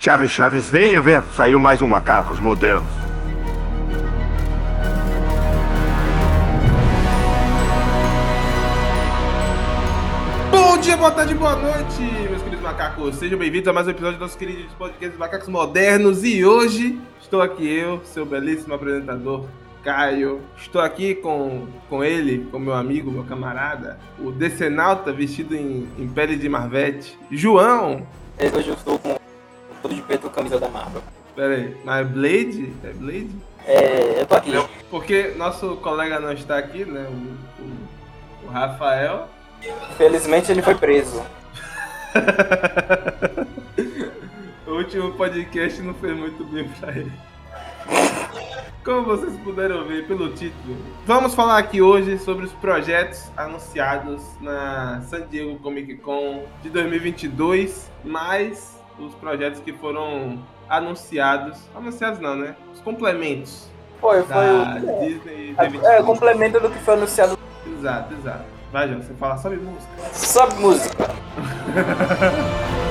Chaves, Chaves, venha ver. Saiu mais um Macacos Modelos. Bom dia, boa tarde, boa noite, meus queridos macacos. Sejam bem-vindos a mais um episódio do nosso querido podcast Macacos Modernos. E hoje estou aqui eu, seu belíssimo apresentador, Caio. Estou aqui com, com ele, com meu amigo, meu camarada, o Decenalta vestido em, em pele de Marvete, João. Hoje eu estou com todo de preto camisa da Marvel. Pera aí, mas é Blade? É Blade? É, eu tô aqui. Porque nosso colega não está aqui, né? O, o, o Rafael. Felizmente ele foi preso. o último podcast não fez muito bem pra ele. Como vocês puderam ver pelo título, vamos falar aqui hoje sobre os projetos anunciados na San Diego Comic Con de 2022, mais os projetos que foram anunciados. Anunciados não, né? Os complementos. Foi, foi o. Disney É, complemento do que foi anunciado. Exato, exato. Vai, João, você fala sobre música. Sobe música.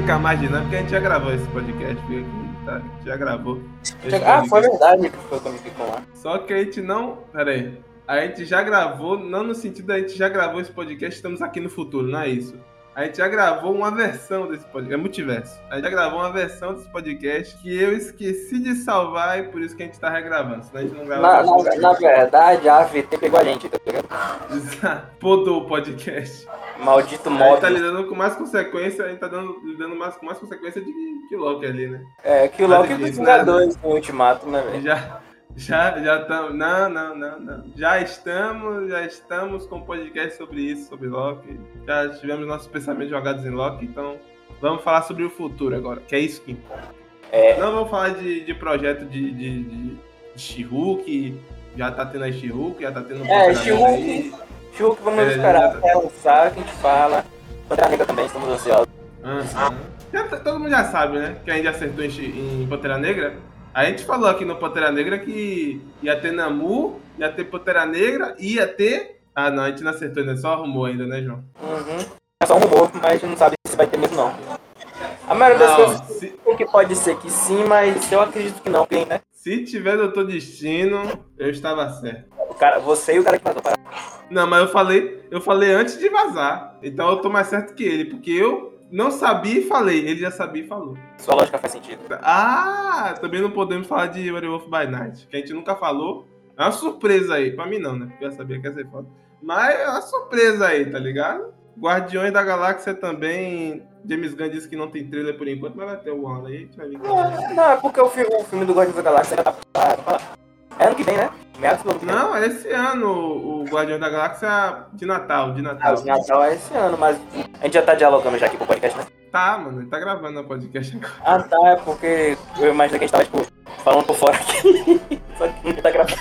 ficar mais dinâmico, a gente já gravou esse podcast, viu? Tá? A gente já gravou. Ah, foi verdade que foi Comic Con lá. Só que a gente não. Pera aí. A gente já gravou, não no sentido da gente já gravou esse podcast, estamos aqui no futuro, não é isso. A gente já gravou uma versão desse podcast, é multiverso. A gente já gravou uma versão desse podcast que eu esqueci de salvar e por isso que a gente tá regravando. Senão a gente não Na, grava. na, na verdade, a AVT pegou a gente, tá ligado? Podou o podcast. Maldito A gente tá modo. lidando com mais consequência, a gente tá dando, lidando mais, com mais consequência de que Loki ali, né? É, que o Loki Nada dos Vingadores no Ultimato, né, velho? Já, já, já estamos. Não, não, não, não. Já estamos, já estamos com um podcast sobre isso, sobre Loki. Já tivemos nossos pensamentos jogados em Loki, então vamos falar sobre o futuro agora, que é isso que importa. É. Não vamos falar de, de projeto de, de, de, de já tá tendo a She-Hulk, já tá tendo É, She-Hulk. Chuck, vamos É, esperar já- até lançar, que a gente fala. Pantera Negra também, estamos ansiosos. Aham. Já tá- todo mundo já sabe, né? Que a gente acertou em, She- em Pantera Negra. A gente falou aqui no Pantera Negra que ia ter Namu, ia ter Pantera Negra, ia ter. Ah, não, a gente não acertou ainda, só arrumou ainda, né, João? Uhum. É só um rumor, mas a gente não sabe se vai ter mesmo, não. A maioria das coisas se, que pode ser que sim, mas eu acredito que não, quem, né? se tiver Doutor Destino, eu estava certo. O cara, você e o cara que vazou. para- Não, mas eu falei, eu falei antes de vazar. Então eu tô mais certo que ele, porque eu não sabia e falei. Ele já sabia e falou. Sua lógica faz sentido. Ah, também não podemos falar de Werewolf by Night, que a gente nunca falou. É uma surpresa aí, pra mim não, né? Porque eu já sabia que ia ser foda. Mas é uma surpresa aí, tá ligado? Guardiões da Galáxia também. James Gunn disse que não tem trailer por enquanto, mas vai ter o ano aí, a gente vai. Não, não, é porque o filme, o filme do Guardiões da Galáxia já tá. É ano que vem, né? Não, é esse ano o Guardiões da Galáxia de Natal, de Ah, Natal. o Natal é esse ano, mas a gente já tá dialogando já aqui com o podcast, né? Tá, mano, ele tá gravando o podcast agora. Ah, tá, é porque eu imaginei que a gente tava, tipo, falando por fora aqui. Só que não tá gravando.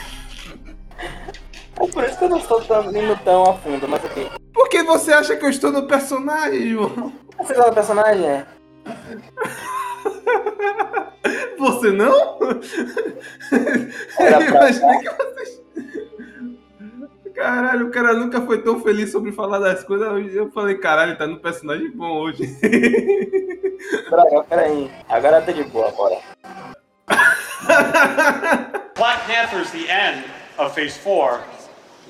É por isso que eu não estou indo tão a fundo, mas ok. Por que você acha que eu estou no personagem, João? Você sabe o personagem? É? Você não? Eu imaginei que vocês. Caralho, o cara nunca foi tão feliz sobre falar das coisas. Eu falei, caralho, tá no personagem bom hoje. Droga, peraí. Agora tá de boa, bora. Black Panther's the end of Phase 4.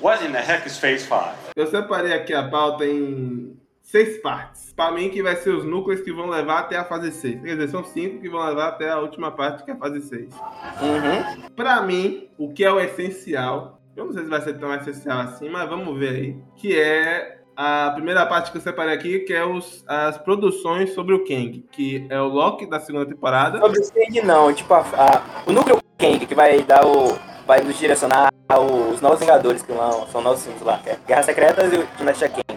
What in the heck is Phase 5? Eu separei aqui a pauta em seis partes. Pra mim, que vai ser os núcleos que vão levar até a fase 6. Quer dizer, são cinco que vão levar até a última parte, que é a fase 6. Uhum. Pra mim, o que é o essencial, eu não sei se vai ser tão essencial assim, mas vamos ver aí, que é a primeira parte que eu separei aqui, que é os, as produções sobre o Kang, que é o Loki da segunda temporada. Sobre o Kang não, tipo, a, a- o núcleo Kang que vai dar o. vai nos direcionar os novos Vingadores, que lá são novos filmes lá, que é Guerras Secretas e o Dinastia Kang.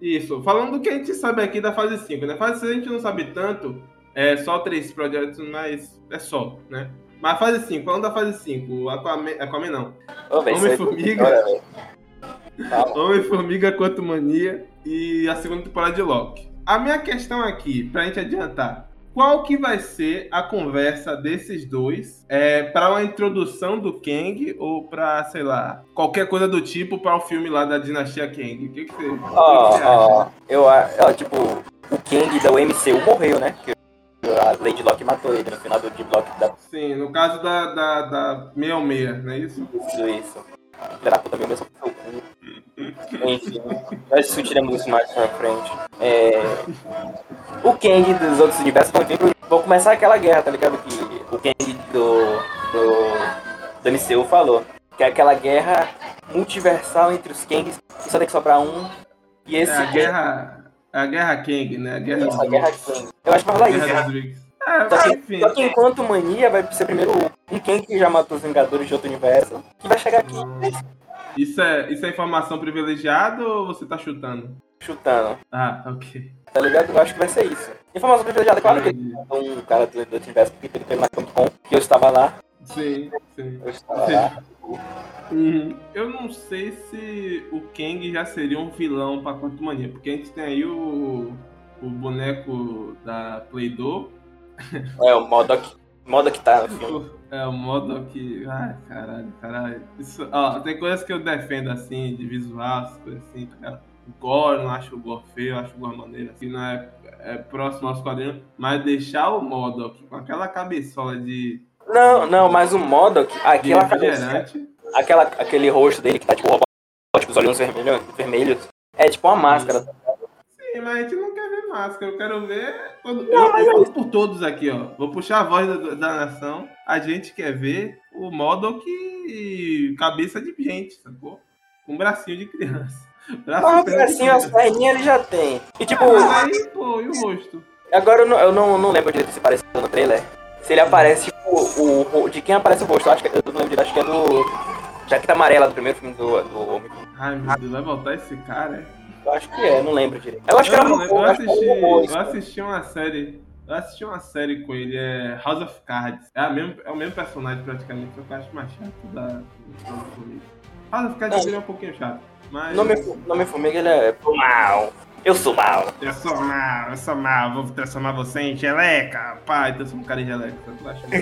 Isso, falando do que a gente sabe aqui da fase 5, né? Fase 6 a gente não sabe tanto, É só três projetos, mas é só, né? Mas fase 5, falando da fase 5, Aquaman, Aquaman não. É Homem-Formiga. Homem-Formiga Quanto Mania e a segunda temporada de Loki. A minha questão aqui, pra gente adiantar, qual que vai ser a conversa desses dois é, para uma introdução do Kang ou pra, sei lá, qualquer coisa do tipo para o filme lá da Dinastia Kang? O que, que você, o que você acha? ó, eu acho, ó, tipo, o Kang da UMCU morreu, né? A Lady Locke matou ele no final do de block da Sim, no caso da, da, da 66, não é isso? Isso, isso. Filha da puta, mesmo seu cu. Enfim, nós discutiremos isso mais pra frente. É... O Kang dos outros universos vão começar aquela guerra, tá ligado? Que o Kang do, do, do MCU falou. Que é aquela guerra multiversal entre os Kangs, que só tem que sobrar um. E É esse a guerra, a guerra Kang, né? A guerra Isso, a guerra Kang. Eu acho que vai rolar isso. É, Só que, enfim. só que enquanto mania vai ser primeiro um Kang que já matou os Vingadores de outro universo, que vai chegar aqui Isso é, isso é informação privilegiada ou você tá chutando? chutando. Ah, ok. Tá ligado? Eu acho que vai ser isso. Informação privilegiada, claro que Entendi. um cara do, do universo que ele que eu estava lá. Sim, sim. Eu estava lá. Uhum. Eu não sei se o Kang já seria um vilão pra Quantum Mania, porque a gente tem aí o, o boneco da Play-Doh. É, o Modok. Modok tá no filme. É o modo que. Ai, caralho, caralho. Isso, ó, tem coisas que eu defendo assim, de visual, essas coisas assim, ligado? O Gore, não acho o Gore feio, acho o Gore maneiro, assim, não é, é próximo aos quadrinhos, mas deixar o Modok com aquela cabeçola de, Não, não, mas o Modok, aquela cabeça, aquela, aquele rosto dele que tá tipo robótico, os olhinhos vermelhos, vermelhos, é tipo uma máscara. Sim, mas a gente não máscara, eu quero ver. Todo... Não, eu, mas eu é por todos aqui, ó. Vou puxar a voz da, da nação. A gente quer ver o Modok cabeça de gente, sacou? Com bracinho de criança. Braço Mas de assim, as criança. perninhas ele já tem. E tipo, Mas aí, pô, e o rosto? agora eu não, eu não, não lembro direito se apareceu no trailer. Se ele aparece, tipo, o, o- de quem aparece o rosto, eu acho que eu não lembro acho que é do. Jaqueta Amarela do primeiro filme do, do Homem. Ai, meu Deus, vai voltar esse cara, é? Eu acho que é, não lembro direito. Eu acho que Eu, era um eu assisti, eu assisti uma série. Eu assisti uma série com ele, é House of Cards. É, a mesmo, é o mesmo personagem praticamente, só que eu acho mais chato da. House of Cards seria um pouquinho chato. Mas. Nome, nome Formiga, ele é mal. Eu sou mal. Eu sou mal, eu sou mal, vou transformar você em geleca. Pai, transforma um cara em geleca. eu acho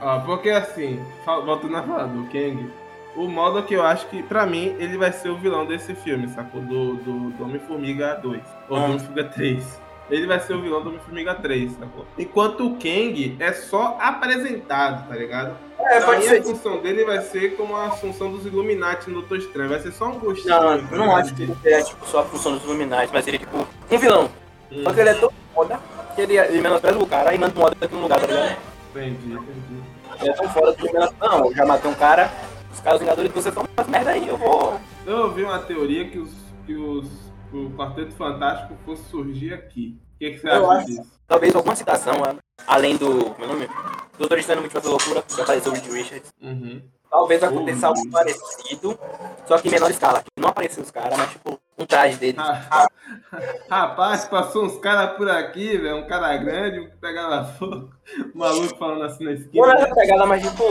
Ó, porque assim, voltando a falar do Kang, o modo que eu acho que, pra mim, ele vai ser o vilão desse filme, sacou? Do, do, do Homem-Formiga 2, ou do Ah. Homem-Formiga 3. Ele vai ser o vilão do Homem-Formiga 3, sacou? Enquanto o Kang é só apresentado, tá ligado? É, Pra pode mim, ser. a função dele vai ser como a função dos Illuminati no Doutor Estranho. Vai ser só um gostinho. Não, tá eu não acho que ele é tipo só a função dos Illuminati, mas ele é tipo um vilão. Hum. Só que ele é tão foda que ele, ele menospreza o cara e manda um modo no lugar, tá ligado? Entendi, entendi. Ele é tão foda que ele menospreza. Não, eu já matei um cara, os caras Vingadores, vocês estão fazendo merda aí, eu vou. Eu ouvi uma teoria que, os, que os, o Quarteto Fantástico fosse surgir aqui. O que, que você Eu acha acho. disso? Talvez alguma citação, além do. Como é o nome? Doutor Estranho da loucura, que apareceu o Reed Richards. Uhum. Talvez aconteça Oh, algo Deus. parecido, só que em menor escala. Não apareceu os caras, mas tipo, um traje dele. Ah, Rapaz, passou uns caras por aqui, velho. Um cara grande, um que pegava fogo. Um maluco falando assim na Não esquina. nessa pegada, mas tipo,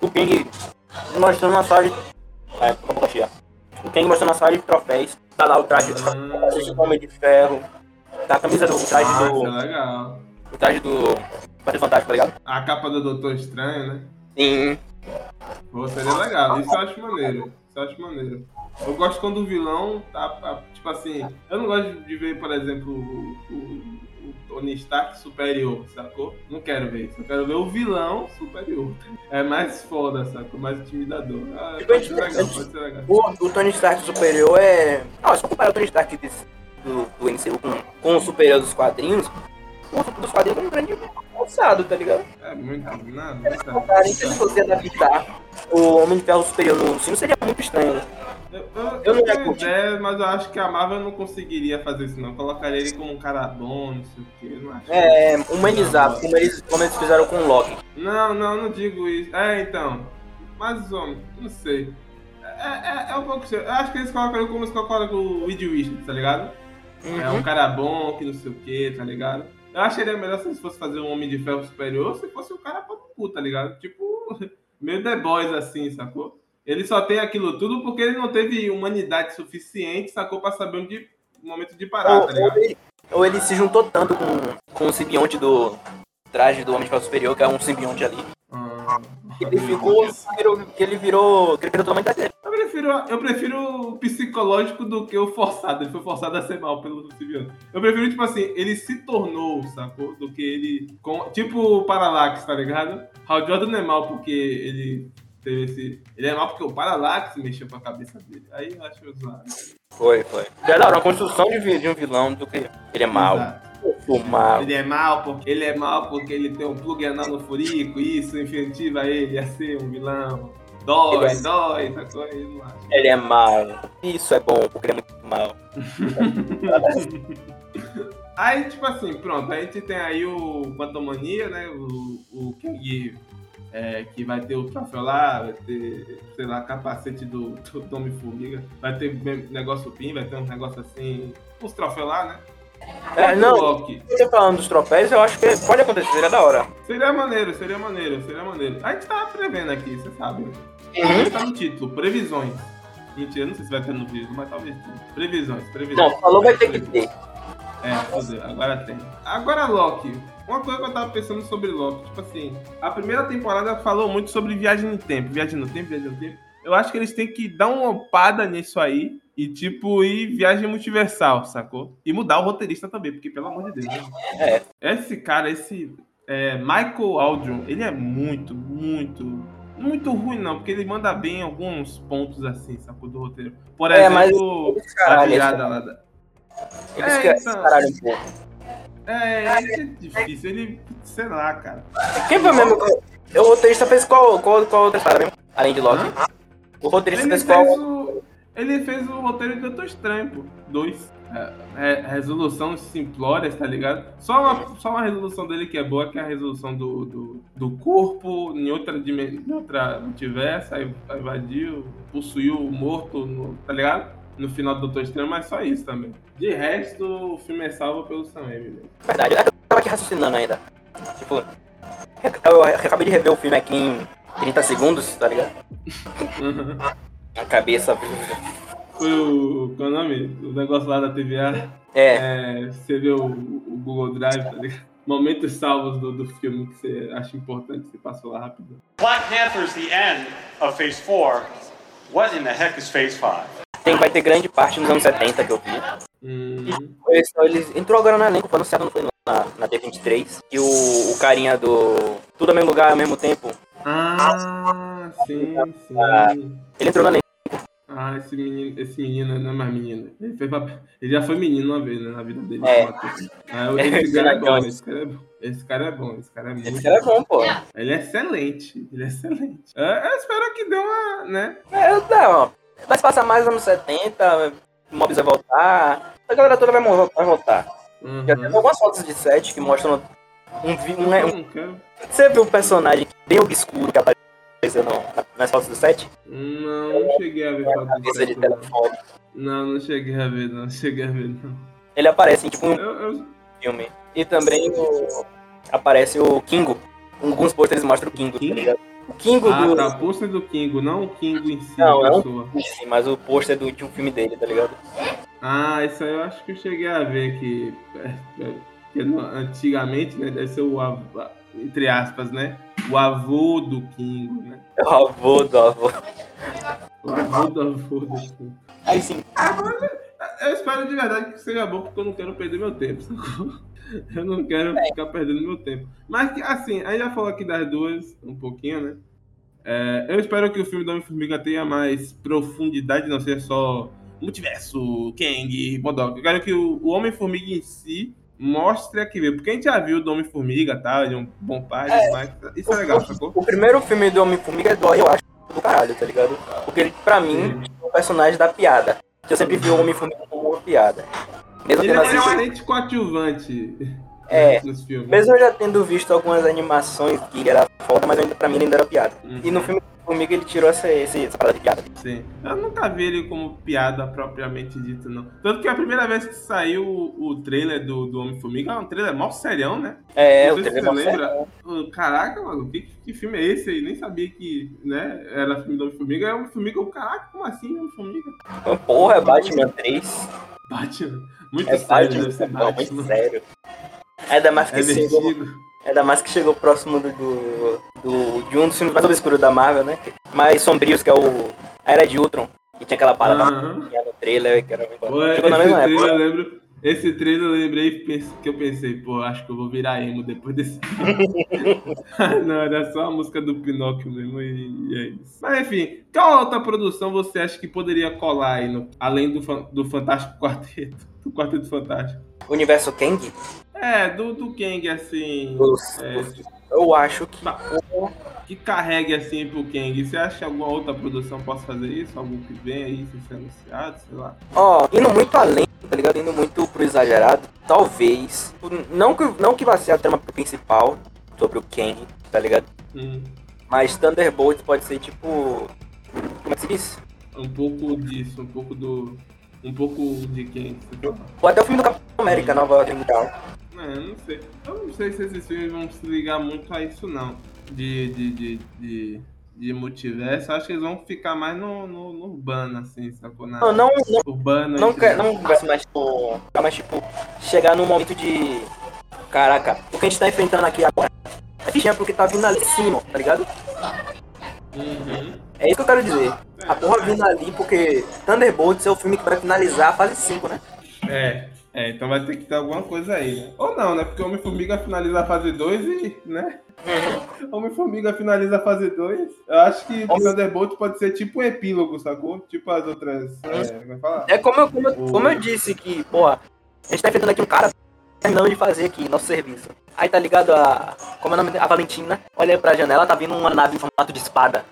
o King mostrando uma sala de. É. O King mostrando uma sala de troféus. Tá lá o traje Ah. do Homem de Ferro. Tá a camisa do o traje Ah, isso é do. legal. O traje do. Quarteto Fantástico, tá ligado? A capa do Doutor Estranho, né? Sim. Pô, seria legal. Isso eu acho maneiro. Isso eu acho maneiro. Eu gosto quando o vilão tá, tá- Tipo assim, eu não gosto de ver, por exemplo, o- o Tony Stark superior, sacou? Não quero ver isso. Eu quero ver o vilão superior. É mais foda, sacou? Mais intimidador. Ah, pode ser legal, pode ser legal. O, o Tony Stark superior é. Não, se comparar o Tony Stark desse- do, do MCU com, com o superior dos quadrinhos, o superior dos quadrinhos é um grande alçado, tá ligado? É muito. Se compararem que se fosse adaptar o Homem de Ferro superior no filme, seria muito estranho. Eu, eu, Eu não ia tenho ideia, mas eu acho que a Marvel não conseguiria fazer isso, não. Colocaria ele como um cara bom, não sei o quê. eu Não acho. É, humanizado, como eles, como eles fizeram com o Loki. Não, não, não digo isso. É, então. Mas, homem, não sei. É, é, é um pouco. Eu acho que eles colocam ele como eles colocam o Reed Richards, tá ligado? É um cara bom, que não sei o que, tá ligado? Eu acharia melhor se eles fossem fazer um Homem de Ferro superior se fosse um cara pra cu, tá ligado? Tipo, meio The Boys assim, sacou? Ele só tem aquilo tudo porque ele não teve humanidade suficiente, sacou? Pra saber onde, o momento de parar, Ou, tá ou ligado? ele, ou ele se juntou tanto com, com o simbionte do traje do Homem de Superior, que é um simbionte ali, Ah, que ele ficou. virou- Que ele virou. Que ele virou totalmente dele. Eu prefiro, eu prefiro o psicológico do que o forçado. Ele foi forçado a ser mal pelo Sibiano. Eu prefiro, tipo assim, ele se tornou, sacou? Do que ele. com- tipo o Parallax, tá ligado? Hal Jordan não é mal porque ele teve esse. Ele é mal porque o Parallax mexeu com a cabeça dele. Aí eu acho zoado. Foi, foi. Já era uma construção de, de um vilão do que ele é. O mal. Ele é mal porque ele é mal porque ele tem um plug anal no furico, isso incentiva ele a ser um vilão. Dói, Ele é- dói, sacou? Ele não acha. Ele é mau. Isso é bom, porque ele é muito mau. Aí, tipo assim, pronto, a gente tem aí o Quantumania, né? O, o King é, que vai ter o troféu lá, vai ter, sei lá, capacete do, do Homem-Formiga, vai ter negócio PIN, vai ter um negócio assim, uns troféus lá, né? É, não, Loki. você falando dos troféus, eu acho que pode acontecer, seria da hora. Seria maneiro, seria maneiro, seria maneiro. A gente tava prevendo aqui, você sabe. Uhum. Tá no título, previsões. Mentira, não sei se vai ter no vídeo, mas talvez tenha. Previsões, previsões. Não, falou vai ter que ter. É, fodeu, agora tem. Agora, Loki. Uma coisa que eu tava pensando sobre Loki, tipo assim, a primeira temporada falou muito sobre viagem no tempo, viagem no tempo, viagem no tempo. Eu acho que eles têm que dar uma opada nisso aí e, tipo, ir viagem multiversal, sacou? E mudar o roteirista também, porque, pelo amor de Deus. né? É. Esse cara, esse é, Michael Aldrin, ele é muito, muito, muito ruim, não, porque ele manda bem em alguns pontos assim, sacou? Do roteiro. Por É, mas exemplo, a virada lá da. É, então. caralho um pouco. É, é difícil. Ele, sei lá, cara. Quem foi mesmo? O roteirista fez qual, qual, qual outra história mesmo? Além de Loki. O roteirista Ele fez fez, qual? o, ele fez o roteiro de Doutor Estranho, pô. Dois. É, é, resolução simplórias, tá ligado? Só uma, só uma resolução dele que é boa, que é a resolução do, do, do corpo em outra dimensão, em outra multiverso, aí invadiu, possuiu o morto, no, tá ligado? No final do Doutor Estranho, mas só isso também. De resto, o filme é salvo pelo Sam Raimi. Verdade, eu tava aqui raciocinando ainda. Tipo, eu acabei de rever o filme aqui em 30 segundos, tá ligado? A cabeça. Foi o. Qual é o nome? O negócio lá da TVA. É, É, você vê o, o Google Drive, tá ligado? Momentos salvos do, do filme que você acha importante, você passou lá rápido. Black Panther's the end of Phase 4. What in the heck is Phase 5? Tem, vai ter grande parte nos anos 70 que eu vi. Hum, Eles, eles entrou agora no elenco, foi anunciado, não foi na, na D23. E o, o carinha do Tudo ao mesmo lugar ao mesmo tempo, Ah, sim, sim. ele entrou no elenco. Ah, esse menino, esse menino não é mais menino. Ele, ele já foi menino uma vez, né, na vida dele. É. Ah, esse cara é bom, esse cara é bom. Esse cara é bom, esse cara é muito Esse cara é bom, pô. Ele é excelente, ele é excelente. É, eu espero que dê uma, né? É, não, vai se passar mais anos 70, o Mobius vai voltar, a galera toda vai, vai voltar. Uhum. Já tem algumas fotos de set que mostram um, um, Eu um. Você viu o personagem bem obscuro que apareceu nas fotos do set? Não, não cheguei a ver foto Cabeça de telefone. Não, não cheguei a ver, não cheguei a ver, não. Ele aparece em tipo um Eu, eu, filme. E também o- aparece o Kingo. Alguns posters mostram o Kingo, Kingo? tá ligado? O Kingo ah, do. tá, pôster do Kingo, não o Kingo em si, Não, é um-. Sim, mas o pôster do, de um filme dele, tá ligado? Ah, isso aí eu acho que eu cheguei a ver que, é, é, que antigamente, né, deve ser o avô, entre aspas, né, o avô do Kingo, né, É o avô do avô. o avô do avô do Kingo. Aí sim. Eu espero de verdade que seja bom, porque eu não quero perder meu tempo, sacou? Eu não quero ficar perdendo meu tempo. Mas, assim, a gente já falou aqui das duas, um pouquinho, né? É, eu espero que o filme do Homem-Formiga tenha mais profundidade, não seja só multiverso, Kang, Modok. Eu quero que o, o Homem-Formiga em si mostre a que veio. Porque a gente já viu do Homem-Formiga, tá? Ele é um bom pai, mas isso é legal, sacou? O primeiro filme do Homem-Formiga é dó, eu acho do caralho, tá ligado? Porque ele, pra mim, é o personagem da piada. Eu sempre vi o Homem-Formiga como uma piada. Mesmo Ele tendo é assistido. excelente coadjuvante É. filmes. Mesmo eu já tendo visto algumas animações que ele era foda, mas ainda pra mim ele ainda era piada. Uhum. E no filme Homem-Formiga ele tirou essa, essa, essa parada de piada. Sim. Eu nunca vi ele como piada propriamente dita, não. Tanto que a primeira vez que saiu o, o trailer do, do Homem-Formiga é um trailer mó serião, né? É, Não o sei se você lembra. Caraca, mano, que, que filme é esse aí? Nem sabia que, né, era filme do Homem-Formiga. É Homem-Formiga, caraca, como assim Homem-Formiga? Porra, é Batman 3. Batman. Muito É sério, deve ser não, muito sério. Ainda mais que É chegou, vertigo. ainda mais que chegou próximo do, do, do- de um dos filmes mais obscuros da Marvel, né? Mais sombrios, que é o a Era de Ultron. Que tinha aquela parada Aham. que era no trailer, que era Chegou na mesma época. eu lembro. Esse trailer eu lembrei que eu pensei, pô, acho que eu vou virar emo depois desse. Não, era só a música do Pinóquio mesmo e, e é isso. Mas enfim, qual outra produção você acha que poderia colar aí, no- além do, do Fantástico Quarteto? Do Quarteto Fantástico? Universo Kang. É, do, do Kang, assim. É, eu acho que. que carregue assim pro Kang. Você acha que alguma outra produção possa fazer isso? Algum que vem aí sem ser anunciado, sei lá. Ó, indo muito além, tá ligado? Indo muito pro exagerado, talvez. Não que, não que vá ser a trama principal sobre o Kang, tá ligado? Hum, Mas Thunderbolt pode ser tipo. Como é que se diz? um pouco disso, um pouco do. Um pouco de fala. Ou até o filme do Capitão América, Nova Mundial. É, não sei. Eu não sei se esses filmes vão se ligar muito a isso, não. De, de, de, de, de multiverso. Acho que eles vão ficar mais no, no, no urbano, assim, sacou? Na, Não, não, urbano. não, quer- não vai ser mais tipo. Mas tipo, chegar num momento de. Caraca, o que a gente tá enfrentando aqui agora é porque tá vindo ali em cima, tá ligado? Uhum. É isso que eu quero dizer. A porra vindo ali porque Thunderbolts é o filme que vai finalizar a fase 5, né? É, é, então vai ter que ter alguma coisa aí, né? Ou não, né? Porque Homem-Formiga finaliza a fase 2 e, né? Homem-Formiga finaliza a fase 2. Eu acho que o Thunderbolt pode ser tipo um epílogo, sacou? Tipo as outras. É, como é? É como eu, como, eu, como eu disse que, porra, a gente tá enfrentando aqui um cara terminando de fazer aqui nosso serviço. Aí tá ligado a. Como é o nome? A Valentina. Olha pra janela, tá vindo uma nave em formato de espada.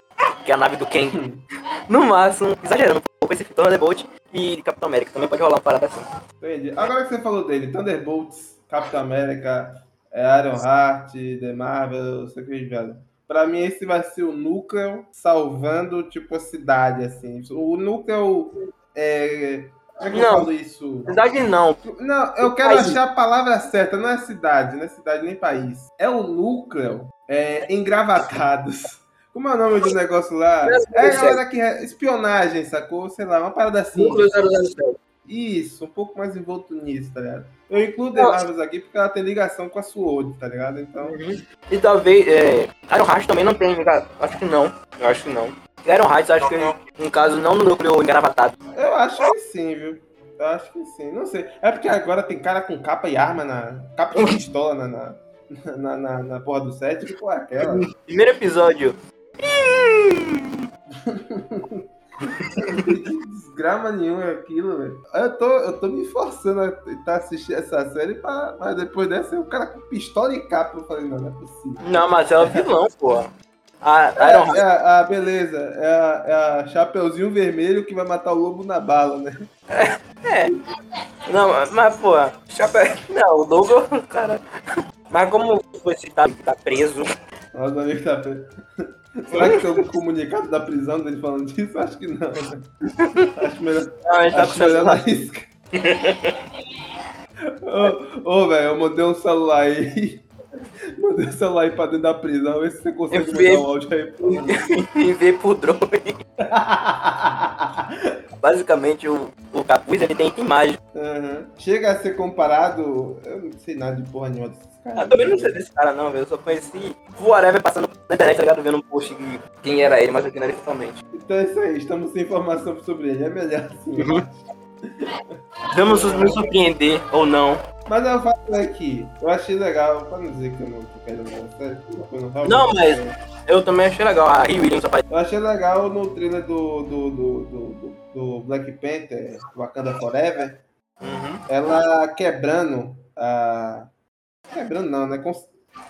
Que é a nave do Ken. No máximo, exagerando um pouco esse Thunderbolt e Capitão América. Também pode rolar uma parada assim. Entendi. Agora que você falou dele, Thunderbolts, Capitão América, é, Iron Heart, The Marvel, sei o que velho. Pra mim, esse vai ser o núcleo salvando, tipo, a cidade, assim. O núcleo. É. Como é que eu Não. falo isso? Verdade não. Não, eu quero País. achar a palavra certa, não é cidade, não é cidade nem país. É o núcleo é, engravatados. Como é o nome do negócio lá? É a galera que. é espionagem, sacou? Sei lá, uma parada assim. Núcleo 007. Isso, um pouco mais envolto nisso, tá ligado? Eu incluo The. Marvels aqui porque ela tem ligação com a Sword, tá ligado? Então. E talvez. É, Iron Heart também não tem. Acho que não. Eu acho que não. Iron Heart, acho que, no caso, não no núcleo engravatado. Eu acho que sim, viu? Eu acho que sim, não sei. É porque agora tem cara com capa e arma na. capa e pistola na, na, na, na, na porra do set, que porra é aquela? Primeiro episódio. Desgrama nenhuma é aquilo, velho. Eu tô, eu tô me forçando a tentar assistir essa série, pra, mas depois dessa o cara com pistola e capa. Eu falei, não, não é possível. Não, mas é o vilão, pô. A É, Iron Heart. é a, a- beleza, é a, é a Chapeuzinho Vermelho que vai matar o lobo na bala, né? É. Não, mas, pô, chapéu. Não, o Douglas, cara. Mas como citado que tá preso, Nossa, meu amigo tá preso. Será que tem algum comunicado da prisão dele falando disso? Acho que não, né? Acho melhor, não, tá acho melhor não arriscar. Ô, ô, velho, eu mandei um celular aí. Mandei o celular aí pra dentro da prisão, vê se você consegue Eu vi. mandar um áudio aí. mim. Enviei pro drone. Basicamente, o, o capuz ele tem imagem. Aham. Chega a ser comparado. Eu não sei nada de porra nenhuma caras. Eu também não sei desse cara, não, velho. Eu só conheci Whatever passando na internet, tá ligado? Vendo um post de quem era ele, mas aqui não era totalmente. Então é isso aí, estamos sem informação sobre ele. É melhor assim. acho. Vamos nos surpreender ou não. Mas eu falo aqui, eu achei legal, pra não dizer que eu não eu não, Não, mas eu também achei legal. A Rio Williams. Eu achei legal no trailer do, do, do, do, do- do Black Panther, Wakanda Forever, Uhum. ela quebrando a. Quebrando não, né?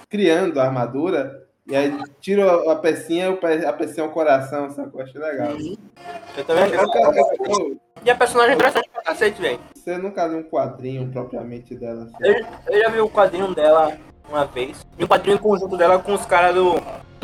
Criando a armadura. E aí tira a pecinha o pe- a pecinha é um coração, sacou? Eu achei legal. Eu também achei legal. E a personagem é interessante pra cacete, velho. Você nunca leu um quadrinho propriamente dela? assim? Eu, eu já vi o quadrinho dela uma vez. E o quadrinho em conjunto dela com os caras do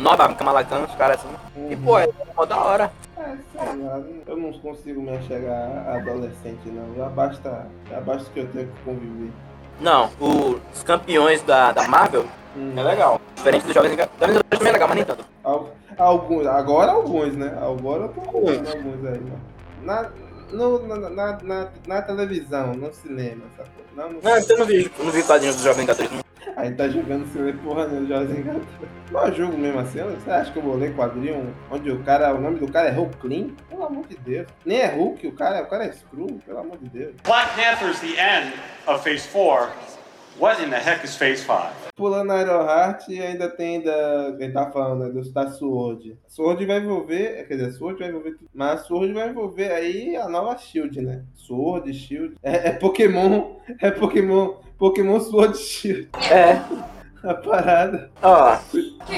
Nova, Kamala Khan, os caras assim. E, pô, é mó da hora. É, sei lá, eu não consigo me chegar a adolescente, não. Já basta, já basta que eu tenho que conviver. Não, os campeões da, da Marvel Hum. é legal. Diferente dos Jovens Vingadores. Jovens Vingadores também é legal, mas nem tanto. Al- Alguns, agora alguns, né? Agora eu tô vendo alguns aí, né? Na, no, na, na, na, na televisão, no cinema, sacou? Não, no Não, então eu não vi, não vi quadrinhos dos Jovens Vingadores. não. Aí tá jogando sem ler porra nenhuma, Jovens Vingadores. Eu jogo mesmo assim, você acha que eu vou ler quadrinho onde o cara, o nome do cara é Hulk Clean? Pelo amor de Deus. Nem é Hulk, o cara, o cara é Screw, pelo amor de Deus. Black Panther's the end of Phase 4. What in the heck is Phase 5? Pulando a Ironheart e ainda tem da. Quem tá falando, né? do- Da Sword. Sword vai envolver. Quer dizer, Sword vai envolver tudo. Mas a Sword vai envolver aí a nova Shield, né? Sword, Shield. É, é Pokémon. É Pokémon. Pokémon Sword Shield. É, A parada. ó,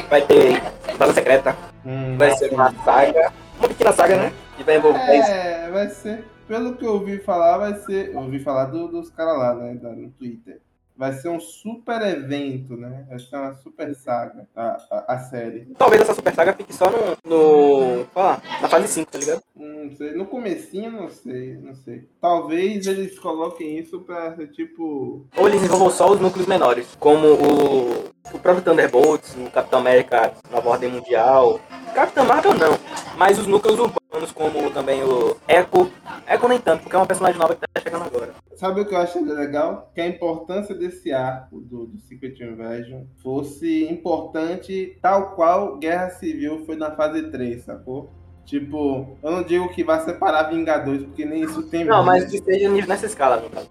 vai ter Batalha Secreta, Hum, vai ser uma saga, uma pequena saga, né? Que vai envolver É, vai ser. Pelo que eu ouvi falar, vai ser. Eu ouvi falar do- dos caras lá, né? No Twitter. Vai ser um super evento, né? Vai ser uma super saga, a, a, a série. Talvez essa super saga fique só no. no ó, na fase 5, tá ligado? Não sei. No comecinho, não sei, não sei. Talvez eles coloquem isso pra ser tipo. Ou eles envolvam só os núcleos menores, como o, o próprio Thunderbolts, o Capitão América Nova Ordem Mundial. Capitão Marvel não, mas os núcleos urbanos, como também o Echo. Echo nem tanto, porque é uma personagem nova que tá chegando agora. Sabe o que eu achei legal? Que a importância desse arco do, do Secret Invasion fosse importante tal qual Guerra Civil foi na fase 3, sacou? Tipo, eu não digo que vai separar Vingadores, porque nem isso tem Não, mas que seja nessa escala, no caso.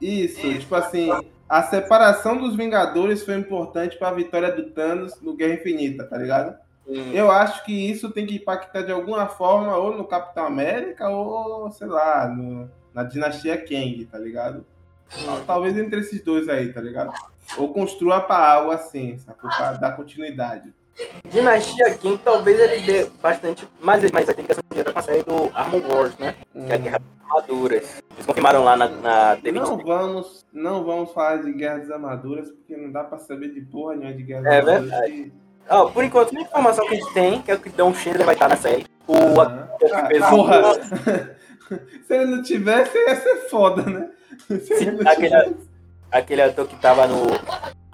Isso, tipo assim, a separação dos Vingadores foi importante pra vitória do Thanos no Guerra Infinita, tá ligado? Eu acho que isso tem que impactar de alguma forma ou no Capitão América ou, sei lá, no- na dinastia Kang, tá ligado? Talvez entre esses dois aí, tá ligado? Ou construa pra algo assim, sacou? Pra dar continuidade. Dinastia King talvez ele dê bastante. Mas, mas vai ter ligação direta com a série do Armor Wars, né? Que é a Guerra das Armaduras. Eles confirmaram lá na, na D23. Não vamos, não vamos falar de Guerra das Armaduras, porque não dá pra saber de porra nenhuma de Guerra das É Armaduras. verdade. Ó, por enquanto, a única informação que a gente tem que é que o Don Schindler vai estar na série. O Aham. ator que Ah, fez o- porra! Se ele não tivesse, ia ser foda, né? Se não aquele- aquele ator que tava no.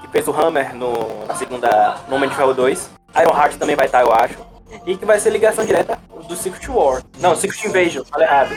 que fez o Hammer no, na segunda. no Homem de Ferro 2. Ironheart também vai estar, eu acho. E que vai ser ligação direta do Secret War. Não, Secret Invasion, falei errado.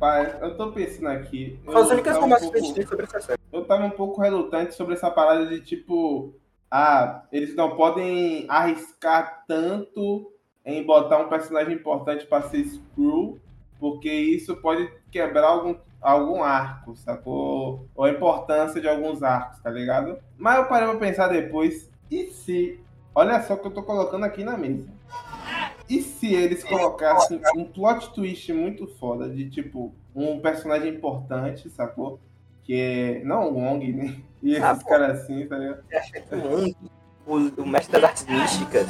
Pai, eu tô pensando aqui. eu únicas tava um informações que a pouco- gente tem sobre essa série. eu tava um pouco relutante sobre essa parada de tipo, ah, eles não podem arriscar tanto em botar um personagem importante pra ser Screw, porque isso pode quebrar algum, algum arco, sacou? Ou a importância de alguns arcos, tá ligado? Mas eu parei pra pensar depois, e se. Olha só o que eu tô colocando aqui na mesa. E se eles colocassem um plot twist muito foda de tipo um personagem importante, sacou? Que é. Não o Wong, né? E esses Ah, pô. caras assim, tá ligado? O Wong, o, o mestre das artes místicas,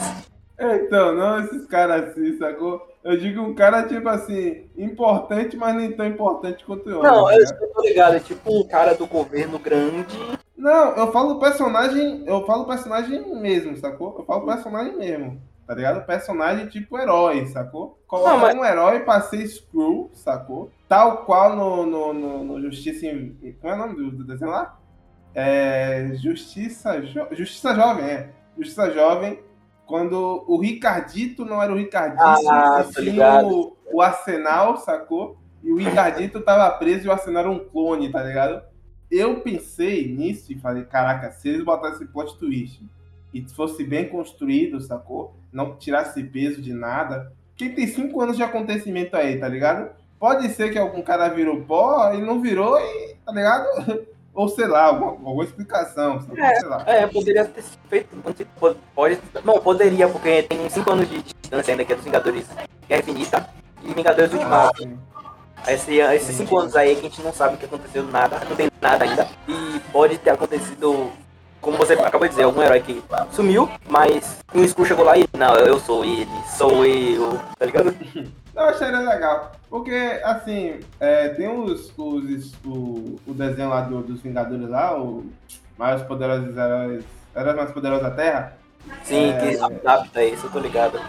É, então, não esses caras assim, sacou? Eu digo um cara, tipo assim, importante, mas nem tão importante quanto. Não, tá eu, ligado? eu tô ligado, é tipo um cara do governo grande. Não, eu falo personagem. Eu falo personagem mesmo, sacou? Eu falo personagem mesmo. Tá ligado? Personagem tipo herói, sacou? Colocar mas- um herói pra ser Screw, sacou? Tal qual no, no, no, no Justiça. Como é o nome do, do desenho lá? É. Justiça, jo... Justiça Jovem, é. Justiça Jovem. Quando o Ricardito não era o Ricardito, Ah, ligado. o, o Arsenal, sacou? E o Ricardito tava preso e o Arsenal era um clone, tá ligado? eu pensei nisso e falei, caraca, se eles botassem esse plot twist e fosse bem construído, sacou? Não tirasse peso de nada. Porque tem cinco anos de acontecimento aí, tá ligado? Pode ser que algum cara virou pó e não virou e, tá ligado? Ou sei lá, alguma, alguma explicação, sacou? É. É, poderia ter sido feito. Pode, pode, não, poderia, porque tem 5 anos de distância ainda que é dos Vingadores Guerra Infinita e Vingadores Ultimato. Assim, Esse, esses 5 anos aí que a gente não sabe o que aconteceu, nada, não tem nada ainda. E pode ter acontecido, como você acabou de dizer, algum herói que sumiu, mas um Skrull chegou lá e, não, eu sou ele, sou eu, tá ligado? Eu acharia legal. Porque, assim, é, tem os, os, o, o desenho lá do- dos Vingadores lá, o Mais Poderosos Heróis, Heróis Mais Poderosos da Terra. Sim, É. que adapta isso, eu tô ligado.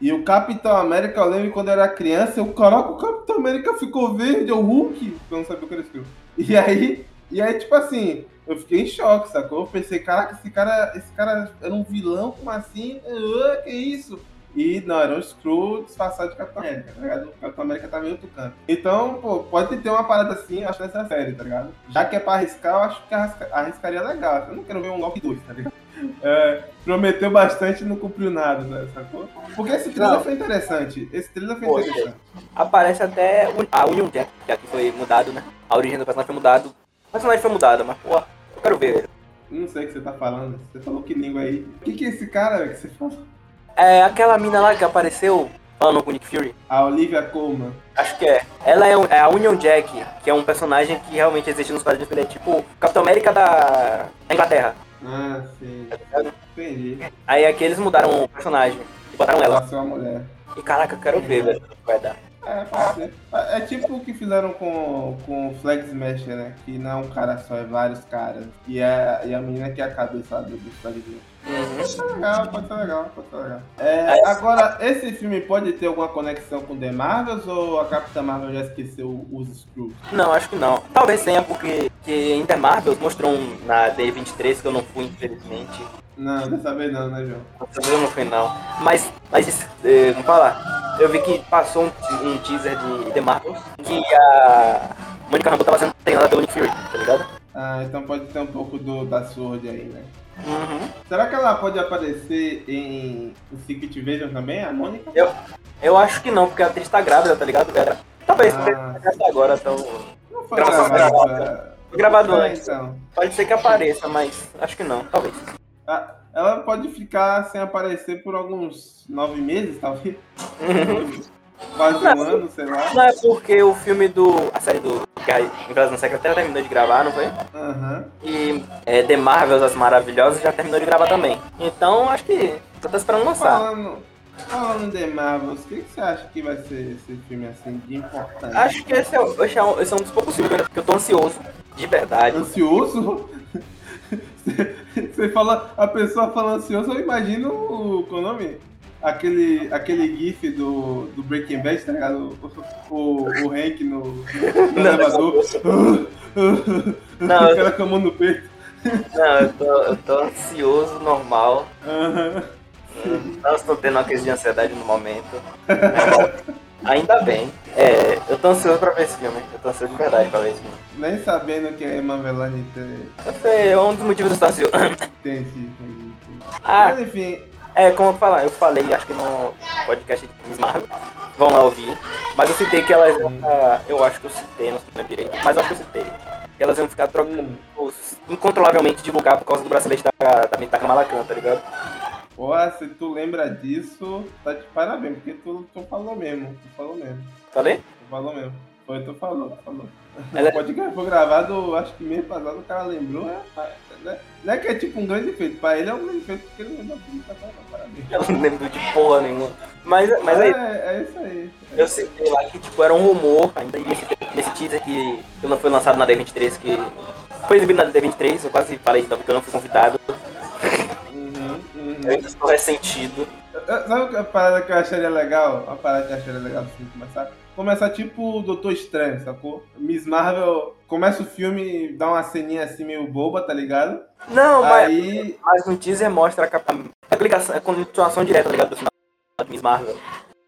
E o Capitão América, eu lembro quando eu era criança, eu caraca, o Capitão América ficou verde, é o Hulk, eu não sabia o que ele escreveu. E aí, e aí, tipo assim, eu fiquei em choque, sacou? Eu pensei, caraca, esse cara, esse cara era um vilão, como assim? Ah, que isso? E não, era um Screw disfarçado de Capitão América, tá ligado? O Capitão América tá meio outro canto. Então, pô, pode ter uma parada assim, acho, nessa série, tá ligado? Já que é pra arriscar, eu acho que arrisca- arriscaria legal. Eu não quero ver um Loki 2, tá ligado? É, prometeu bastante e não cumpriu nada, né, sacou? Porque esse trailer Não. foi interessante. Esse trailer foi Poxa. interessante. Aparece até o- a Union que foi mudado, né? A origem do personagem foi mudado. Personagem foi mudado, mas, pô, eu quero ver ele. Não sei o que você tá falando. Você falou que língua aí. O que, que é esse cara que você falou? É aquela mina lá que apareceu falando com o Nick Fury. A Olivia Colman. Acho que é. Ela é, um- é a Union Jack, que é um personagem que realmente existe nos quadrinhos. Ele é tipo Capitão América da Inglaterra. Ah, sim. tá? Entendi. Aí aqui eles mudaram o personagem e botaram ela. Ela é uma mulher. E caraca, eu quero ver, velho, que vai dar. É, pode ser. É é tipo o que fizeram com, com o Flag Smasher, né? Que não é um cara só, é vários caras. E a, e a menina que é a cabeça do Flag Smasher. Pode ser legal, pode ser legal, pode ser legal. É, agora, esse filme pode ter alguma conexão com The Marvels ou a Capitã Marvel já esqueceu os Screws? Não, acho que não. Talvez tenha, porque que Inter Marvel mostrou um na D23 que eu não fui, infelizmente. Não, dessa vez não, né, João? Dessa vez eu não fui, não. Mas, mas eh, vamos falar. Eu vi que passou um, um teaser de The Marvels que a Monica Rambeau tava sendo treinada pelo Nick Fury, tá ligado? Ah, então pode ter um pouco do, da Sword aí, né? Uhum. Será que ela pode aparecer em, Secret Invasion também, a Mônica? Eu, eu acho que não, porque a atriz tá grávida, tá ligado, galera? Talvez, Ah. até agora, então. Não foi gravado. gravada. Foi gravado É, antes. então. Pode ser que apareça, mas acho que não, talvez. Ah, Ela pode ficar sem aparecer por alguns nove meses, talvez. Quase um ano, sei lá. Não é porque o filme do. a série do Guy Invasão Secretária terminou de gravar, não foi? Aham. E é, The Marvels, As Maravilhosas, já terminou de gravar também. Então acho que só tá esperando lançar. Falando, falando de Marvels, o que, que você acha que vai ser esse filme assim de importante? Acho que esse é, esse é um, esse é um dos poucos filmes que eu tô ansioso, de verdade. Ansioso? Você fala, a pessoa fala ansioso, eu imagino o, qual é o nome? Aquele, aquele gif do, do Breaking Bad, tá ligado? O, o, o Hank no, no Não. elevador. Não, o cara com a mão no peito. Não, eu tô, eu tô ansioso, normal. Não estou tendo uma crise de ansiedade no momento. Ainda bem. É, eu tô ansioso pra ver esse filme. Eu tô ansioso de verdade pra ver esse filme. Nem sabendo que a Emma Velani tem. Eu sei, é um dos motivos do estou ansioso. tem esse- Ah, Mas enfim, É, como eu falar, eu falei, acho que no podcast de Miss Marvel, vão lá ouvir, mas eu citei que elas iam ficar, eu acho que eu citei, não sei direito, mas eu acho que eu citei, que elas iam ficar trocando Hum. incontrolavelmente divulgar por causa do bracelete da, da Mitaka Malacan, tá ligado? Porra, se tu lembra disso, tá de parabéns, porque tu, tu falou mesmo, tu falou mesmo, Falei? tu falou mesmo. Foi, tu falou, tu falou. Ela- O podcast foi gravado, acho que mês passado, o cara lembrou, é, é, não é que é tipo um grande feito, pra ele é um grande feito, porque ele lembra tudo, tá parabéns. Eu não lembro de porra nenhuma. Mas, mas é, aí, é isso aí. eu citei lá que tipo, era um rumor, ainda nesse, nesse teaser que que não foi lançado na D23, que foi exibido na D23, eu quase falei então porque eu não fui convidado, Uhum, uhum. eu ainda estou ressentido. Sabe a parada que eu acharia legal? A parada que eu acharia legal assim começar? Começar tipo o Doutor Estranho, sacou? Miss Marvel começa o filme, dá uma ceninha assim meio boba, tá ligado? Não, mas... Aí. Mas no teaser mostra a, a aplicação, a continuação direta, tá ligado? Do final da Miss Marvel.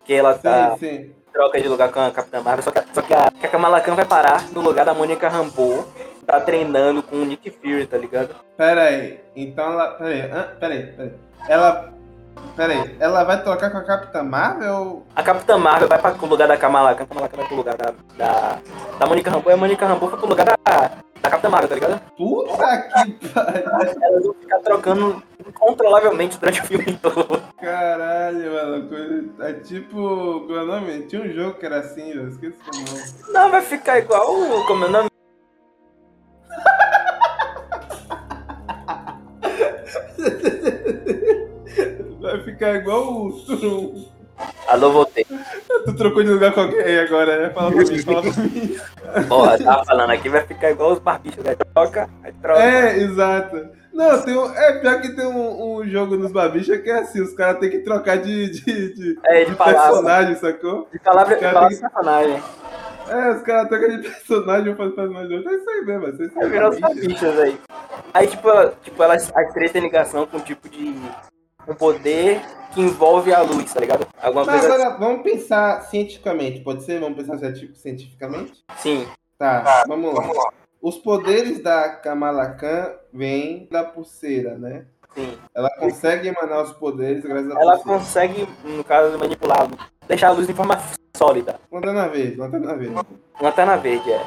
Que ela tá Sim, sim. troca de lugar com a Capitã Marvel, só que, só que a, que a Kamala Khan vai parar no lugar da Mônica Rambeau, tá treinando com o Nick Fury, tá ligado? Pera aí. Então ela. Pera aí, pera aí, pera aí. Ela. Pera aí, ela vai trocar com a Capitã Marvel? A Capitã Marvel vai para o lugar da Kamala a Kamala vai pro lugar da, da, da Mônica Rambeau, e a Mônica Rambeau vai pro lugar da, da Capitã Marvel, tá ligado? Puta que pariu. Elas vão ficar trocando incontrolavelmente durante o filme todo. Caralho, mano. É tipo. Qual é o nome? Tinha um jogo que era assim, eu esqueci o nome. Não, vai ficar igual, como é o nome? Vai ficar igual o Turum. Alô, voltei. Tu trocou de lugar com alguém agora, né? Fala pra mim, fala pra mim. Porra, tava falando aqui, vai ficar igual os barbichos, né? Troca, aí troca. É, exato. Não, tem um, é pior que tem um, um jogo nos babichas que é assim, os caras têm que trocar de, de, de, É, de de personagem, sacou? De palavra, palavra de personagem. É, os caras trocam de personagem, um faz personagem outro. É isso aí mesmo, vocês Aí são virou os babichas. aí. Aí, tipo, tipo elas, as três têm ligação com um tipo de. Um poder que envolve a luz, tá ligado? Alguma Mas coisa agora, vamos pensar cientificamente, pode ser? Vamos pensar cienti- cientificamente? assim. Tá, vamos lá. Os poderes da Kamala Khan vêm da pulseira, né? Sim. Ela consegue emanar os poderes graças à Ela pulseira. consegue, no caso, manipular, deixar a luz de forma sólida. Lanterna verde, lanterna verde. Lanterna verde, é.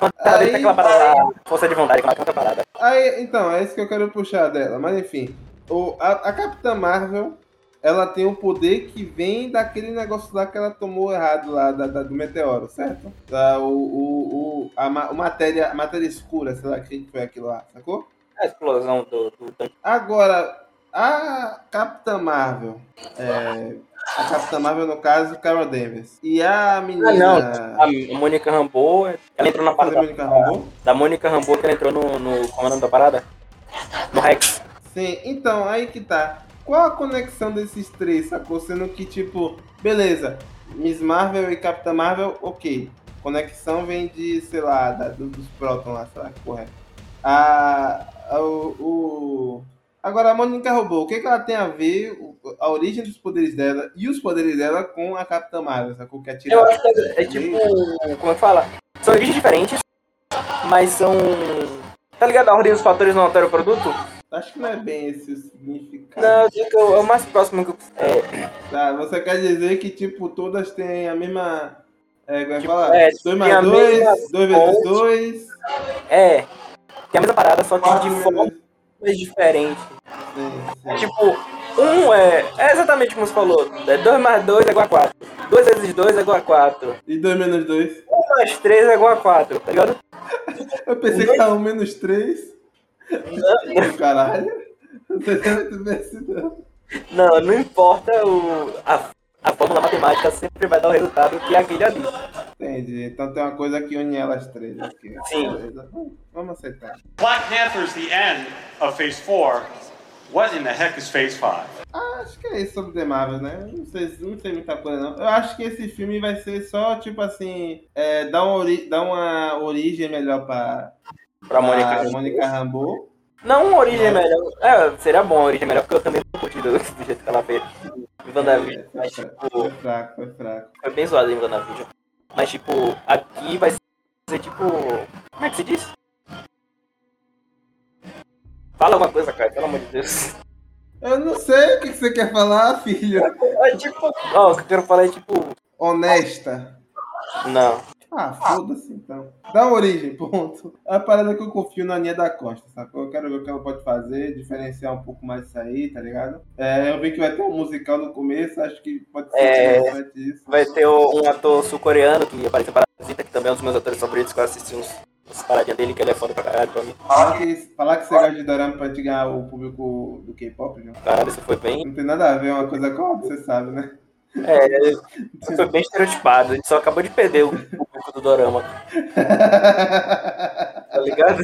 Lanterna verde tem aquela parada, força de vontade, aquela outra parada. Aí, então, é isso que eu quero puxar dela. Mas enfim, o, a, a Capitã Marvel, ela tem um poder que vem daquele negócio lá que ela tomou errado lá, da, da- do meteoro, certo? Da, o, o, o, a, ma- o matéria, a matéria escura, sei lá, que foi aquilo lá, sacou? A explosão do, do. Agora, a Capitã Marvel, é, a Capitã Marvel, no caso, Carol Danvers. E a menina... Ah, não. A Mônica Rambeau, ela entrou na parada Mônica Rambeau? da Mônica Rambeau, que ela entrou no, no comando da parada. No Rex. Sim, então, aí que tá. Qual a conexão desses três, sacou? Sendo que, tipo, beleza, Miss Marvel e Capitã Marvel, ok. Conexão vem de, sei lá, da- do- dos Proton lá, sei lá que porra é. A, a- o, o- Agora, a Mônica Robô, o que, que ela tem a ver, a origem dos poderes dela e os poderes dela com a Capitã Marvel, sacou? Que atira... Eu acho que é, é tipo. Como é que fala? São origens diferentes, mas são. Tá ligado? A ordem dos fatores não altera o produto? Acho que não é bem esse o significado. Não, eu digo que é o mais próximo que eu. É, Tá, você quer dizer que, tipo, todas têm a mesma. É, como é que Tipo, fala? é, 2 tem a mais mesma 2, 2 vezes. 2. é. Tem a mesma parada, só que de formas diferentes. É tipo, um é. É exatamente como você falou. 2 mais 2 é igual a 4. 2 vezes 2 é igual a 4. E 2 menos 2. 1 mais 3 é igual a 4, tá ligado? Eu pensei que era 1 menos 3. Caralho. Não assim, não. Não, importa o. A, a fórmula matemática sempre vai dar o resultado que é aquele ali. Entendi. Então tem uma coisa que une elas três aqui. Sim. Beleza. Vamos aceitar. Black Panther's the end of Phase 4. What in the heck is Phase 5? Ah, acho que é isso sobre The Marvel, né? Não sei, não sei muita coisa, não. Eu acho que esse filme vai ser só, tipo assim, é, dar, uma ori- dar uma origem melhor pra, Pra Mônica. Mônica Rambeau. Não uma origem melhor. É, seria bom a origem melhor, porque eu também não curti do, do jeito que ela fez. Em WandaVision. Foi Mas, tipo, foi fraco, foi fraco. foi bem zoado em WandaVision. Mas, tipo, aqui vai ser tipo. Como é que se diz? Fala alguma coisa, cara, pelo amor de Deus. Eu não sei o que que você quer falar, filho. É tipo. Ó, o que eu quero falar é tipo. Honesta. Não. Ah, foda-se então. Dá uma origem, ponto. É a parada que eu confio na Aninha da Costa, sacou? Eu quero ver o que ela pode fazer, diferenciar um pouco mais isso aí, tá ligado? É, eu vi que vai ter um musical no começo, acho que pode ser É. interessante isso. Vai ter o- um ator sul-coreano que apareceu para Parasita, que também é um dos meus atores favoritos, que eu assisti uns, paradinhas dele, que ele é foda pra caralho pra mim. Falar que, falar que você gosta de dorama pra te ganhar o público do K-pop, João. Caralho, isso foi bem. Não tem nada a ver uma coisa com a outra, você sabe, né? É, foi bem estereotipado. A gente só acabou de perder o do Dorama, tá ligado?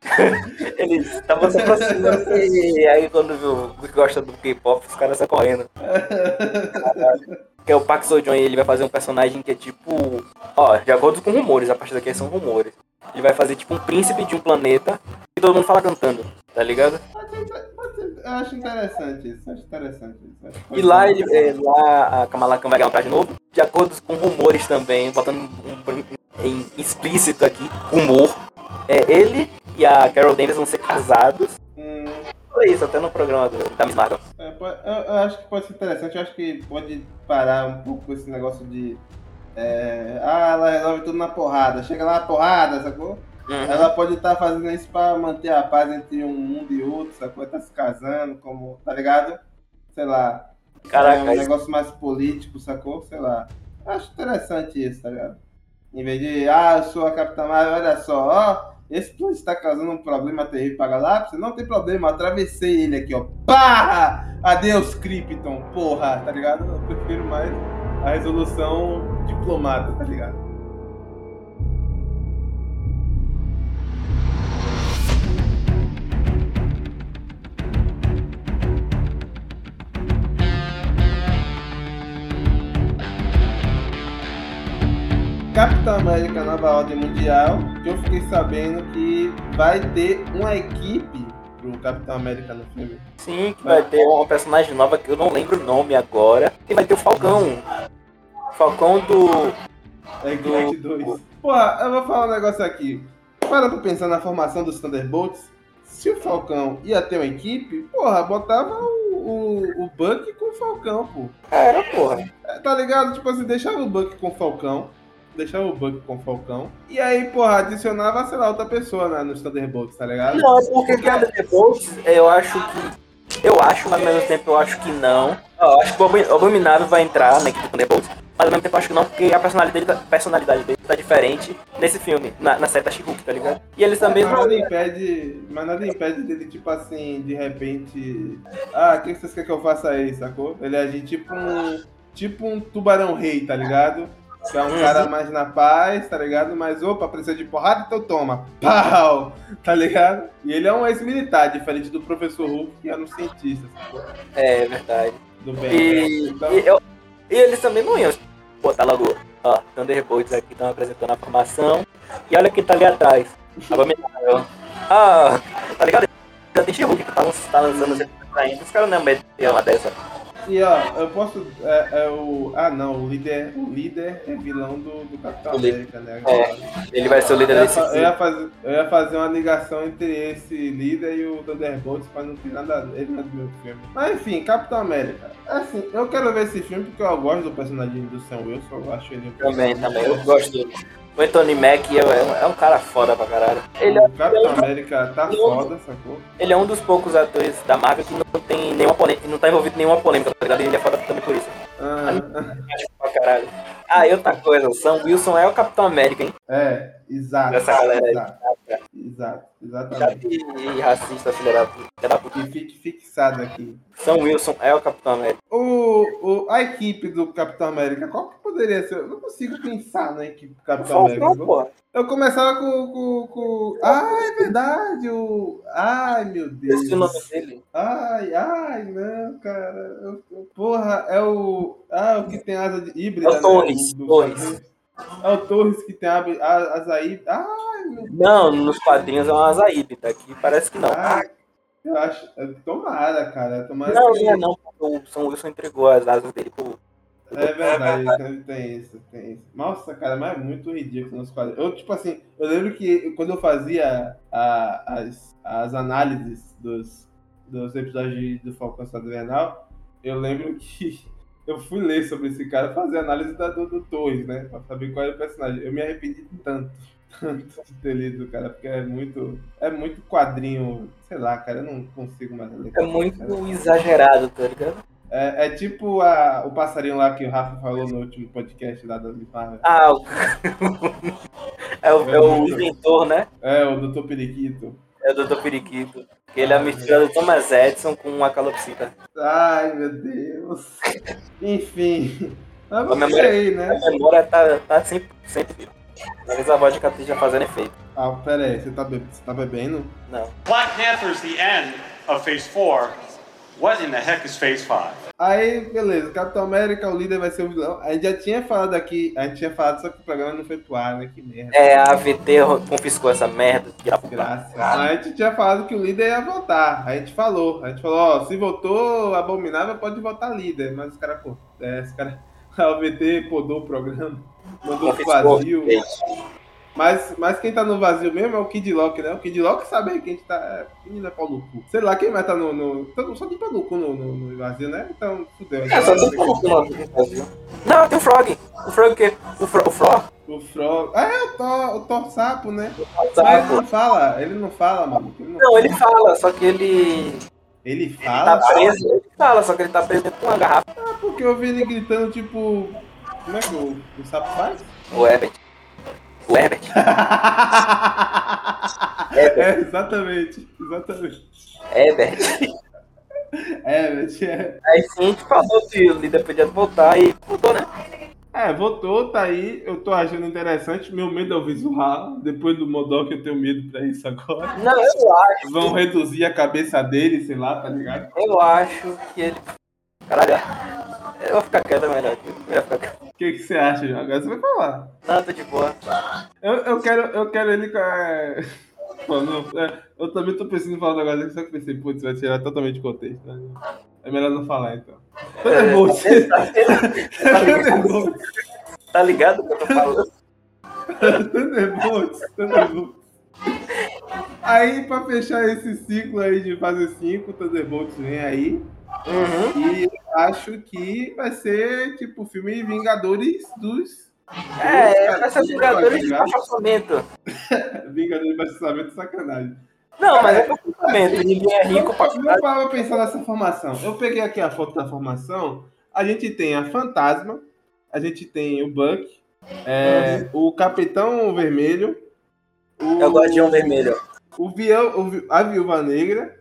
Ele tava se aproximando e aí quando viu que gosta do K-pop, os caras saem correndo. Caralho. Que é o Park Seo Joon, ele vai fazer um personagem que é tipo. Ó, de acordo com rumores, a partir daqui são rumores. Ele vai fazer tipo um príncipe de um planeta e todo mundo fala cantando, tá ligado? Eu acho interessante isso, acho interessante isso. Acho E lá, ele, é, lá a Kamala Khan vai ganhar traje novo, de acordo com rumores também, botando um, em explícito aqui, rumor. É, ele e a Carol Danvers vão ser casados. Hum, Foi isso, até no programa do, da Miss Marvel. é, eu, eu acho que pode ser interessante, eu acho que pode parar um pouco com esse negócio de. é, ah, ela resolve tudo na porrada. Chega lá na porrada, sacou? Uhum. Ela pode estar fazendo isso pra manter a paz entre um mundo e outro, sacou? Tá se casando, como. Tá ligado? Sei lá. Caraca, é um isso- negócio mais político, sacou? Sei lá. Acho interessante isso, tá ligado? Em vez de, ah, eu sou a Capitã Marvel, olha só, ó, esse plano está causando um problema terrível pra galáxia? Não tem problema, atravessei ele aqui, ó. Pá! Adeus, Krypton, porra, tá ligado? Eu prefiro mais a resolução diplomata, tá ligado? Capitão América Nova Ordem Mundial, que eu fiquei sabendo que vai ter uma equipe pro Capitão América no filme. Sim, que vai ter uma personagem nova que eu não lembro o nome agora. E vai ter o Falcão. Falcão do. É Ignite 2. Porra, eu vou falar um negócio aqui. Para pra pensar na formação dos Thunderbolts. Se o Falcão ia ter uma equipe, porra, botava o, o, o Buck com o Falcão, pô. Era, porra. É, Tá ligado? Tipo assim, deixava o Buck com o Falcão. Deixava o Buck com o Falcão. E aí, porra, adicionava, sei lá, outra pessoa na, nos Thunderbolts, tá ligado? Não, porque que a Thunderbolts, eu acho que. Eu acho, mas ao mesmo tempo eu acho que não. Eu acho que o Abomin- o Abominável vai entrar na equipe do Thunderbolts. Mas ao mesmo tempo eu acho que não, porque a personalidade dele, tá- personalidade dele tá diferente nesse filme, na, na série da tá ligado? E eles também Mas nada impede, mas nada impede dele, tipo assim, de repente. Ah, o que vocês querem que eu faça aí, sacou? Ele agir tipo um. Tipo um tubarão rei, tá ligado? Que é um cara mais na paz, tá ligado? Mas opa, precisa de porrada, então toma. Pau! Tá ligado? E ele é um ex-militar, diferente do professor Hulk, que era um cientista, sacou? É verdade. Do bem. E, Então, e, eu- e eles também não iam botar logo, ó, Thunderbolts aqui estão apresentando a formação. E olha quem tá ali atrás. Abominável. Ah, tá ligado? Já tem She-Hulk que tá, tá lançando os caras não meteram uma dessa. E ó, eu posso. É, é o. Ah não, o líder, o líder é vilão do, do Capitão. América, né? É. Ele vai ser o Eu líder ia, desse fa- eu, filme. ia fazer, eu ia fazer uma ligação entre esse líder e o Thunderbolts pra não ter nada a ver no meu filme. Mas enfim, Capitão América. Assim, eu quero ver esse filme porque eu gosto do personagem do Sam Wilson, eu acho ele Também, também. Eu gosto dele. O Anthony Mack é, é um- é um cara foda pra caralho. Ele é, O Capitão América tá foda, sacou? ele é um dos poucos atores da Marvel que não tem nenhuma polêmica, não tá envolvido em nenhuma polêmica, tá ligado? Ele é foda também por isso. Ah, Acho pra caralho. Ah, e outra coisa, o Sam Wilson é o Capitão América, hein? é, exato. Essa galera aí. Exato, exatamente. de racista, puta. Que fique fixado aqui. Sam Wilson é o Capitão América. O, o, a equipe do Capitão América, qual que poderia ser? Eu não consigo pensar na equipe do Capitão América. Porra. Eu começava com, com, com- Ah, é verdade! O... Ai, meu Deus. Esse é o nome dele. Ai, ai, não, cara. Eu- Porra, é o. Ah, o que tem asa de híbrida. É o né? Torres, do- Torres. É o Torres que tem a, a, asa híbrida. Ai, meu Deus. Não, nos quadrinhos é uma Azaíbe, tá aqui parece que não. Eu acho. Tomara, cara. Tomara Não, que... não é não. O Sam Wilson entregou as asas dele pro. É verdade, tem- tem isso, tem isso. Nossa, cara, mas é muito ridículo nos quadrinhos. Eu, tipo assim, eu lembro que quando eu fazia a- as, as análises dos, dos episódios de- do Falcão Estado Invernal, eu lembro que eu fui ler sobre esse cara, fazer análise da, do, do Torres, né? Pra saber qual era o personagem. Eu me arrependi tanto, tanto de ter lido, cara, porque é muito, é muito quadrinho, sei lá, cara, eu não consigo mais ler. É muito exagerado, tá ligado? É, é tipo a- o passarinho lá que o Rafa falou no último podcast lá da Marvel. Ah, o... é, o, é o inventor, né? É, o Dr. Periquito. É o Dr. Periquito. Que ele é a mistura do Thomas Edison com a calopsita. Ai, meu Deus. Enfim. Mas A você memória- A né? memória tá, tá 100%, viva. Talvez a vodka esteja fazendo efeito. Ah, pera aí, você tá, be- você tá bebendo? Não. Black Panther's the end of Phase 4. What in the heck is Phase 5? Aí, beleza, Capitão América, o líder vai ser o vilão. A gente já tinha falado aqui, a gente tinha falado, só que o programa não foi pro ar, né? Que merda. É, a AVT confiscou essa merda. que era- Graça. A gente tinha falado que o líder ia votar. A gente falou. A gente falou, ó, se votou abominável, pode votar líder. Mas os caras, pô, é, os caras. A OVT podou o programa. Mandou pro Confiscou. vazio. Mas, mas quem tá no vazio mesmo é o Kid Lock, né? O Kid Lock sabe aí quem tá. É, menino é pau no cu. Sei lá quem vai tá no, no. todo- Só tem pau no cu no, no, no vazio, né? Então, fudeu. É, só tem que não Brasil. Não, tem o Frog. O Frog o quê? O Fro, o Fro? O Frog. Ah, é o Thor, o Thor Sapo, né? Mas ele Sapo. não fala, ele não fala, mano. Ele não, Não, ele fala, só que ele. ele Ele fala. tá preso. Ele fala, só que ele tá preso dentro de uma garrafa. Ah, porque eu vi ele gritando, tipo. Como é que o, o sapo faz? O Herbert. O Herbert. é, exatamente, exatamente. Herbert. Herbert, é. Aí sim a gente falou que o líder podia voltar e voltou, né? É, voltou, tá aí. Eu tô achando interessante. Meu medo é o visual. Depois do Modok, eu tenho medo pra isso agora. Não, eu acho. Vão reduzir a cabeça dele, sei lá, tá ligado? Eu acho que ele. Caralho, eu vou ficar quieto melhor. Eu vou ficar quieto. O que, que você acha, João? Agora você vai falar. Não, tô de boa. Eu, eu, quero, eu quero ele com a. Pô, não, é, eu também tô pensando em falar um negócio, só que pensei, putz, vai tirar totalmente de contexto. Né? É melhor não falar, então. Thunderbolts. Thunderbolts. Tá ligado o que eu tô falando? Thunderbolts. Thunderbolts. Aí, pra fechar esse ciclo aí de fase 5, Thunderbolts vem aí. Uhum. E acho que vai ser tipo filme Vingadores dos. É, vai ser Vingadores de baixo orçamento. Vingadores de baixo orçamento, sacanagem. Não, mas é baixo orçamento, ninguém é rico pra Eu tava pensando nessa formação. Eu peguei aqui a foto da formação. A gente tem a Fantasma, a gente tem o Buck, é, o Capitão Vermelho, o, É o Guardião Vermelho. o, Vião, o a Viúva Negra,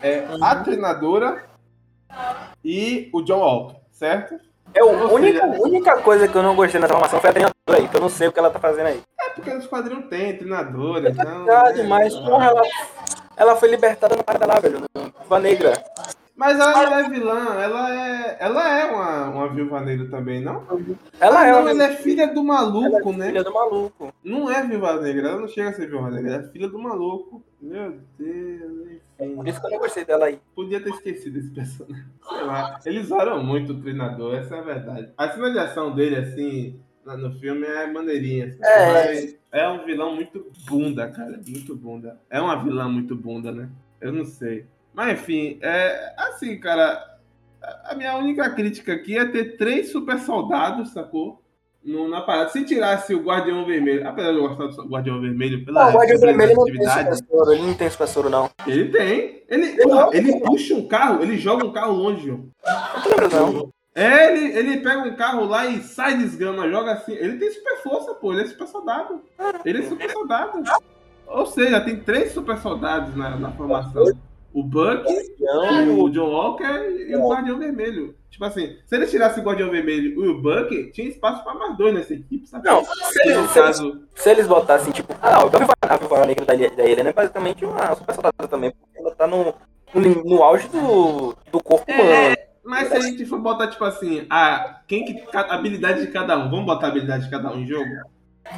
é, a Treinadora e o John Walker, certo? É a única, única coisa que eu não gostei nessa formação foi a treinadora aí, que eu não sei o que ela tá fazendo aí. É porque nos quadrinhos tem treinadora, então. Verdade, né, mas porra, ela, ela foi libertada na parada lá, velho. no Viúva Negra. Mas ela não é vilã, ela é. Ela é uma, uma viúva negra também, não? Ela Ah, é não, ela é filha do maluco, né? filha do maluco. Não é viúva negra, ela não chega a ser viúva negra, ela é filha do maluco. Meu Deus, enfim. Por isso que eu não gostei dela aí. Podia ter esquecido esse personagem. Sei lá. Eles usaram muito o treinador, essa é a verdade. A cena de ação dele, assim, no filme é maneirinha. assim, É. mas é um vilão muito bunda, cara. Muito bunda. É uma vilã muito bunda, né? Eu não sei. Mas enfim, é assim, cara. a- minha única crítica aqui é ter três super soldados, sacou? No, na parada. Se tirasse o Guardião Vermelho, apesar de eu gostar do Guardião Vermelho pela Não, o Guardião Vermelho não tem super soro, ele não tem super soro, não. ele tem. Ele, porra, ele puxa um carro, ele joga um carro longe, ó. Não não. É, ele, ele pega um carro lá e sai desgrama, joga assim. Ele tem super força, pô. Ele é super soldado. Ele é super soldado. Ou seja, tem três super soldados na, na formação. O Buck, o John Walker e o Guardião Vermelho. Tipo assim, se ele tirasse o Guardião Vermelho e o Buck, tinha espaço pra mais dois nessa equipe, sabe? Não, se eles, se eles, se eles botassem, tipo, ah, a Viúva Negra da, da Helena é basicamente uma super soldada também, porque ela tá no, no, no auge do, do corpo humano. É, mas se a gente for botar, tipo assim, a, quem que, a habilidade de cada um, vamos botar a habilidade de cada um em jogo?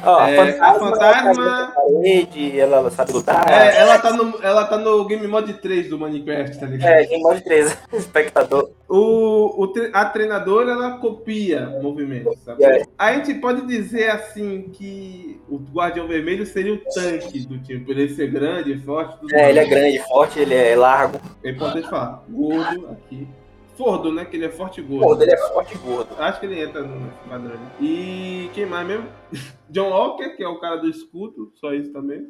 Ó, É, a Fantasma- ela tá na parede, ela sabe lutar. É, ela tá no, ela tá no Game Mode 3 do Minecraft, tá ligado? É, tem mais de três espectador. O, o a treinadora, ela copia movimentos, sabe? É. A gente pode dizer, assim, que o Guardião Vermelho seria o tanque do time, por ele ser grande, forte, É, ele é grande, forte, ele é largo. É importante falar. Gordo aqui. Fordo, né? Que ele é forte e gordo. Pô, ele é forte e gordo. Acho que ele entra no padrão. né? E quem mais mesmo? John Walker, que é o cara do escudo, só isso também.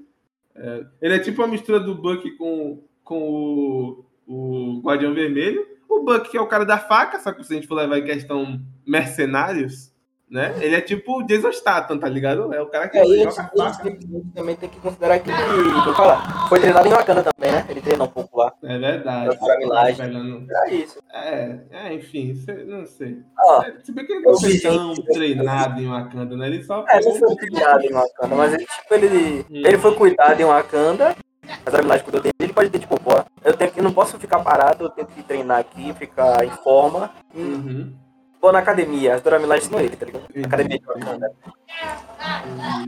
É, ele é tipo a mistura do Buck com, com o, o Guardião Vermelho. O Buck, que é o cara da faca, só que se a gente for levar em questão mercenários, né? Ele é tipo o Jason Statham, tá ligado? É o cara que aí, a joga faca. gente também tem que considerar que eu falar, foi treinado em Wakanda também, né? Ele treinou um pouco lá. É verdade. Era isso. É, é, enfim, não sei. Ó, É, Se bem que ele não foi tão treinado em Wakanda, né? Ele só é, foi em Wakanda, mas ele, tipo, ele, Hum. ele foi cuidado em Wakanda, as habilidades que eu tenho, ele pode ter, tipo, pô, eu, tenho, que- eu não posso ficar parado, eu tenho que treinar aqui, ficar em forma. Uhum. Vou na academia, as Doramilagens são ele, tá ligado? Entendi. Academia de Wakanda.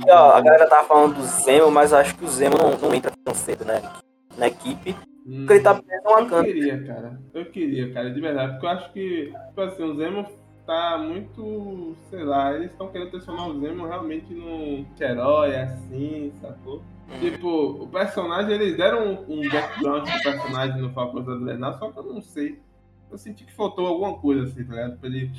E, ó, a galera tava falando do Zemo, mas eu acho que o Zemo não, não entra tão cedo, né? Na equipe. Hum. Porque ele tá preso Eu Wakanda. queria, cara. Eu queria, cara, de verdade. Porque eu acho que, tipo assim, o Zemo tá muito. Sei lá, eles estão querendo transformar o Zemo realmente num herói assim, sacou? Tipo, o personagem, eles deram um, um background pro personagem no Falcão da Invernal, só que eu não sei. Eu senti que faltou alguma coisa assim, tá ligado? Pra ele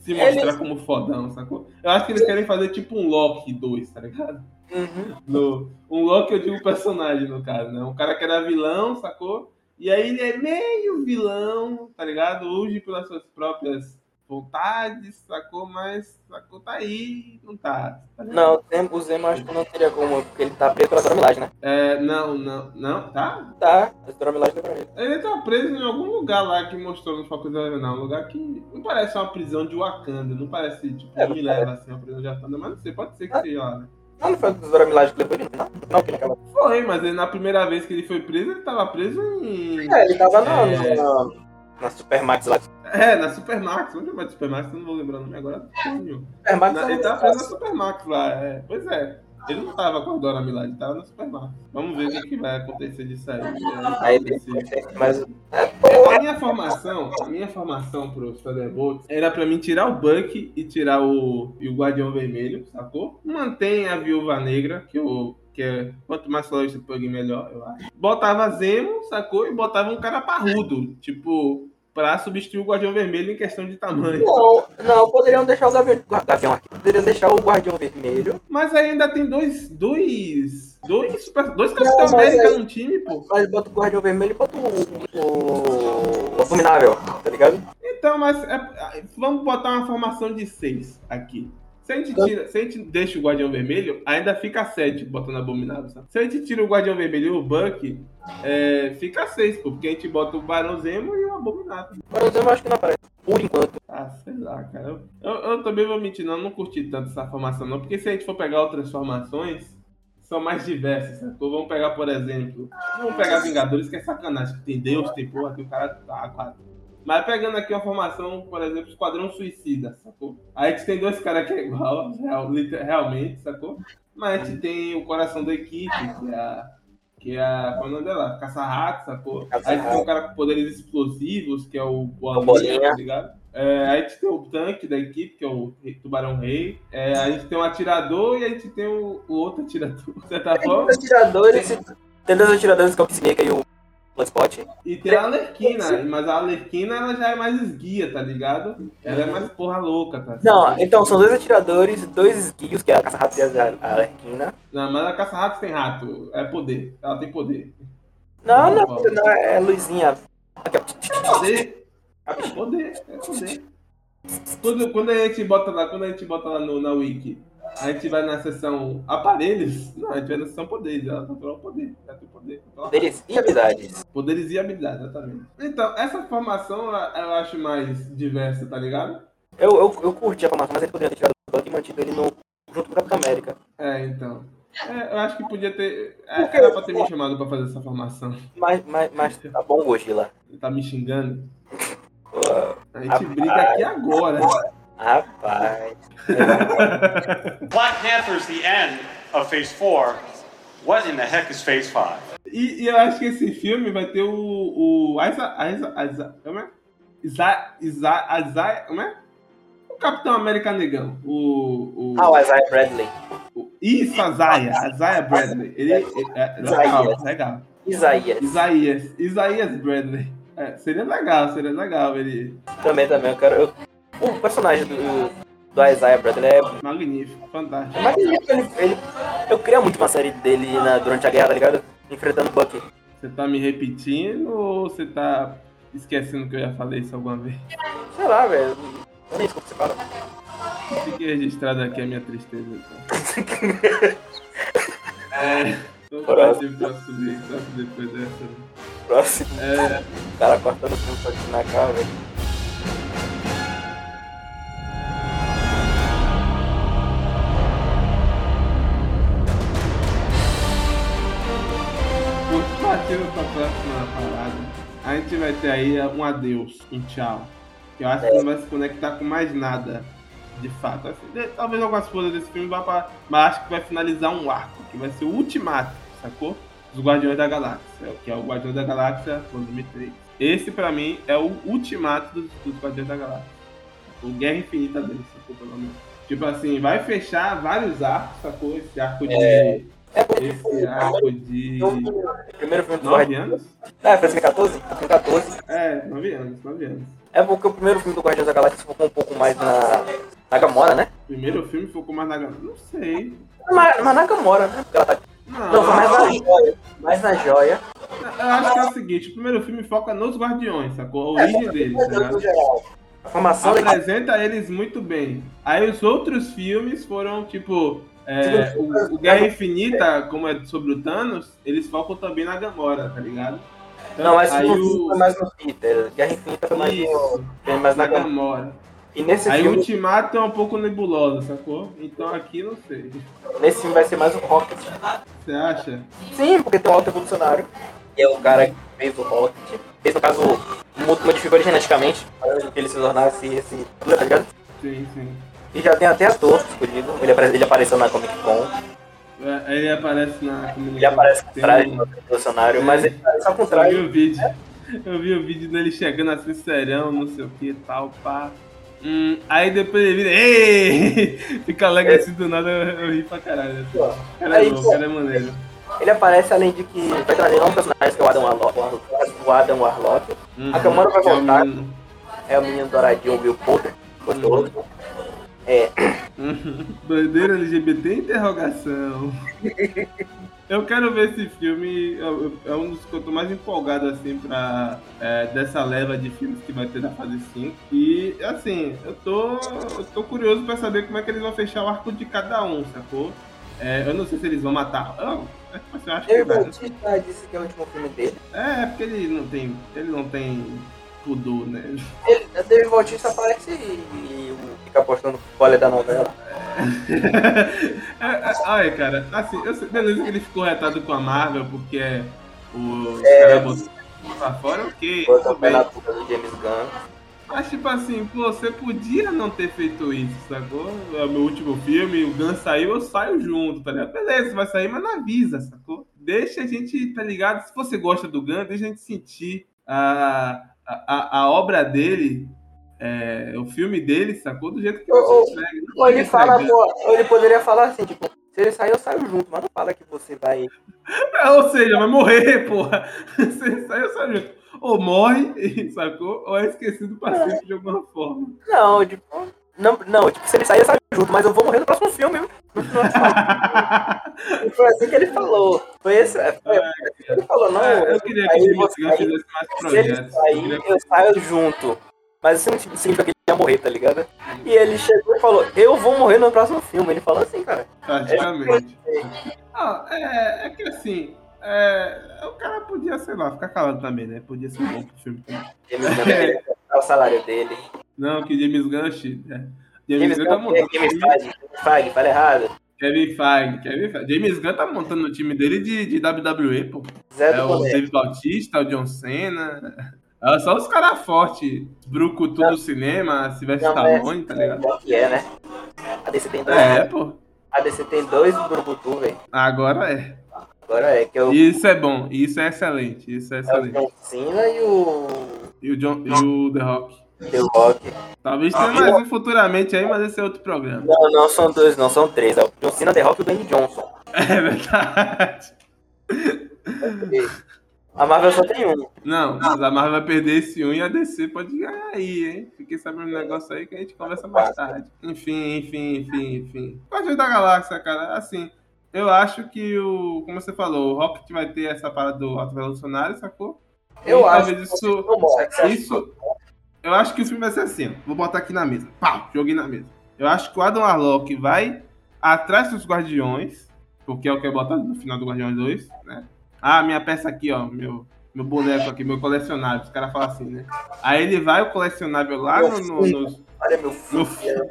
se mostrar Eles- como fodão, sacou? Eu acho que eles querem fazer tipo um Loki 2, tá ligado? Uhum. No, um Loki eu digo personagem, no caso, né? Um cara que era vilão, sacou? E aí ele é meio vilão, tá ligado? Hoje pelas suas próprias vontade, sacou? Mas sacou, tá aí, não tá. tá? Não, o Zemo- o acho que não teria como, porque ele tá preso pela Dora Milaje, né? É, não, não, não, tá? Tá, a Dora Milaje deu pra ele. Ele tá preso em algum lugar lá que mostrou no Foco Zero, não. Um lugar que não parece uma prisão de Wakanda, não parece, tipo, É, me não leva assim uma prisão de Wakanda, mas não sei, pode ser que seja lá, né? Não, não foi a Dora Milaje que levou ele, não? Não, que naquela... Foi, mas ele, na primeira vez que ele foi preso, ele tava preso em. É, ele tava na, É. na, na Supermax lá. É, na Supermax. Onde vai de Supermax? Eu não vou lembrar o nome agora. Supermax Na- é ele tava preso na Supermax lá, é. Pois é. Ele não tava com a Dora Milaje, ele tava na Supermax. Vamos ver o que, que vai acontecer disso aí. Aí É, mas A minha formação, a minha formação pro Thunderbolts era pra mim tirar o Buck e tirar o, e o Guardião Vermelho, sacou? Mantém a Viúva Negra, que eu que é quanto mais floresta pug melhor, eu acho. Botava Zemo, sacou? E botava um cara parrudo, tipo, pra substituir o Guardião Vermelho em questão de tamanho. Não, não, poderiam deixar o Gavião, aqui. Poderiam deixar o Guardião Vermelho. Mas aí ainda tem dois, dois, dois, dois Capitão América aí- no time, pô. Mas bota o Guardião Vermelho e bota o, o, o Abominável, tá ligado? Então, mas é- vamos botar uma formação de seis aqui. Se a, gente tira, se a gente deixa o Guardião Vermelho, ainda fica sete, botando abominável. Sabe? Se a gente tira o Guardião Vermelho e o Buck, é, fica seis, pô, porque a gente bota o Barão Zemo e o Abominável. Mas eu acho que não aparece. Por enquanto. Ah, sei lá, cara. Eu, eu, eu também vou mentir, não, não curti tanto essa formação, não, porque se a gente for pegar outras formações, são mais diversas, sacou? Vamos pegar, por exemplo, vamos pegar Vingadores, que é sacanagem, que tem Deus, tem porra, tem o cara tá quatro. Mas pegando aqui uma formação, por exemplo, Esquadrão Suicida, sacou? Aí a gente tem dois caras que é igual, real- realmente, sacou? Mas a gente tem o coração da equipe, que é a. Que é a. Qual é o nome dela? Caça-rato, sacou? Aí a gente tem um cara com poderes explosivos, que é o Bolinha, tá ligado? É, aí a gente tem o tanque da equipe, que é o Tubarão Rei. É, a gente tem um atirador e a gente tem o, o outro atirador, de certa Tem forma. dois atiradores. Tem dois atiradores que é o Peacemaker e o Bloodspot. E tem a Alerquina, mas a Alerquina ela já é mais esguia, tá ligado? Ela é mais porra louca, tá? Não, então são dois atiradores, dois esquios, que é a caça-rato e a a Arlequina. Não, mas a caça-ratos tem rato, é poder. Ela tem poder. Não, não, não, é Luizinha. Aqui, ó. Poder? É poder, é poder. Quando, quando a gente bota lá, quando a gente bota lá no, na wiki, a gente vai na seção aparelhos, não, a gente vai na seção poderes, ela controla o poder, ela tem poder. Poderes e habilidades. Poderes e habilidades, exatamente. Então, essa formação eu acho mais diversa, tá ligado? Eu, eu, eu curti a formação, mas ele poderia ter tirado o Buck e mantido ele no, junto com o Capitão América. É, então. É, eu acho que podia ter. é, Porque- era pra ter me chamado pra fazer essa formação. Mas, mas, mas tá bom, Godzilla. Ele tá me xingando. A gente Rapaz. briga aqui agora. Rapaz. Black Panther's the end of Phase 4. What in the heck is Phase 5? E, e eu acho que esse filme vai ter o. o Isa, Isa, Isa, como é? Isa, Isa, Isa, como é? O Capitão América Negão. O. o, Ah, o Isaiah Bradley. o isso, a Zaya. A Zaya Bradley. Ele, ele- é, legal, Isaías. legal. Isaías. Isaías. Isaías Bradley. É, seria legal, seria legal ele. Também, também. Eu quero. eu- O personagem do, do Isaiah Bradley é Magnífico, fantástico. magnífico. Ele, ele, eu queria muito uma série dele na, durante a guerra, tá ligado? Enfrentando o Bucky. Você tá me repetindo ou você tá esquecendo que eu já falei isso alguma vez? Sei lá, velho. Eu nem escuto você fala. Fique registrado aqui a minha tristeza. Então. é. Vamos partir pra subir, só depois dessa. Próximo. É, O cara cortando o filme aqui na cara, velho. Próxima parada. A gente vai ter aí um adeus, um tchau. Que eu acho que não vai se conectar com mais nada. De fato. Assim, talvez algumas coisas desse filme vá pra. Mas acho que vai finalizar um arco, que vai ser o ultimato, sacou? Dos Guardiões da Galáxia. Que é o Guardiões da Galáxia volume 3. Esse pra mim é o ultimato dos, dos Guardiões da Galáxia. O Guerra Infinita deles, sacou? Pelo menos. Tipo assim, vai fechar vários arcos, sacou? Esse arco de. É porque Esse arco de. primeiro filme do Guardiões. anos? É, foi 2014? 2014. É, nove anos, nove anos. É porque o primeiro filme do Guardiões da Galáxia focou um pouco mais na, na Gamora, né? Primeiro filme focou mais na. Não sei. Mas, mas na Gamora, né? Porque ela tá... Não, Não, mais na joia. Mais na joia. eu acho que é o seguinte: o primeiro filme foca nos Guardiões, sacou? A origem deles, No ligado? geral. A formação da apresenta eles muito bem. Aí os outros filmes foram, tipo, é, o, o Guerra Infinita, como é sobre o Thanos, eles focam também na Gamora, tá ligado? Então, Não, mas aí o... o... foi mais no Peter. Guerra Infinita foi mais, no... Isso, foi mais na na Gamora. E nesse Aí o filme, Ultimato é um pouco nebuloso, sacou? Então aqui não sei. nesse filme vai ser mais o Rocket. Você acha? Sim, porque tem um alto evolucionário. Que é o cara que fez o Rocket. Fez, no caso, mo- modificou ele geneticamente para que ele se tornasse esse. Tá ligado? Sim, sim. E já tem até ator escolhido. Ele, apare- ele apareceu na Comic Con. É, Ele aparece na comunicação. Ele aparece com Tem traje um- evolucionário, Tem. mas ele tá só com Eu vi o vídeo. Eu vi o vídeo dele chegando assim, serão, não sei o que, tal, pá. Hum, aí depois ele vira, ei! Fica alegre assim do nada, eu, eu ri pra caralho. Assim. Cara é louco, cara é maneiro. Ele aparece além de que vai trazer novos personagens, que é o Adam Warlock. O Adam Warlock. A Gamora vai é voltar. menino- É o menino douradinho, o Will Potter. Gostoso. É, Bandeira LGBT interrogação. Eu quero ver esse filme, eu- é um dos que eu tô mais empolgado, assim, pra, é, dessa leva de filmes que vai ter na fase 5. E, assim, eu tô, eu tô curioso pra saber como é que eles vão fechar o arco de cada um, sacou? É, eu não sei se eles vão matar. Eu, eu acho que David vai. Bautista disse que é o último filme dele. É, é porque ele não tem, ele não tem pudor, né? Ele, David Bautista aparece e fica postando folha da novela. É, é, cara, assim, eu beleza que ele ficou retado com a Marvel porque é o É. cara botou pra fora, ok, Botou do James Gunn. Mas tipo assim, pô, você podia não ter feito isso, sacou? É o meu último filme, o Gun saiu, eu saio junto, tá ligado? Beleza, vai sair, mas não avisa, sacou? Deixa a gente, tá ligado? Se você gosta do Gun, deixa a gente sentir a, a, a, obra dele, é, o filme dele, sacou? Do jeito que ô, você entrega. Ou ele fala, pô, ou ele poderia falar assim, tipo, se ele sair, eu saio junto, mas não fala que você vai. É, ou seja, vai morrer, porra. Você saiu só junto. Ou morre, sacou? Ou é esquecido pra sempre de alguma forma. Não, tipo. Não, não, tipo, se ele sair, eu saio junto, mas eu vou morrer no próximo filme. foi assim que ele falou. Foi esse. Foi assim que ele falou, não. É, eu queria que Gunn fizesse mais Se ele sair, Eu saio junto. Mas isso não significa que ele ia morrer, tá ligado? E ele chegou e falou, eu vou morrer no próximo filme. Ele falou assim, cara. Praticamente. Ah, é, é que assim, é, o cara podia, sei lá, ficar calado também, né? Podia ser bom pro filme também. Deveria cortar o salário dele. Não, que James Gunn, né? James James Gunn tá montando. James Feige, fala errado. Kevin Feige, Kevin Feige. James Gunn tá montando o time dele de, de WWE, pô. Zé É o. David Bautista, o John Cena. É só os caras fortes. Brucutu do cinema, é, Stallone, tá ligado? que é, né? A DC tem dois. É, pô. A DC tem dois Brucutu, velho. Agora é. Agora é, que é o, Isso é bom, isso é excelente, isso é é o excelente. John Cena e o E o, John, e o The Rock. The Rock. Talvez tenha mais um futuramente aí, mas esse é outro programa. Não, não são dois, não, são três. É o John Cena, The Rock e o Dwayne Johnson. É verdade. A Marvel só tem um. Não, mas a Marvel vai perder esse um e a DC pode ganhar aí, hein? Fiquei sabendo um negócio aí que a gente conversa mais tarde. Enfim, enfim, enfim, enfim. Guardiões da Galáxia, cara, assim, eu acho que o. Como você falou, o Rocket vai ter essa parada do Alto Revolucionário, sacou? Eu E acho talvez que isso. Isso. Eu acho que o filme vai ser assim. Vou botar aqui na mesa. Pau, joguei na mesa. Eu acho que o Adam Warlock vai atrás dos Guardiões, porque é o que é botado no final do Guardiões 2, né? Ah, minha peça aqui, ó, meu, meu boneco aqui, meu colecionável. Os caras falam assim, né? Aí ele vai, o colecionável lá no, no, nos- Olha meu Meu filho.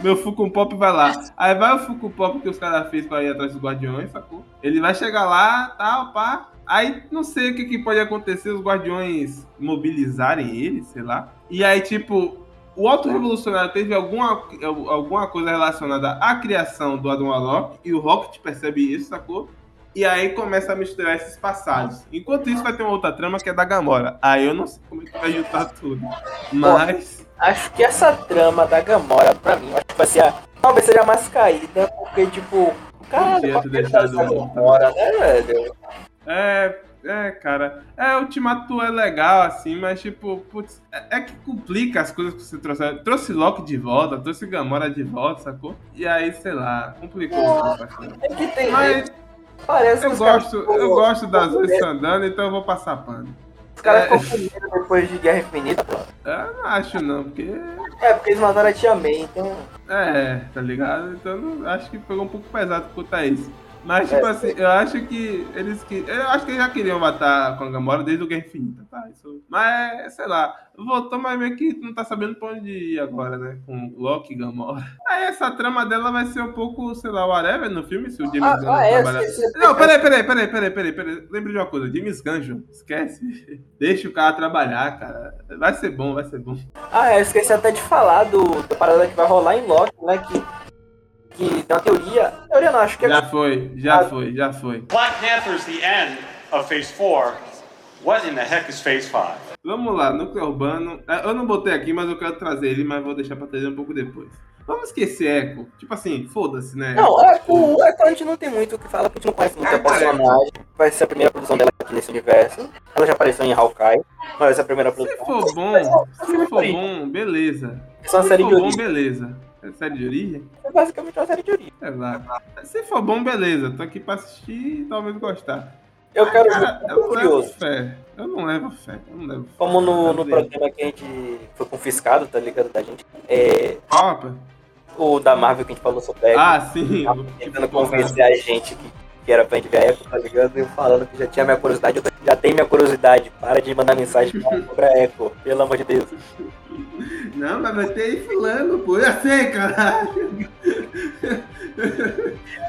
meu Funko Pop vai lá. Aí vai o Funko Pop que os caras fez pra ir atrás dos Guardiões, sacou? Ele vai chegar lá, tal, pá. Aí não sei o que, que pode acontecer, os Guardiões mobilizarem ele, sei lá. E aí, tipo, o Auto Revolucionário teve alguma, alguma coisa relacionada à criação do Adam Warlock e o Rocket percebe isso, sacou? E aí começa a misturar esses passados. Enquanto isso, vai ter uma outra trama que é da Gamora. Aí eu não sei como é que vai juntar tudo. Mas. Acho que essa trama da Gamora, pra mim, acho que vai ser a. Talvez seja a mais caída, porque, tipo. Caralho, Podia ter deixado Gamora, né, velho? É, é, cara. É, o Ultimato é legal, assim, mas, tipo, putz, é, é que complica as coisas que você trouxe. Trouxe Loki de volta, trouxe Gamora de volta, sacou? E aí, sei lá, complicou assim. É que tem. Mas Parece eu gosto, eu gosto das duas andando, então eu vou passar pano. Os caras É. ficam com depois de Guerra Infinita, pô. Eu não acho não, porque. É, porque eles mataram a Tia May, então. É, tá ligado? Então acho que pegou um pouco pesado quanto a isso. Mas, tipo É. assim, eu acho que eles que. Eu acho que eles já queriam matar com a Gamora desde o Guerra Infinita, tá? Isso... Mas, sei lá, voltou, mas meio que não tá sabendo pra onde ir agora, né? Com Loki e Gamora. Aí essa trama dela vai ser um pouco, sei lá, whatever no filme, se o James Ah, Gunn ah, é, trabalhar. esqueci. Não, peraí, peraí, peraí, peraí, peraí, peraí. Lembre de uma coisa, James Gunn, João, esquece. Deixa o cara trabalhar, cara. Vai ser bom, vai ser bom. Ah, eu esqueci até de falar do, da parada que vai rolar em Loki, né? Que, que tem uma teoria. Teoria não, acho que é. Já foi, já foi, já foi. Black Panther's the end of Phase 4. What in the heck is Phase 5? Vamos lá, núcleo urbano. É, Eu não botei aqui, mas eu quero trazer ele, mas vou deixar pra trazer um pouco depois. Vamos esquecer Echo. Tipo assim, foda-se, né? Não, é, o Echo a gente não tem muito o que falar, porque a gente não conhece muito a É, cara. personagem. Vai ser a primeira produção dela aqui nesse universo. Ela já apareceu em Hawkeye, mas vai ser a primeira Se produção. for bom, se for bom, beleza. É Se for bom, beleza. É série de origem? É basicamente uma série de origem. Lá. Se for bom, beleza. Tô aqui pra assistir e talvez gostar. Eu quero Cara, ver, eu levo curioso. fé. Eu não levo fé. Eu não levo fé. Como no, no programa que a gente foi confiscado, tá ligado? Da gente. É, rapaz? o da Marvel que a gente falou sobre. Ah, sim. tentando convencer a gente que, que era pra gente ver a Echo, tá ligado? Eu falando que já tinha minha curiosidade, eu já tem minha curiosidade. Para de mandar mensagem pra- Echo, pelo amor de Deus. Não, mas vai ter aí fulano, pô. Eu sei, caralho.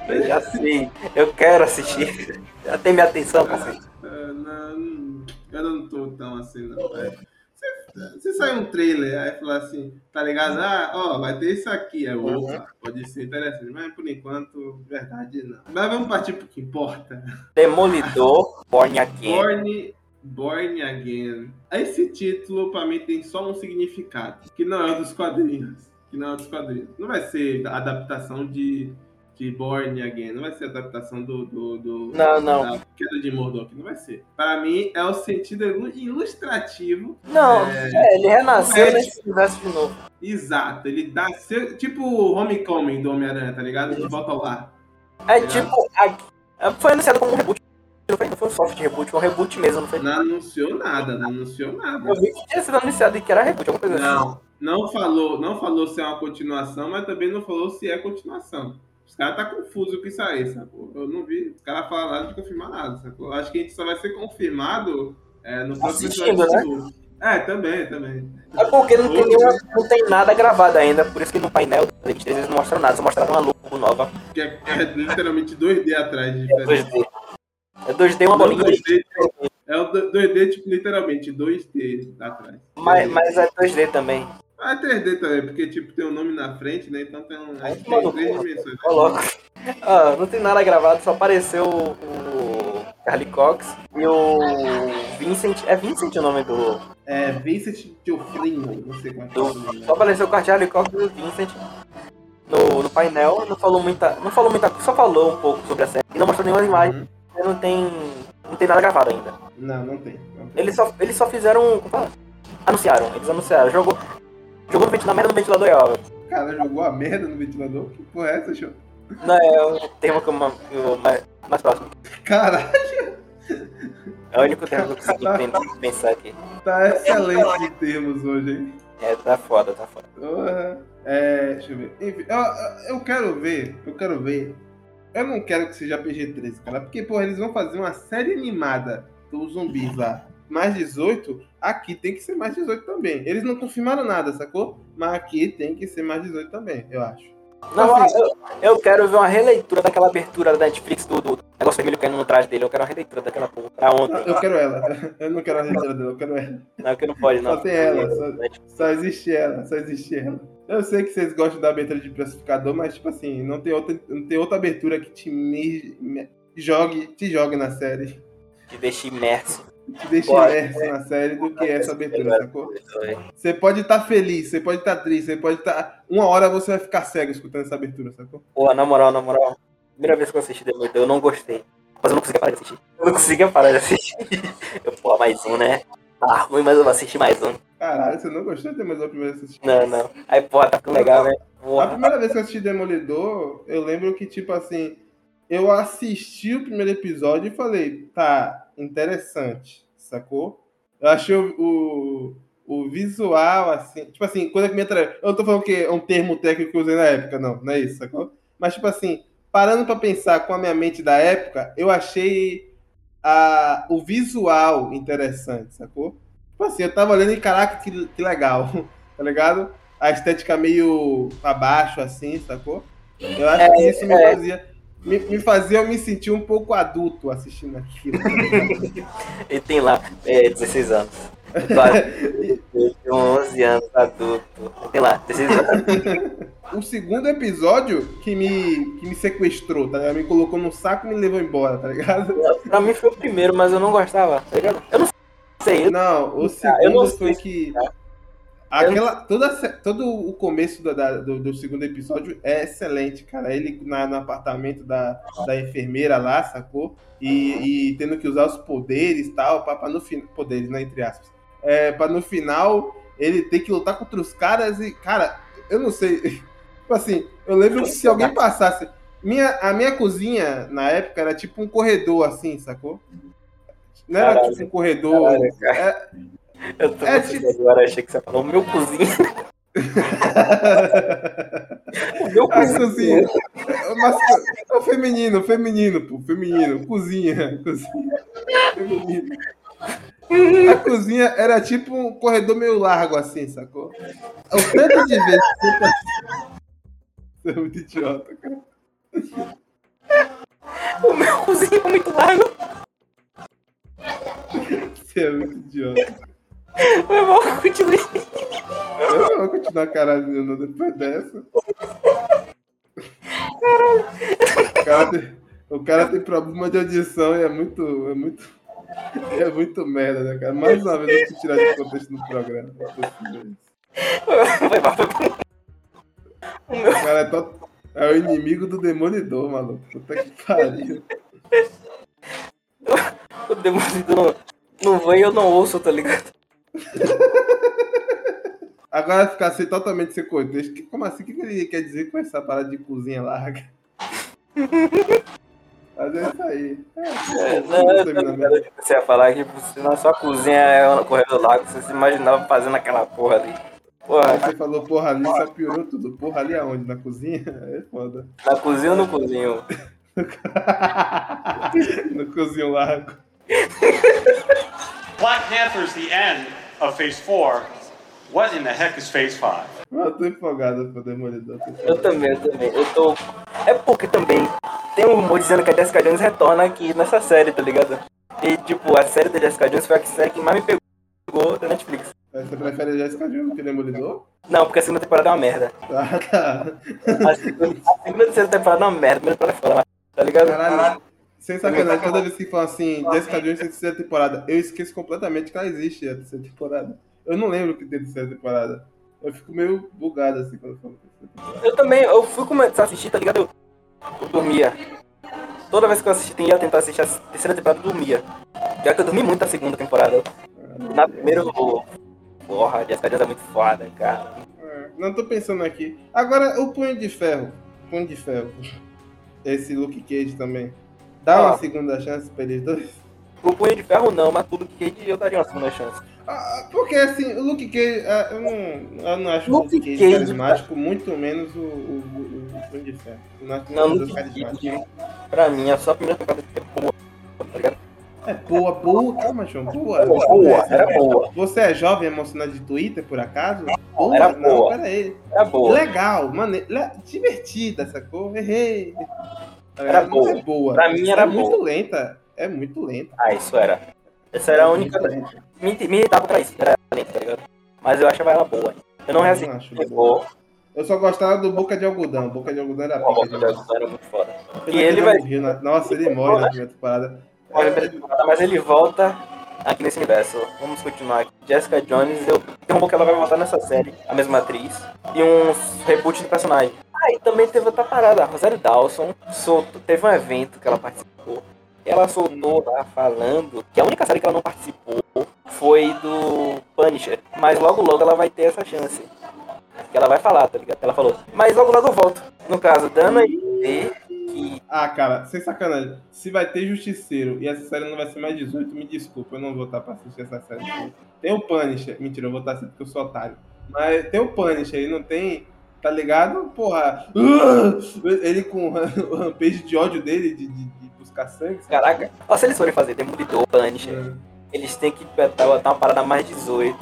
Eu já sei, eu quero assistir. Já tem minha atenção pra assistir. Ah, não, eu não tô tão assim, não. É. Se, se sair um trailer, aí falar assim, tá ligado? Ah, ó, vai ter isso aqui. É, opa, pode ser interessante, mas por enquanto, verdade, não. Mas vamos partir pro que importa. Demolidor, Born Again. Born, Born Again. Esse título, pra mim, tem só um significado, que não é o dos quadrinhos. Que não é o dos quadrinhos. Não vai ser adaptação de, de Born Again, não vai ser a adaptação do. do, do Não, não. Da queda de Mordok, não vai ser. Pra mim, é o sentido ilu- ilustrativo. Não, É. é, ele renasceu É. nesse universo de novo. Exato, ele dá. Tipo o Homecoming do Homem-Aranha, tá ligado? De volta ao lar. É tipo, a- foi anunciado como um reboot. Não foi, não foi um soft reboot, foi um reboot mesmo, não foi? Não anunciou nada, não anunciou nada. Eu vi que tinha sido anunciado e que era reboot, alguma coisa assim. Não, não falou, não falou se é uma continuação, mas também não falou se é continuação. Os caras tá confuso com isso aí, sacou? Eu não vi os caras falar nada de confirmar nada, sacou? Acho que a gente só vai ser confirmado é, no próximo Assistindo, episódio né? É, também, também. É porque não tem, nenhuma, não tem nada gravado ainda, por isso que no painel da 23 eles não mostram nada, só mostraram uma logo nova. Que é, é literalmente 2D atrás de É diferença. 2D. É 2D uma Não, bolinha. 2D, é o 2D, tipo, literalmente 2D atrás. Mas, mas é 2D também. Ah, é 3D também, porque tipo, tem um nome na frente, né? Então tem, um, Ai, tem mano, três porra. dimensões. Coloca. Ah, não tem nada gravado, só apareceu o, o Carly Cox e o Vincent. É Vincent o nome do. É, Vincent Teofrino, não sei qual é o nome. só apareceu o Charlie Cox e o Vincent no, no painel. Não falou muita. Não falou muita só falou um pouco sobre a série. E não mostrou nenhuma imagem. Uhum. Não tem. Não tem nada gravado ainda. Não, não tem. Não tem. Eles só, eles só fizeram. como fala? Anunciaram, eles anunciaram. Jogou. Jogou ventilador, merda no ventilador é óbvio. O cara jogou a merda no ventilador? Que porra é essa, show? Não, é o termo que eu, mais, mais próximo. Caralho, É o único termo que eu consegui pen- pensar aqui. tá excelente de termos hoje, hein? É, tá foda, tá foda. Porra. É, deixa eu ver. Enfim, eu, eu- eu quero ver, eu quero ver. Eu não quero que seja PG-13, cara, porque, porra, eles vão fazer uma série animada dos zumbis lá. Mais 18, aqui tem que ser mais 18 também. Eles não confirmaram nada, sacou? Mas aqui tem que ser mais 18 também, eu acho. Não, Assim, eu, eu quero ver uma releitura daquela abertura da Netflix do, do negócio vermelho caindo no traje dele. Eu quero uma releitura daquela porra pra não, ontem. eu quero ela. Eu não quero a releitura dela, eu quero ela. Não, que não pode, não. Só tem ela, só- Só existe ela, só existe ela. Eu sei que vocês gostam da abertura de classificador, mas tipo assim, não tem outra, não tem outra abertura que te me, me- jogue, te jogue na série. Te deixa imerso. Te deixe imerso na série do que essa abertura, sacou? Você pode estar feliz, você pode estar triste, você pode estar. Uma hora você vai ficar cego escutando essa abertura, sacou? Pô, na moral, na moral. Primeira vez que eu assisti Demolidor, eu não gostei. Mas eu não conseguia parar de assistir. Eu não conseguia parar de assistir. Eu, pô, mais um, né? Tá ruim, mas eu vou assistir mais um. Caralho, você não gostou de ter mais a primeira vez que assistiu? Não, não. Aí, pô, tá ficando legal, né? A primeira vez que eu assisti Demolidor, eu lembro que, tipo assim, eu assisti o primeiro episódio e falei, tá, interessante, sacou? Eu achei o, o, o visual, assim. Tipo assim, coisa que me. Eu não tô falando que é um termo técnico que eu usei na época, não, não é isso, sacou? Mas, tipo assim, parando pra pensar com a minha mente da época, eu achei a, o visual interessante, sacou? Tipo assim, eu tava olhando e caraca, que, que legal, tá ligado? A estética meio abaixo, assim, sacou? Eu acho que isso me é. fazia. Me, me fazia eu me sentir um pouco adulto assistindo aquilo. Ele tem lá é, 16 anos. Tem 11 anos, adulto. Tem lá, 16 anos. o segundo episódio que me, que me sequestrou, tá ligado? Me colocou no saco e me levou embora, tá ligado? Pra mim foi o primeiro, mas eu não gostava, tá ligado? Eu não sei, eu Não, o eu segundo não foi sei que. explicar. Aquela, toda, todo o começo do, da- do, do segundo episódio é excelente, cara. Ele na, no apartamento da, da enfermeira lá, sacou? E, e tendo que usar os poderes e tal, pra, pra no final. Poderes, né? Entre aspas. É, pra no final ele ter que lutar contra os caras e. Cara, eu não sei. Tipo assim, eu lembro que se alguém passasse. Minha, a minha cozinha, na época, era tipo um corredor, assim, sacou? Não era Caralho. tipo um corredor. Caralho, cara. é- Eu tô É, pensando agora, achei que você falou meu cozinho. o meu A cozinho. cozinha. Mas, é feminino, feminino, pô. Feminino. Cozinha. Cozinha. Feminino. A cozinha era tipo um corredor meio largo, assim, sacou? O tanto de vezes que você passa- Você é muito idiota, cara. O meu cozinho é muito largo. Você é muito idiota. Foi mal, continue. Eu não vou continuar caralho depois dessa. O cara, tem, o cara tem problema de audição e é muito. É muito. É muito merda, né, cara? Mais uma vez eu fui tirar de contexto no programa. O meu cara é, to- é o inimigo do demolidor, maluco. Puta que pariu. o demolidor não, não vem, eu não ouço, tá ligado? Agora ficar assim totalmente sem contexto. que- Como assim? O que que ele quer dizer com essa parada de cozinha larga? Mas é isso aí. É, É, não, eu você ia falar que se na sua cozinha é um corredor largo, você se imaginava fazendo aquela porra ali. Porra, Aí você falou porra ali, só piorou tudo. Porra ali aonde? Na cozinha? É foda. na cozinha ou no cozinho? no cozinho largo. Black Panther's the end of Phase 4. What in the heck is Phase 5? Eu tô empolgado pro Demolidor. Eu também, eu também. Eu tô. É porque também tem um rumor dizendo que a Jessica Jones retorna aqui nessa série, tá ligado? E tipo, a série da Jessica Jones foi a série que mais me pegou da Netflix. Mas Você prefere a Jessica Jones que Demolidor? Não, porque a segunda temporada é uma merda. Ah, tá. A segunda, a segunda e terceira temporada é uma merda, a primeira temporada é foda, tá ligado? Caralho. Sem sacanagem, toda vez que falam assim, Jessica Jones tem terceira temporada, eu esqueço completamente que ela existe a terceira temporada. Eu não lembro que tem terceira temporada. Eu fico meio bugado assim quando eu falo terceira temporada. Eu também, eu fui começar a assistir, tá ligado? Eu, eu dormia. Toda vez que eu assisti, ia tentar assistir a terceira temporada, eu dormia. Já que eu dormi muito na segunda temporada. Na primeira, eu. Porra, Jessica Jones é muito foda, cara. É, não tô pensando aqui. Agora, o Punho de Ferro. Punho de Ferro. Esse Luke Cage também. Dá uma Ah. segunda chance pra eles dois? Pro Punho de Ferro não, mas tudo que eu daria uma segunda chance. Ah, porque assim, o Luke Cage, ah, eu não, eu não acho Luke o Luke Cage, Cage, carismático, muito menos o, o, o, o Punho de Ferro. Não Não, os Luke. Cage, pra mim, é só a primeira temporada que é boa, tá ligado? É boa, boa, calma, João, boa. Boa, boa, era boa. Você é jovem emocionado de Twitter, por acaso? Boa, era não, boa. pera aí. Era boa. Legal, mane... le- divertida, sacou? Errei. Era Não boa. É boa. Pra mim era é boa. muito lenta. É muito lenta. Ah, isso era. Essa era a única. Me, me irritava pra isso, era lenta, tá ligado? Mas eu achava ela boa. Eu não não boa. Eu só gostava do Boca de Algodão. Boca de Algodão era pica Boca de. Algodão era muito foda. E ele não vai. morreu na- Nossa, ele morre na primeira temporada. Olha, primeira temporada, Mas ele volta aqui nesse universo. Vamos continuar aqui. Jessica Jones, eu tenho um pouco que ela vai voltar nessa série, a mesma atriz. E um reboot do personagem. E também teve outra parada. A Rosário Dawson soltou, teve um evento que ela participou. Ela soltou lá falando que a única série que ela não participou foi do Punisher. Mas logo logo ela vai ter essa chance. Que ela vai falar, tá ligado? Ela falou. Mas logo logo eu volto. No caso, dando a entender que Ah, cara, sem sacanagem. Se vai ter Justiceiro e essa série não vai ser mais 18, me desculpa, eu não vou estar pra assistir essa série. Tem o Punisher. Mentira, eu vou estar assistindo porque eu sou otário. Mas tem o Punisher e não tem. Tá ligado? Porra. Ele com o rampage de ódio dele, de, de, de buscar sangue. sabe? Caraca, ó, se eles forem fazer Demolidor, Punisher, É. eles têm que botar uma parada mais 18.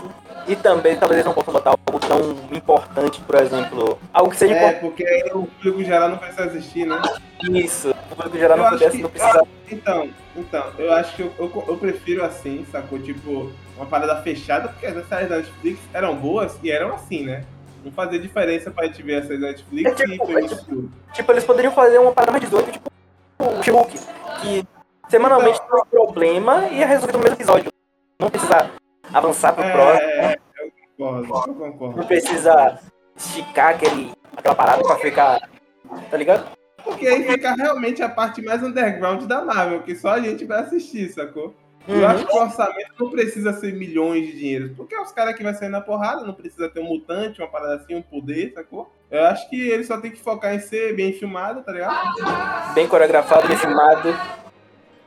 E também, talvez eles não possam botar algo tão importante, por exemplo, algo que seja É, porque aí o público geral não precisa assistir, né? importante. Isso. O público geral Eu não pudesse, que- não precisa. Então, então, eu acho que eu, eu, eu prefiro assim, sacou? Tipo, uma parada fechada, porque as séries da Netflix eram boas e eram assim, né? Não fazia diferença pra gente ver essas Netflix É tipo, e foi é escuro. Tipo, eles poderiam fazer uma parada mais 18, tipo o She-Hulk, que semanalmente tem um problema e é resolvido no mesmo episódio. Não precisa avançar pro próximo, É, eu concordo, eu concordo. não precisa esticar aquele, aquela parada pra ficar. Tá ligado? Porque aí fica realmente a parte mais underground da Marvel, que só a gente vai assistir, sacou? Eu Uhum. acho que o orçamento não precisa ser milhões de dinheiros, porque é os caras que vai sair na porrada, não precisa ter um mutante, uma parada assim, um poder, sacou? Eu acho que ele só tem que focar em ser bem filmado, tá ligado? Bem coreografado, bem filmado.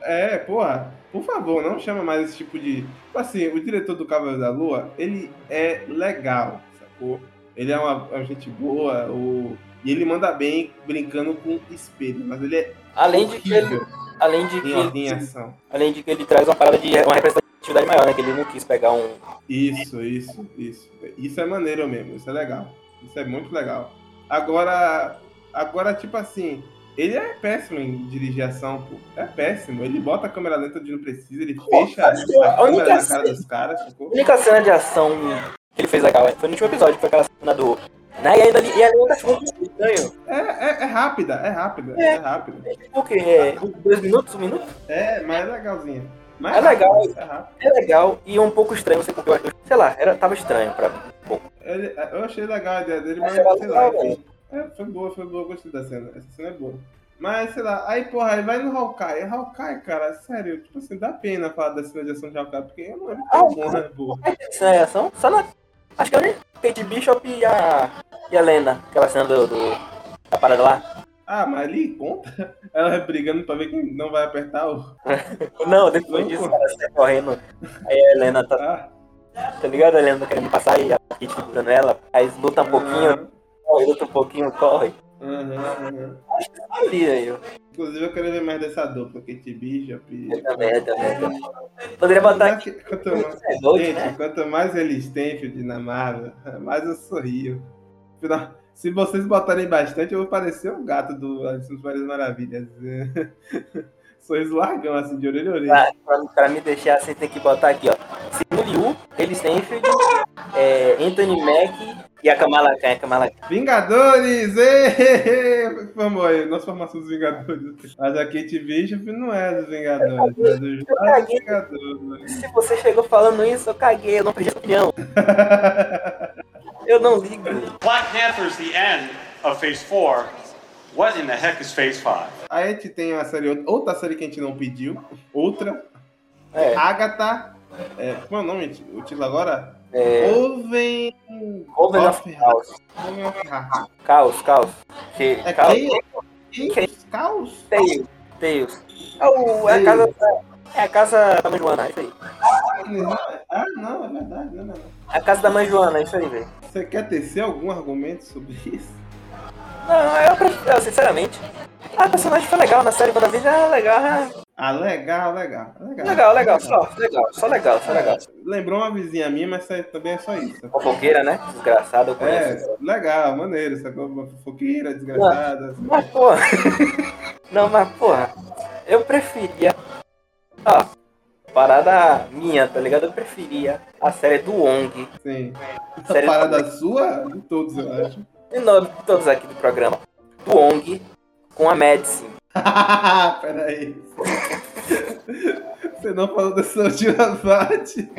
É, porra, por favor, não chama mais esse tipo de. Tipo assim, o diretor do Cavaleiro da Lua, ele é legal, sacou? Ele é uma, uma gente boa, o... e ele manda bem brincando com espelho, mas ele é Além de que ele, horrível além de que em, ele, ação. além de que ele traz uma parada de uma representatividade maior, né? Que ele não quis pegar um. Isso, isso, isso. Isso é maneiro mesmo, isso é legal. Isso é muito legal. Agora, agora tipo assim, ele é péssimo em dirigir ação, pô. É péssimo. Ele bota a câmera lenta onde não precisa, ele fecha a, a câmera na cara cena- dos caras, A única cena de ação que ele fez legal foi no último episódio, foi aquela cena do. Né? E ainda e ainda ficou muito estranho. É, é, é rápida, é rápida, é, rápida. O que? É, dois minutos, um minuto? É, mas é legalzinha. Mas É legal. rápido, É. É legal e um pouco estranho, não sei porque eu acho. Sei lá, era, tava estranho pra mim. pouco. Ele- eu achei legal a ideia dele, Mas mas sei lá, legal, enfim. É, foi boa, foi boa, gostei da cena. Essa cena é boa. Mas, sei lá, aí, porra, aí vai no Hawkeye. Hawkeye, cara, sério, tipo assim, dá pena falar da cena de ação de Hawkeye, porque não lembro Ah, bom, né, porra. Cena de ação? Só na. Acho que era Kate Bishop e a. E a Lena, aquela cena do. do da parada lá. Ah, mas ali conta. Ela brigando pra ver quem não vai apertar o. Não, depois Não, disso, ela sai correndo. Aí a Helena tá. Ah, Tá ligado? A Helena querendo passar e a Kate segurando ela. Aí lutam um pouquinho, corre, luta um pouquinho, corre. aham, aham. Ali aí, ó. Inclusive, eu quero ver mais dessa dupla, Kate Bishop e. Eu também, eu também, eu também. Poderia botar aqui. Quanto mais, É gente, né? quanto mais eles têm Field na Marvel, mais eu sorrio. Se vocês botarem bastante, eu vou parecer o gato do Alice nas Várias Maravilhas. Sorriso largão, assim, de orelha a orelha. Pra, pra, me deixar assim, tem que botar aqui, ó. Simu Liu, Haley Stanfield, é, Anthony Mack e a Kamala Khan. A Kamala Khan. Vingadores! Formou aí, nossa formação dos Vingadores. Mas a Kate Bishop não é dos Vingadores, é dos Vingadores. Se você chegou falando isso, eu caguei, eu não perdi a opinião. Eu não ligo. Black Panther's the end of Phase 4. What in the heck is Phase 5? Aí a gente tem uma série, outra série que a gente não pediu, outra, É, Agatha, é, como é o nome, o título agora? é, Oven... Oven of Chaos. Oven of Chaos. Caos, caos. Que, É caos. Chaos? Caos? Tails. Tails. É, o, é a casa. É a casa da mãe Joana, é isso aí. Ah, não, é verdade, não, não, não. É a casa da mãe Joana, é isso aí, velho. Você quer tecer algum argumento sobre isso? Não, eu prefiro, sinceramente. Ah, o personagem foi legal na série WandaVision, é legal, é Ah, legal, legal, legal. legal, legal, só, legal, só legal, só legal. Lembrou uma vizinha minha, mas também é só isso. Fofoqueira, né? Desgraçado, eu conheço. É, legal, maneiro, sacou? Uma fofoqueira, desgraçada. assim. Mas, porra. Não, mas, porra. Eu preferia. Ó, parada minha, tá ligado? Eu preferia a série do Wong. Sim. Série A parada sua, de todos, eu acho. De nome de todos aqui do programa. Do Wong com a Medicine. Peraí. Você não falou dessa última parte.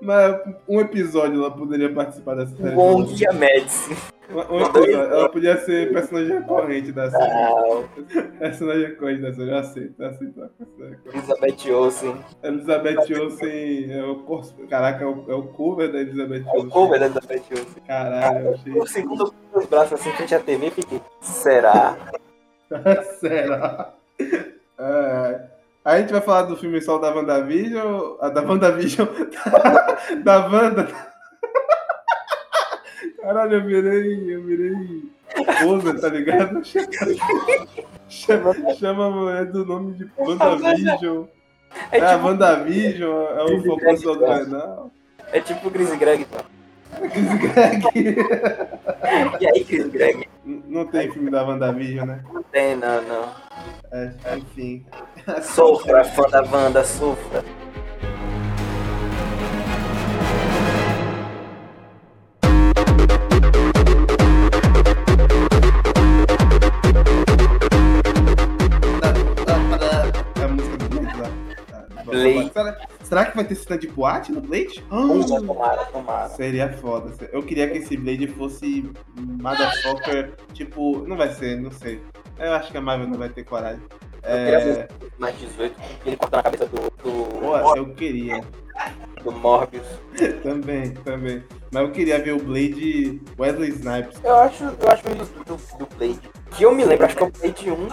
Mas um episódio ela poderia participar dessa série. O Wong e a Medicine. Um um episódio. Ela podia ser personagem recorrente da série. Ah, Personagem recorrente da série, eu aceito, eu aceito. eu aceito. Elizabeth Olsen. Elizabeth Olsen é o. Caraca, é o, é o cover da Elizabeth É o Olsen. cover da Elizabeth Olsen. Caralho, eu achei. O segundo, os braços assim frente à TV e fiquei. Será? Será? É, a gente vai falar do filme só da WandaVision. A da WandaVision. da Wanda. Caralho, eu virei. Eu virei. Poser, tá ligado? Chama, chama a mulher do nome de WandaVision. É É, a tipo, WandaVision, é o foco Greg, do canal. é tipo o Chris Greg, pô. Chris Greg. E aí, Chris Greg? Não tem filme da WandaVision, né? Não tem, não, não. É, enfim. Sofra, fã da Wanda, sofra. Será, será que vai ter cena de boate no Blade? Ah, tomara, tomara. seria foda. Eu queria que esse Blade fosse motherfucker, tipo, não vai ser, não sei. Eu acho que a Marvel não vai ter coragem. Eu queria É, mais 18, ele cortando a cabeça do, do, pô, eu queria. do Morbius. Também, também. Mas eu queria ver o Blade Wesley Snipes. Eu acho, eu acho do, do, do Blade. Que eu me lembro, acho que é o Blade 1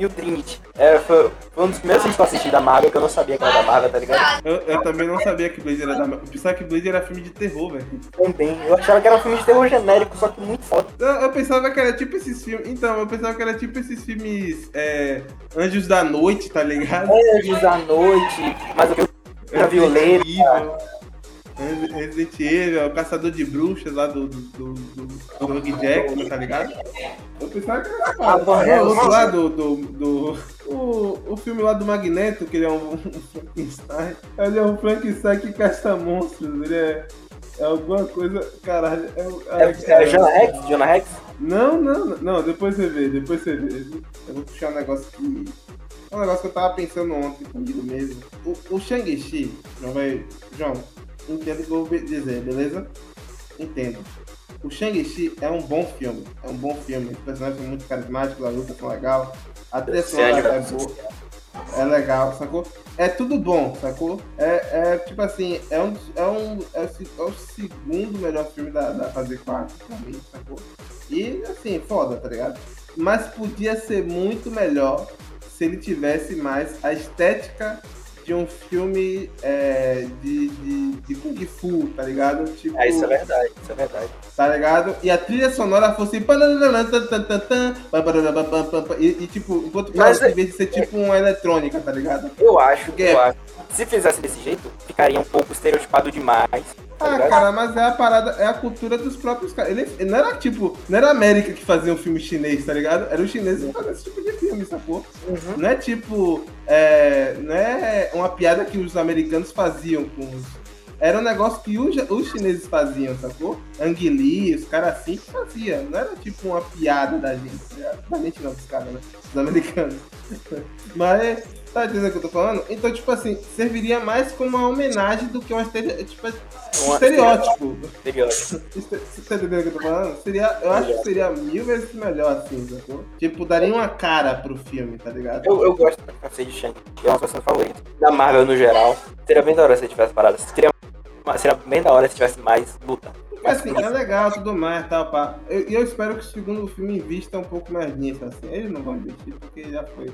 e o Trinity. É, foi, foi um dos primeiros filmes que eu assisti da Marvel, que eu não sabia que era da Marvel, tá ligado? Eu, eu também não sabia que Blade era da Marvel. Eu pensava que Blade era filme de terror, velho. Também. Eu achava que era um filme de terror genérico, só que muito foda. Eu, eu pensava que era tipo esses filmes. Então, eu pensava que era tipo esses filmes. É, Anjos da Noite, tá ligado? Anjos da Noite, mas eu Ultravioleta. Resi- Resident Evil, o Caçador de Bruxas lá do, do, do, do, Hugh Jackman, tá ligado? Eu pensava que era Ah. Van É, o outro lá do. do, do o, o filme lá do Magneto, que ele é um, um Frankenstein. Ele é um Frankenstein que caça monstros. Ele é. É alguma coisa. Caralho. É, o- É, é caralho. Jonah Rex? Jonah Rex? Não, não, não, não, depois você vê, depois você vê. Eu vou puxar um negócio que. É um negócio que eu tava pensando ontem comigo mesmo. O, o Shang-Chi, João, vai. João, entendo o que eu vou dizer, beleza? Entendo. O Shang-Chi é um bom filme. É um bom filme. Os personagens são muito carismáticos, a luta são legal. A trilha sonora é é boa. É legal, sacou? É tudo bom, sacou? É, é tipo assim, é um, é um é o, é o segundo melhor filme da, da fase 4 pra mim, sacou? E assim, foda, tá ligado? Mas podia ser muito melhor se ele tivesse mais a estética de um filme é, de, de, de Kung Fu, tá ligado? Tipo, É, isso é verdade, isso é verdade. tá ligado? E a trilha sonora fosse. pam, E, e, tipo, enquanto Mas fala, é- em vez de ser tipo uma eletrônica, tá ligado? Eu acho, Que eu acho. Se fizesse desse jeito, ficaria um pouco estereotipado demais. Tá Ah, ligado? cara, mas é a parada, é a cultura dos próprios caras. Ele, ele não era tipo, não era a América que fazia um filme chinês, tá ligado? Era os chineses que faziam esse tipo de filme, sacou? Uhum. Não é tipo, é, não é uma piada que os americanos faziam com os. Era um negócio que os, os chineses faziam, sacou? Ang Lee, os caras assim que faziam. Não era tipo uma piada da gente. tá? Da gente não, dos caras, né? Dos americanos. Mas, tá entendendo o que eu tô falando? Então, tipo assim, serviria mais como uma homenagem do que uma estere... tipo, Uma- estereótipo. Estereótipo. Este- Você tá entendendo o que eu tô falando? Seria, eu acho que seria mil vezes melhor assim, sacou? Tipo, daria uma cara pro filme, tá ligado? Eu, eu gosto da cacete de Shang, é uma pessoa favorita. Da Marvel no geral. Seria bem da hora se tivesse paradas. Seria, seria bem da hora se tivesse mais luta. Porque assim, é legal, tudo mais, tal, pá. E eu, eu espero que o segundo filme invista um pouco mais nisso, assim. Eles não vão investir porque já foi.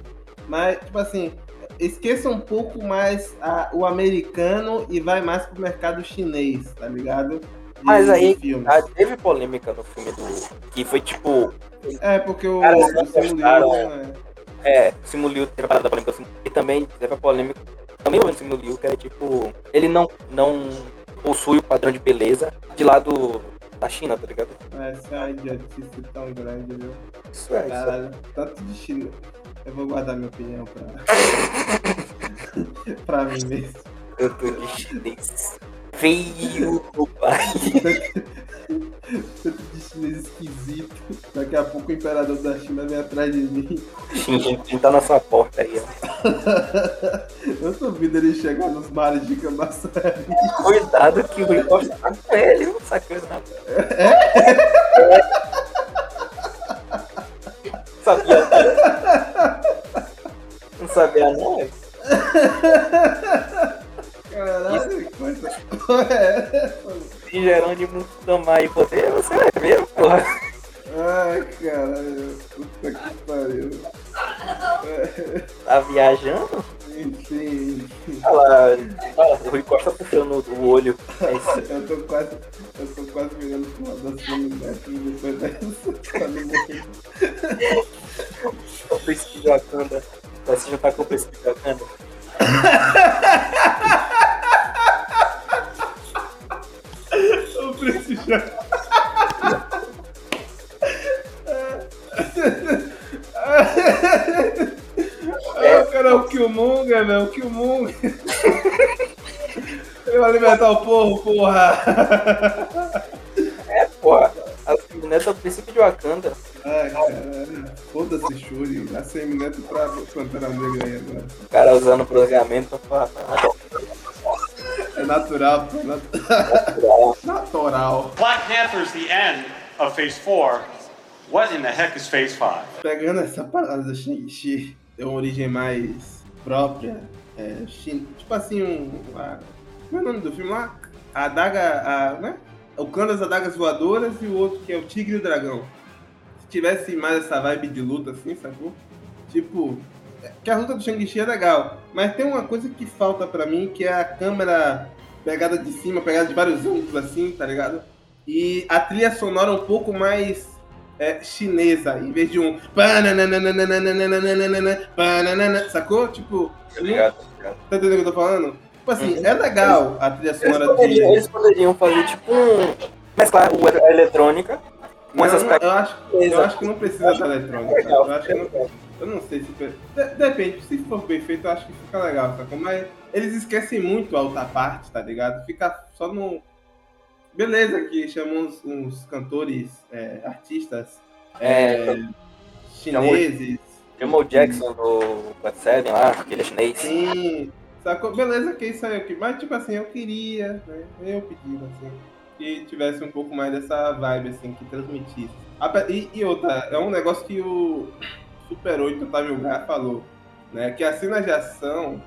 Mas, tipo assim, esqueça um pouco mais a- o americano e vai mais pro mercado chinês, tá ligado? De Mas aí, ah, teve polêmica no filme do. Que foi tipo. É, porque o, Cara, o eles não Simu Liu gostaram, não é- É, Simu Liu teve a parada da polêmica Liu, E também teve a polêmica. Também o Simu Liu, que era tipo. Ele não, não possui o padrão de beleza de lá do, da China, tá ligado? Essa idiotice tão grande, viu? Isso é, isso. Caralho, tanto de China. Eu vou guardar minha opinião pra. pra mim mesmo. Eu tô de chinês. Veio do país. Tanto de chinês esquisito. Daqui a pouco o imperador da China vem atrás de mim. Xi Jinping tá na sua porta aí, ó. Eu duvido ele chegar nos mares de Camaçari. Cuidado que o encosta tá com ele, sacando na Sabia não? Não sabia não? é? Caralho, que coisa. É. Se Jerônimo tomar e poder, você vai ver, porra. Ai, caralho. Puta que pariu. Tá viajando? Enfim. Olha lá, olha, o Rui Costa puxando o olho. É. Eu tô quase. Eu tô quase virando pro lado da Semineto depois dessa. Tá. O príncipe de Wakanda. Vai se juntar com o príncipe de Wakanda. O já. Ah, o cara é o Killmonger, velho. O Killmonger. Ele vai libertar o povo, porra. É, porra. A Semineto é o príncipe de Wakanda. Ai, caralho. Foda-se, Shuri. A Semineto pra Pantera Negra aí agora. O cara usando bronzeamento pra É natural, pô. nat- Natural. Black Panther's the end of Phase 4. What in the heck is Phase 5? Pegando essa parada do Shang-Chi, tem uma origem mais própria. É, chin- tipo assim, um. A, como é o nome do filme lá? A adaga. A, né? O clã das adagas voadoras e o outro que é o Tigre e o Dragão. Se tivesse mais essa vibe de luta assim, sacou? Tipo. É, que a luta do Shang-Chi é legal. Mas tem uma coisa que falta para mim, que é a câmera pegada de cima, pegada de vários ângulos assim, tá ligado? E a trilha sonora um pouco mais é, chinesa, em vez de um sacou? Tipo, tá entendendo o que eu tô falando? Tipo assim, é legal a trilha Eles sonora poderiam, de. eles poderiam fazer tipo um. Mesclar o- a eletrônica com essas Não, eu, peças. acho, eu acho que não precisa da eletrônica. tá? Eu acho que não. Eu não sei se. de- Depende, se for bem feito, eu acho que fica legal, sacou? Mas eles esquecem muito a outra parte, tá ligado? Fica só no. Beleza, que chamam uns, cantores, é, artistas É, é, chineses. Chamou o Jackson do Black Seven lá, aquele chinês. Sim, sacou? Beleza, que isso aí. aqui. Mas, tipo assim, eu queria, né? Eu pedi, assim, que tivesse um pouco mais dessa vibe, assim, que transmitisse. E, e outra, é um negócio que o Super 8 Otávio Gar falou, né? Que as cenas de ação,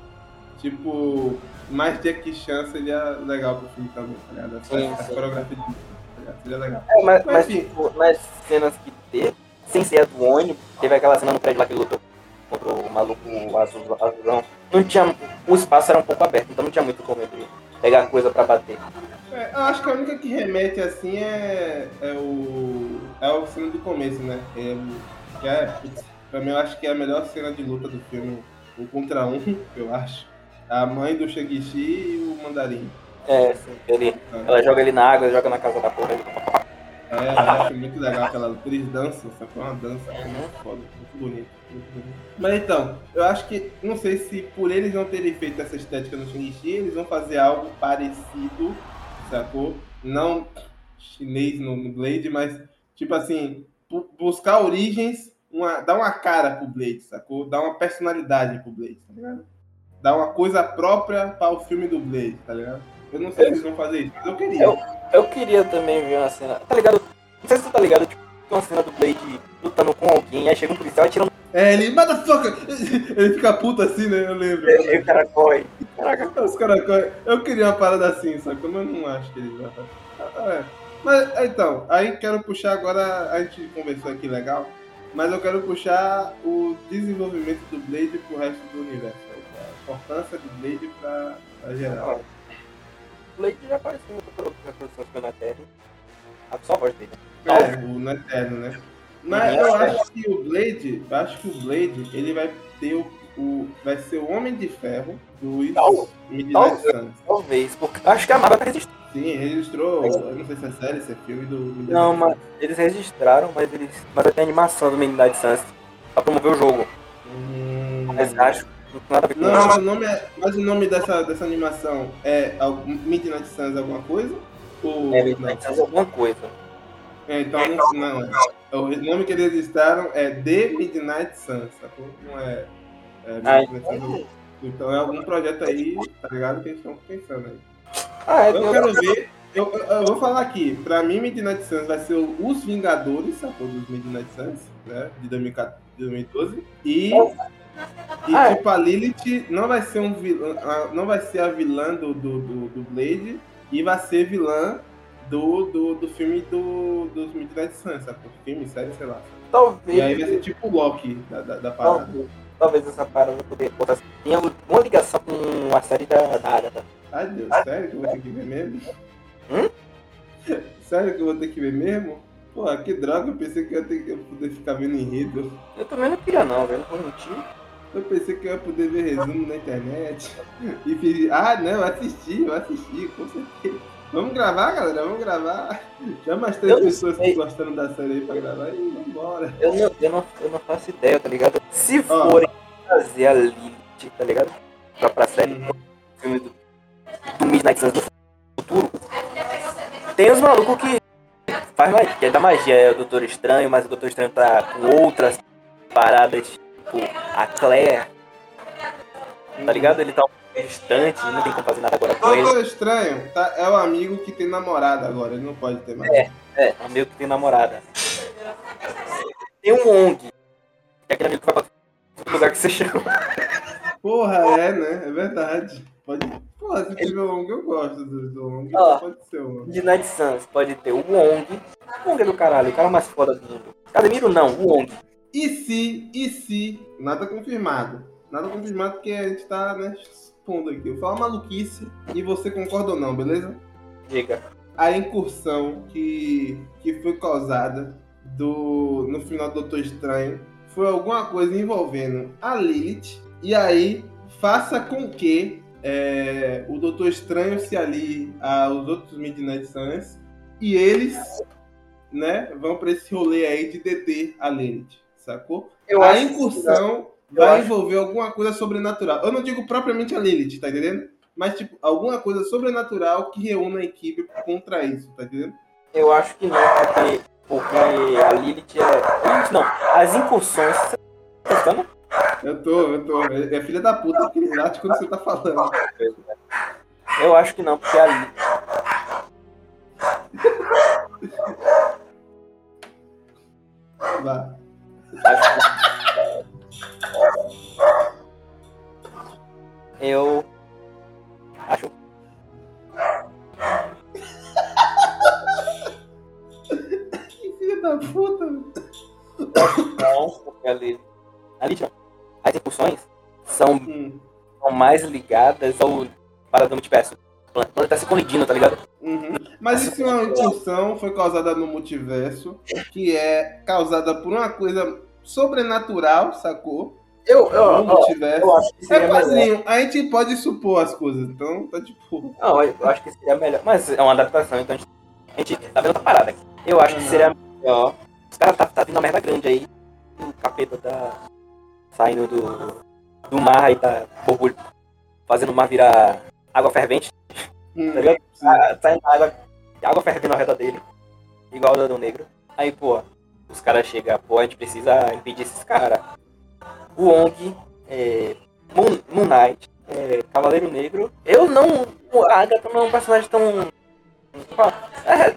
tipo, mais Jack Chan seria legal pro filme também, tá ligado? Essa, sim. coreografia de tá seria legal. É, mas, Mas, mas tipo, nas cenas que teve, sem ser a do ônibus, teve aquela cena no prédio lá que lutou contra o maluco azul, azulão. Não tinha. O espaço era um pouco aberto, então não tinha muito como ele pegar coisa pra bater. É, eu acho que a única que remete assim é, é o. É o cena do começo, né? É, o- que é, pra mim eu acho que é a melhor cena de luta do filme, um contra um, eu acho. A mãe do Shang-Chi e o Mandarim. É, assim, ele, ela joga ele na água, joga na casa da porra. Ele... É, acho muito legal aquela luta. Eles dançam, só que é uma dança muito foda, muito bonito. Mas então, eu acho que, não sei se por eles não terem feito essa estética no Shang-Chi, eles vão fazer algo parecido, sacou? Não chinês no, Blade, mas, tipo assim, bu- buscar origens, uma, dar uma cara pro Blade, sacou? Dar uma personalidade pro Blade, tá ligado? Dar uma coisa própria para o filme do Blade, tá ligado? Eu não sei se eles vão fazer isso, mas eu queria. Eu- Eu queria também ver uma cena. Tá ligado? Não sei se tu tá ligado, tipo, uma cena do Blade lutando com alguém, aí chega um policial e tira um. É, ele, motherfucker! Ele fica puto assim, né? Eu lembro. Aí o cara corre. Caraca, Os caras correm. Eu queria uma parada assim, só que eu não acho que eles vão fazer. É. Mas, então, aí quero puxar agora, a gente conversou aqui legal, mas eu quero puxar o desenvolvimento do Blade pro resto do universo. A importância do Blade pra, pra geral. O Blade já apareceu em outra pro- na produção que na Terra. A só a voz dele. É, o no Eterno, né? Mas eu acho que o Blade, acho que o Blade, ele vai ter o. o- vai ser o Homem de Ferro do Tal- talvez. Suns. Talvez, porque acho que a Marvel tá registrando. Sim, registrou, eu não sei se é série, se é filme do Não, mas eles registraram, mas eles. Mas ter animação do Midnight Suns pra promover o jogo. Hum, Mas acho não mas o nome, é, mas o nome dessa, dessa animação é Midnight Suns alguma coisa? Ou É? Midnight Suns é alguma coisa. É, então não, não. O nome que eles registraram é The Midnight Suns? Não é. é Ah, Midnight Suns. Então é algum projeto aí, tá ligado? Que eles estão pensando aí. Ah, é, Eu quero ver. Eu, eu- vou falar aqui, pra mim Midnight Suns vai ser os Vingadores, sacou? Dos Midnight Suns, né? De 2014, de 2012. E, e Ah, é. tipo, a Lilith não vai ser um vilã, não vai ser a vilã do, do, do, do Blade e vai ser vilã do, do, do filme do, dos Midnight Suns, sabe? Filme, série, sei lá. Talvez. E aí vai ser tipo o Loki da, da, da parada. talvez, talvez essa parada poder botar. Tem alguma ligação com a série da, da Agatha. Ai, Deus, sério que eu vou ter que ver mesmo? Hum? Sério que eu vou ter que ver mesmo? Pô, que droga, eu pensei que eu ia ter que poder ficar vendo enredo. Eu também não queria não, velho. Não vou mentir. Eu pensei que eu ia poder ver resumo na internet. E fiz, ah, não, eu assisti, eu assisti, com certeza. Vamos gravar, galera, vamos gravar. Chama as três Eu pessoas que gostando da série aí pra gravar e vambora. Eu não, eu não, eu não faço ideia, tá ligado? Se Ó. forem trazer a Lilith, tá ligado? Pra, pra série, Uhum. filme do, do Midnight Suns do futuro. Tem os malucos que faz magia, que é da magia, é o Doutor Estranho, mas o Doutor Estranho tá com outras paradas, tipo a Claire. Tá ligado? Ele tá um pouco distante, não tem como fazer nada agora com ele. Doutor Estranho tá, é o amigo que tem namorada agora, ele não pode ter mais. É. É, amigo que tem namorada. Tem um ONG, é aquele amigo que vai pra lugar que você chama. Porra, é, né? É verdade. Pode. Porra, se tiver o ONG, eu gosto do, do ONG. Ó. Pode ser o ONG. Midnight Suns pode ter o Wong. O Wong é do caralho, o cara mais foda do mundo. Casemiro não, o Wong. E se, e se, nada confirmado. Nada confirmado porque a gente tá, né, expondo aqui. Eu falo uma maluquice e você concorda ou não, beleza? Diga. A incursão que, que foi causada do, no final do Doutor Estranho foi alguma coisa envolvendo a Lilith. E aí, faça com que é, o Doutor Estranho se alie aos outros Midnight Suns e eles, né, vão pra esse rolê aí de deter a Lilith, sacou? Eu a incursão vai envolver alguma coisa sobrenatural. Eu não digo propriamente a Lilith, tá entendendo? Mas, tipo, alguma coisa sobrenatural que reúna a equipe contra isso, tá entendendo? Eu acho que não, porque, porque a Lilith é. Lilith não, as incursões. Você tá escutando? Eu tô, eu tô. É é filha da puta que late quando você tá falando. Eu acho que não, porque a Lilith. Vá. Eu. Acho. Que filha da puta. Não, porque a Lilith. A Lilith não. As incursões são Hum, são mais ligadas ao parada do multiverso. Planeta tá se colidindo, tá ligado? uhum. Mas isso é uma incursão, foi causada no multiverso, que é causada por uma coisa sobrenatural, sacou? Eu, No multiverso. eu acho que É seria quadrinho, a gente pode supor as coisas, então tá tipo. Não, eu acho que seria melhor. Mas é uma adaptação, então a gente, a gente tá vendo outra parada aqui. Eu acho que seria melhor. Os caras tá, tá vindo uma merda grande aí. O capeta tá saindo do, do mar e tá fazendo o mar virar água fervente. Hum, Tá ligado? Ah, saindo água, água fervendo ao redor dele. Igual o do Negro. Aí, pô, os caras chegam, pô, a gente precisa impedir esses caras. O Ong, é, Moon, Moon Knight, é, Cavaleiro Negro. Eu não. A Agatha não é um personagem tão. É,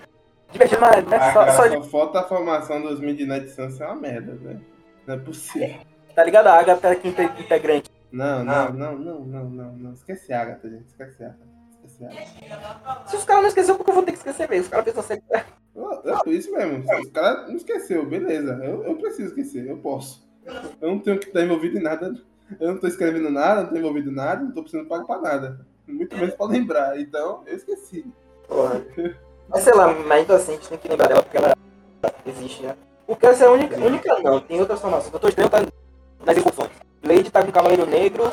divertido, mas né, Ah, só, cara, só falta a formação dos Midnight Suns ser uma merda, velho. Não é possível. Tá ligado? A Agatha é quinta integrante. Não, não, não, não, não, não, não. Esquece a Agatha, gente. Esquece a Agatha. Esquece a Agatha. Se os caras não esqueceram, porque eu vou ter que esquecer mesmo. Os caras pensam sempre. É por isso mesmo. Os caras não esqueceu, beleza. Eu, eu preciso esquecer, eu posso. Eu não tenho que estar envolvido em nada. Eu não tô escrevendo nada, não tô envolvido em nada, não tô precisando pagar pra nada. Muito menos pra lembrar. Então, eu esqueci. Porra. Mas sei lá, mas então assim, a gente tem que lembrar dela porque ela existe, né? Porque essa é a única, única não, tem outras formações. O Doutor Estranho tá nas incursões. Lady tá com o Cavaleiro Negro,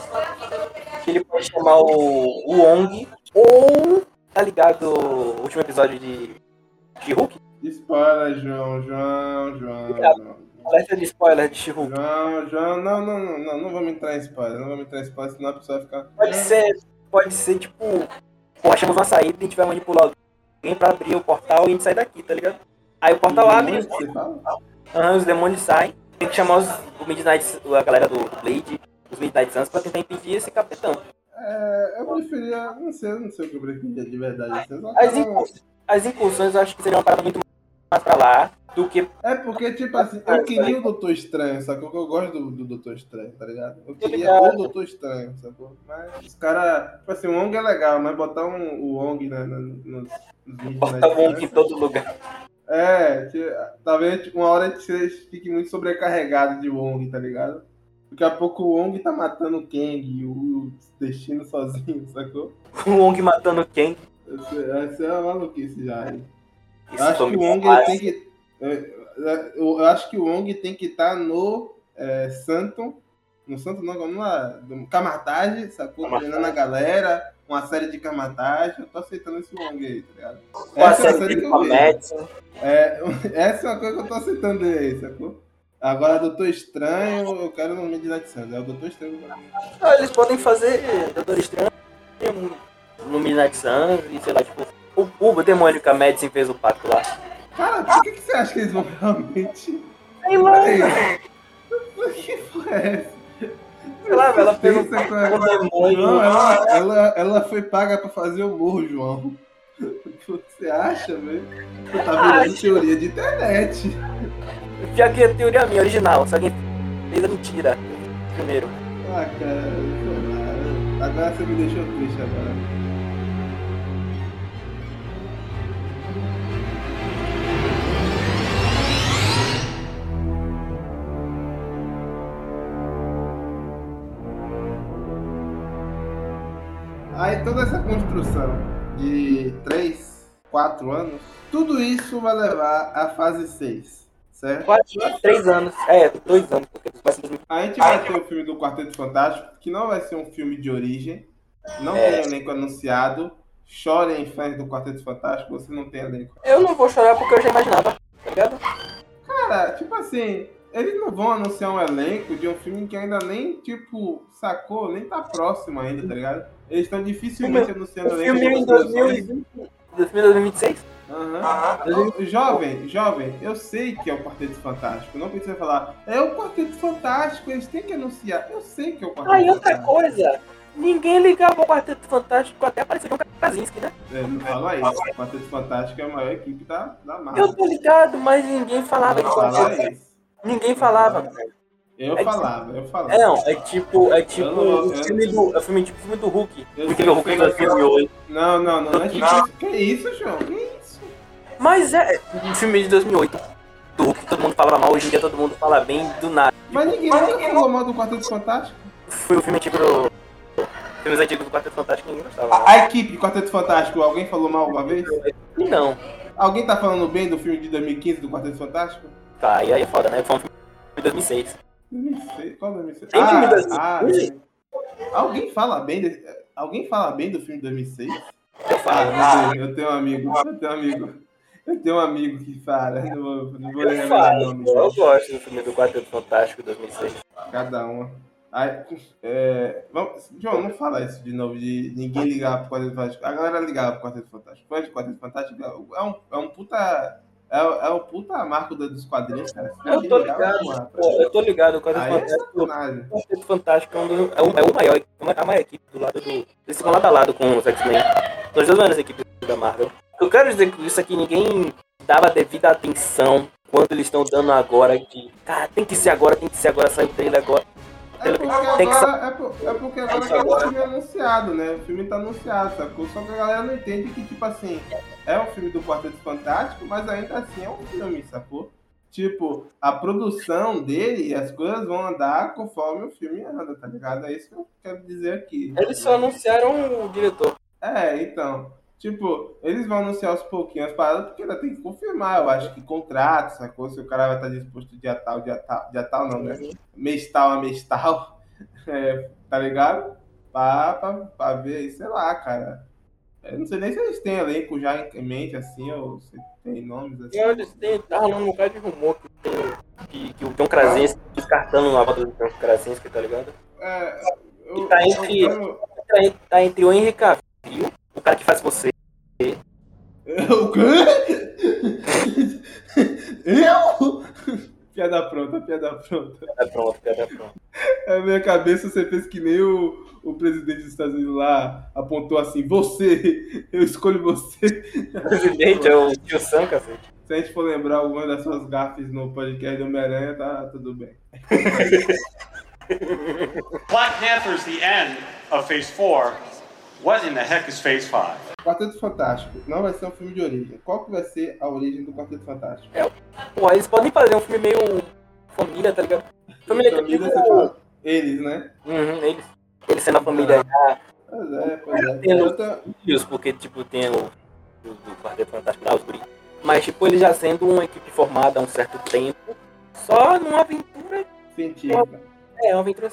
que ele pode chamar o, o Wong, ou tá ligado o último episódio de She-Hulk? Spoiler, João, João, João, Obrigado. João. Alerta de spoiler de She-Hulk. João, João, não, não, não, não, não vamos entrar em spoiler, não vamos entrar em spoiler, senão a pessoa vai ficar. Pode ser, pode ser tipo, pô, achamos uma saída e a gente vai manipular alguém pra abrir o portal e a gente sai daqui, tá ligado? Aí o portal abre? Aham, os demônios saem. Tem que chamar os, o Midnight, a galera do Blade, os Midnight Suns, pra tentar impedir esse capitão. É, eu preferia. Não sei, não sei o que eu preferia de verdade. assim, As, quero- incurs- as incursões eu acho que seria uma parada muito mais pra lá do que. É porque, tipo assim, eu queria o Doutor Estranho, sacou? Que eu gosto do, do Doutor Estranho, tá ligado? Eu queria o Doutor Estranho, sacou? Mas os caras, tipo assim, o Wong é legal, mas botar um, o Wong né, no- nos, nos vídeos Bota o Wong em todo lugar. É, talvez uma hora você fique muito sobrecarregado de Wong, tá ligado? Daqui a pouco o Wong tá matando o Kang e o Destino sozinho, sacou? O Wong matando quem? Essa essa é uma maluquice já. hein? Eu Isso acho que o Wong tem que. é, é, Eu acho que o Wong tem que estar no é, Santo. No Santo não, numa. no Camartage, sacou? Camartage. Treinando a galera, uma série de Camartage. Eu tô aceitando esse Wong aí, tá ligado? Com a Essa é a série de. Madison. É, essa é uma coisa que eu tô aceitando aí, sacou? Agora, Doutor Estranho, eu quero no Midnight Suns. É o Doutor Estranho. que eu quero. Ah, eles podem fazer Doutor Estranho no Midnight Suns e sei lá, tipo. O, o demônio que a Madison fez o pacto lá. Cara, por que, que você acha que eles vão realmente. Sei lá, Peraí. Que é essa? Sei lá, ela fez um Pensa pacto com a- com o demônio. Não, ela, ela, ela foi paga pra fazer o morro, João. Você acha, velho? Você tá virando Acho. teoria de internet. Já que a teoria minha original, só quem fez a mentira primeiro. Ah, cara, agora você me deixou triste agora. Aí toda essa construção de 3, 4 anos, tudo isso vai levar à fase 6, certo? Quase três anos. É, dois anos, porque vai ser 2000. A gente vai ter o filme do Quarteto Fantástico, que não vai ser um filme de origem, não É. tem elenco anunciado. Chorem, fãs do Quarteto Fantástico, você não tem elenco. Eu não vou chorar porque eu já imaginava, tá ligado? Cara, tipo assim, eles não vão anunciar um elenco de um filme que ainda nem, tipo, sacou, nem tá próximo ainda, tá ligado? Eles estão dificilmente anunciando O filme é em de produções. 2020, 2026? Aham. Ô, Jovem, jovem, eu sei que é o Quarteto Fantástico. Não precisa falar, é o Quarteto Fantástico, eles têm que anunciar. Eu sei que é o Quarteto Ah, e outra Fantástico. coisa, ninguém ligava ao Quarteto Fantástico até aparecer um Krasinski, né? É, não fala isso. O Quarteto Fantástico é a maior equipe da, da Marvel. Eu tô ligado, mas ninguém falava Não de fala Quarteto. isso. Ninguém falava. Eu É falava, eu falava. É, não, é tipo, é tipo Eu não- o filme do, é o filme tipo o filme do Hulk. Porque o Hulk vai 2008. Não, não, não, não é tipo Não. isso. Que isso, João? Que isso? Mas é um filme de 2008. Do Hulk todo mundo falava mal, hoje em dia todo mundo fala bem do nada. Mas ninguém nunca falou mal do Quarteto Fantástico. Foi o filme tipo do... Filmes antigos do Quarteto Fantástico ninguém gostava. A, a equipe de Quarteto Fantástico, alguém falou mal uma vez? Não. Alguém tá falando bem do filme de 2015 do Quarteto Fantástico? Tá, e aí é foda, né? Foi um filme de 2006. 2006? Qual 2006? Tem filme ah, 2006? ah, tem. Alguém fala bem de... Alguém fala bem do filme de 2006? Eu Ah, falo. sei, eu tenho um amigo, eu tenho um amigo. Eu tenho um amigo que fala, não vou, não vou Eu falo. nome. Eu gosto do filme do Quarteto Fantástico 2006. Cada uma. Aí, é, vamos, João, não fala isso de novo, de ninguém ligar pro Quarteto Fantástico. A galera ligava pro Quarteto Fantástico. Fã de Quarteto Fantástico é um, é um puta. É, é o puta marco dos quadrinhos, cara. Eu tô ligado. Pô, eu tô ligado, o Quarteto é Fantástico. O Quarteto Fantástico é, um do- é o, é o maior, é a maior equipe do lado do. Eles ficam lado a lado com os X-Men. São as duas maiores equipes da Marvel. Eu quero dizer que isso aqui ninguém dava devida atenção quando eles estão dando agora que. Cara, tem que ser agora, tem que ser agora, sai o trailer agora. É porque agora, é, por- é porque agora que que o filme é anunciado, né? O filme tá anunciado, sacou? Só que a galera não entende que, tipo assim, é um filme do Quarteto Fantástico, mas ainda assim é um filme, sacou? Tipo, a produção dele e as coisas vão andar conforme o filme anda, tá ligado? É isso que eu quero dizer aqui. Eles só anunciaram o diretor. É, então. Tipo, eles vão anunciar aos pouquinhos as paradas, porque ainda tem que confirmar, eu acho que contrato, sacou? Se o cara vai estar disposto dia tal, dia tal, dia tal não, né? Mês tal a mês tal, é, tá ligado? Pra, pra, pra ver, sei lá, cara. Eu não sei nem se eles têm elenco já em mente, assim, ou se tem nomes assim. E eles têm, tá rolando um bocado de rumor que tem, que, que o John Krasinski descartando a volta do John Krasinski, tá ligado? É, eu, E tá entre- eu quero- Tá en- Tá entre o Henry Cavill, o cara que faz você, O quê? Eu? Piada pronta, piada pronta. pronto, cara, tá pronto. Na minha cabeça você fez que nem o, o presidente dos Estados Unidos lá apontou assim, você, eu escolho você. O presidente é o tio Sam, cacete. Se a gente for lembrar alguma das suas gafes no podcast do Homem-Aranha, tá tudo bem. Black Panther's the end of Phase 4. What in the heck is Phase 5? Quarteto Fantástico não vai ser um filme de origem. Qual que vai ser a origem do Quarteto Fantástico? Pô, eles podem fazer um filme meio família, tá ligado? Família que Família, tipo... você fala, Eles, né? Uhum, eles, eles sendo a família já, Pois é, pois é. Tem Eu tô- filhos, porque tipo tem o do, do Quarteto Fantástico lá, os. Mas tipo, ele já sendo uma equipe formada há um certo tempo, só numa aventura, Científica. é, uma aventura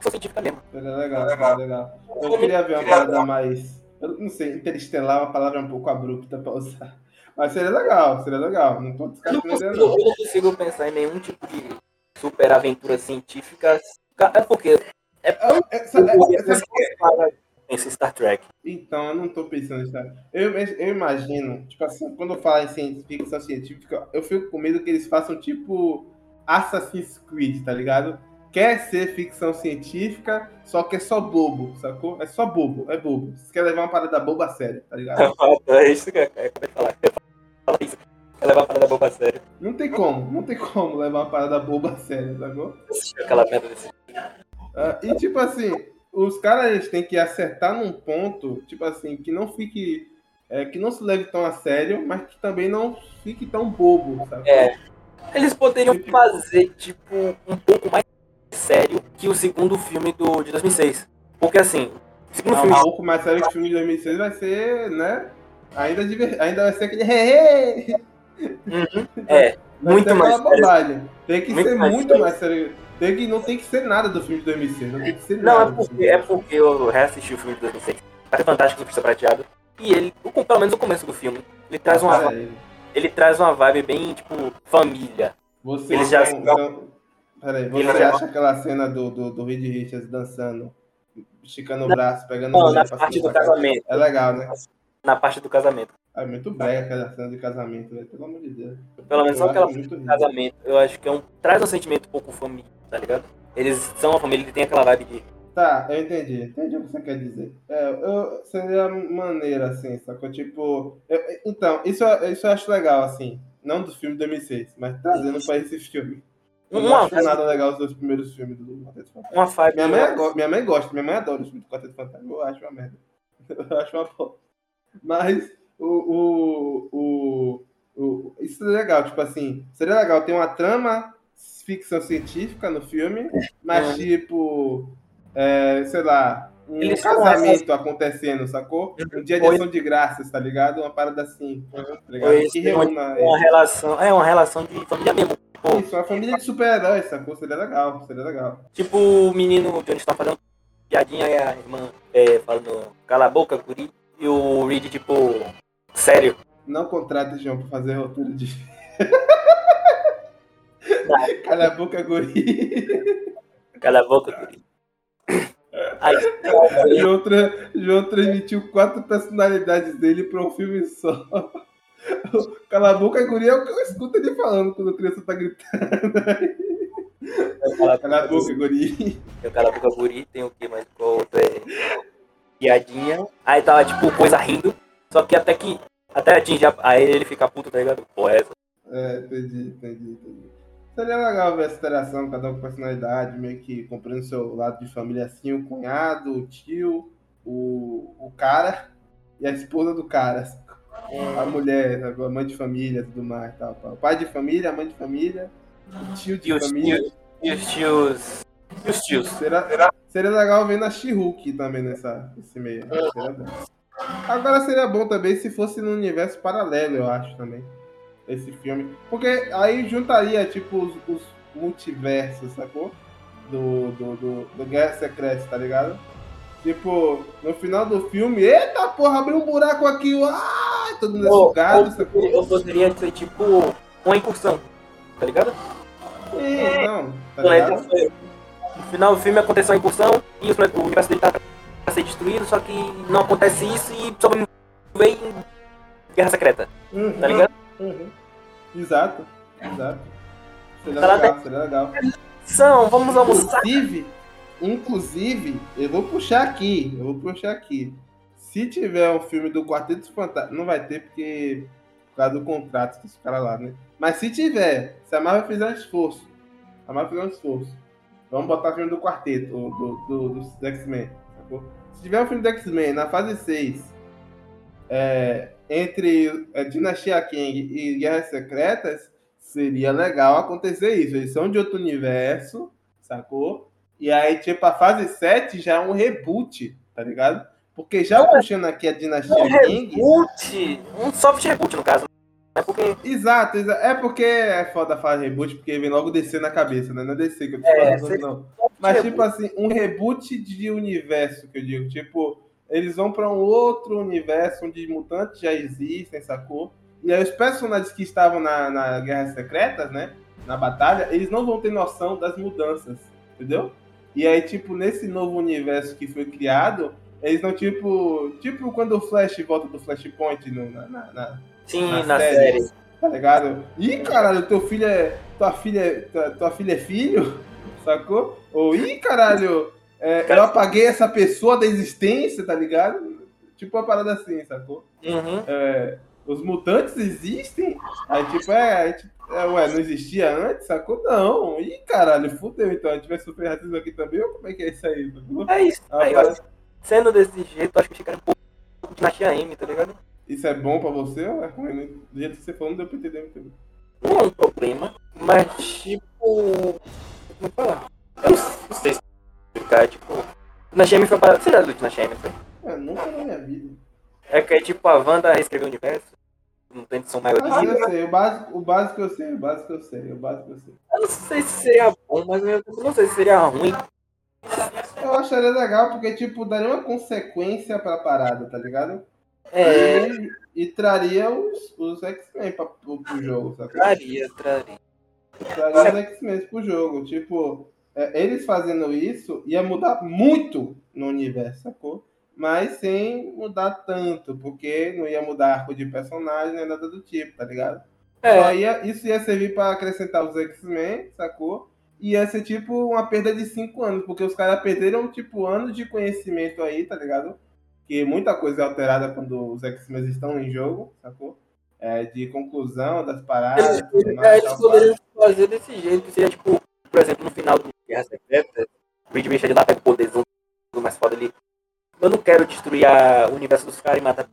científica mesmo. Seria legal, seria legal. Eu queria ver uma parada mais. Eu não sei, interestelar é uma palavra um pouco abrupta pra usar. Mas seria legal, seria legal. Não tô Eu não, descartando a ideia, consigo, não. eu não consigo pensar em nenhum tipo de super aventura científica. É porque É, essa- é- essa- esse Star Trek. Então, eu não tô pensando nisso. Eu, eu imagino, tipo assim, quando eu falo em ciência- ficção científica, eu fico com medo que eles façam tipo Assassin's Creed, tá ligado? Quer ser ficção científica, só que é só bobo, sacou? É só bobo, é bobo. Você quer levar uma parada boba a sério, tá ligado? É isso que eu acabei de falar. Fala isso. Quer levar a parada boba a sério. Não tem como, não tem como levar uma parada boba a sério, sacou? Assistiu aquela merda desse. Ah, e tipo assim, os caras têm que acertar num ponto, tipo assim, que não fique. é, que não se leve tão a sério, mas que também não fique tão bobo, sabe? É. Eles poderiam fazer, tipo, um pouco mais sério que o segundo filme do, de 2006. Porque assim, o segundo Não, filme. pouco mais sério que o filme de 2006 vai ser, né? Ainda, diver- ainda vai ser aquele! Uhum, é, Vai muito mais bobagem. Tem que Muito ser mais muito mais sério. Tem que, não tem que ser nada do filme de 2006. Não tem que ser Não, nada. é do porque, é porque eu reassisti o filme de 2006. Até Fantástico Surfista Prateado. E ele, pelo menos o começo do filme, ele traz uma, Pera aí. ele traz uma vibe bem, tipo, família. Vocês Eles já são- são- Peraí, você acha aquela cena do, do, do Reed Richards dançando, esticando o braço, pegando Não, mulher na parte do casamento. É legal, né? Na parte do casamento. É muito brega aquela cena de casamento, né? Pelo amor de Deus. Pelo menos Eu só aquela parte do casamento. Eu acho que é um, traz um sentimento um pouco família, tá ligado? Eles são uma família que tem aquela vibe de. Tá, eu entendi. Entendi o que você quer dizer. É, eu, seria maneira, assim, sacou? Tipo. eu- então, isso, eu- isso eu acho legal, assim. Não do filme de 2006, mas trazendo pra esse filme. Eu não Uma, acho nada legal os dois primeiros filmes do Quarteto Fantástico. uma vibe. Minha mãe, go- minha mãe gosta, minha mãe adora os filmes do Quarteto Fantástico. Eu acho uma merda. Eu acho uma bosta. Mas o, o, o, o- Isso seria legal, tipo assim, seria legal ter uma trama ficção científica no filme, mas Uhum. tipo. é, sei lá. Um Eles casamento acontecendo, sacou? Um dia de ação de graças, tá ligado? Uma parada assim. Tá ligado? Que reúna. Uma relação. É uma relação de família mesmo. Tipo, Isso, uma família de super-heróis, sacou? Seria legal, seria legal. tipo o menino o Johnny está fazendo piadinha e a irmã é, falando cala a boca, guri. E o Reed, tipo, sério. Não contrate João pra fazer roteiro de. Cala a boca, guri. Cala a boca, guri. Aí, João, tra... João transmitiu quatro personalidades dele pra um filme só. Cala a boca, guri é o que eu escuto ele falando quando a criança tá gritando. cala, Cala a boca, guri. eu cala a boca, guri. Tem o que mais? Qual outro é? Piadinha. Aí tava, tipo, coisa rindo. Só que até que. Até atingir a... Aí ele fica puto, tá ligado? Pô, essa. É, entendi, entendi, entendi. Seria legal ver essa interação, cada um com personalidade, meio que comprando seu lado de família assim, o cunhado, o tio, o, o cara e a esposa do cara. A mulher, a mãe de família, tudo mais, tal, tal. O pai de família, a mãe de família, o tio de E família. tios. E os tios. E os tios. Seria, seria legal ver na She-Hulk também nessa, nesse meio. Seria bom. Agora seria bom também se fosse no universo paralelo, eu acho também. Esse filme. Porque aí juntaria, tipo, os, os multiversos, sacou? Do, do, do, do Guerra Secreta, tá ligado? Tipo, no final do filme, eita porra, abriu um buraco aqui, ah, todo mundo é Ou- sugado, ou- sacou? Eu poderia ser, tipo, uma incursão. Tá ligado? Sim, não, tá Não, é, ligado? No final do filme aconteceu uma incursão e o universo dele tá pra ser destruído, só que não acontece isso e sobrevive em Guerra Secreta, Uhum. tá ligado? Uhum. Exato, exato. Seria Tá legal, seria legal. São, vamos almoçar. Inclusive, inclusive, eu vou puxar aqui, eu vou puxar aqui. Se tiver um filme do Quarteto Fantástico, não vai ter porque Por causa do contrato dos caras lá, né? Mas se tiver, se a Marvel fizer um esforço, a Marvel fizer um esforço, vamos botar filme do quarteto, do, do, dos X-Men, sacou? Se tiver um filme do X-Men na fase 6, é, entre é, Dinastia King e Guerras Secretas, seria legal acontecer isso. Eles são de outro universo, sacou? E aí, tipo, a fase 7 já é um reboot, tá ligado? Porque já puxando aqui a Dinastia Um King. reboot. Um soft reboot, no caso. É porque. Exato, exa- é porque é foda falar reboot, porque vem logo descer na cabeça, né? Não é descer que eu tô É, falando, não. Mas, tipo assim, um reboot de universo, que eu digo. Tipo, eles vão pra um outro universo onde mutantes já existem, sacou? E aí os personagens que estavam na, na Guerras Secretas, né? Na batalha, eles não vão ter noção das mudanças, entendeu? E aí, tipo, nesse novo universo que foi criado, eles não, tipo. Tipo quando o Flash volta do Flashpoint no, na- na- na, Sim, Na na, série. série. Tá ligado? Ih, caralho, teu filho é. Tua filha é. Tua, tua filha é filho? Sacou? Ou ih, caralho, é, eu apaguei essa pessoa da existência, tá ligado? Tipo uma parada assim, sacou? Uhum. É, os mutantes existem? Aí tipo, é, a gente- é, ué, não existia antes, sacou? Não. Ih, caralho, fudeu então. A gente vai sofrer racismo aqui também, ou como é que é isso aí? sacou? É isso. Ah, Aí, ó, sendo desse jeito, acho que fica um pouco de Nastia M, tá ligado? Isso é bom pra você ou é ruim? Do jeito que você falou, não deu pra entender muito bem. Não é um problema, mas tipo. Como é falar? Eu não, não sei explicar, tipo. Nastia M foi uma parada. Você já leu de Nastia M, foi? É, nunca na minha vida. É que é tipo a Wanda reescreveu o universo. Não tem Ah, sim, maiores. eu sei. O básico, o básico eu sei, o básico eu sei, o básico eu sei. Eu não sei se seria bom, mas eu não sei se seria ruim. Eu acharia legal porque, tipo, daria uma consequência pra parada, tá ligado? É, E, e traria os, os X-Men pra- pro, pro jogo, sabe? traria, traria. Traria os X-Men pro jogo. Tipo, é, eles fazendo isso ia mudar muito no universo, sacou? Mas sem mudar tanto, porque não ia mudar arco de personagem nem nada do tipo, tá ligado? É, ia, isso ia servir pra acrescentar os X-Men, sacou? E ia ser tipo uma perda de 5 anos, porque os caras perderam tipo anos de conhecimento aí, tá ligado? Que muita coisa é alterada quando os X-Men estão em jogo, sacou? É, de conclusão das paradas. é, mais, eles poderiam fazer desse jeito, seria tipo, por exemplo, no final do Guerra Secreta, o Reed Richard lá pega o poderzão mais foda ali. Eu não quero destruir a- o universo dos caras e matar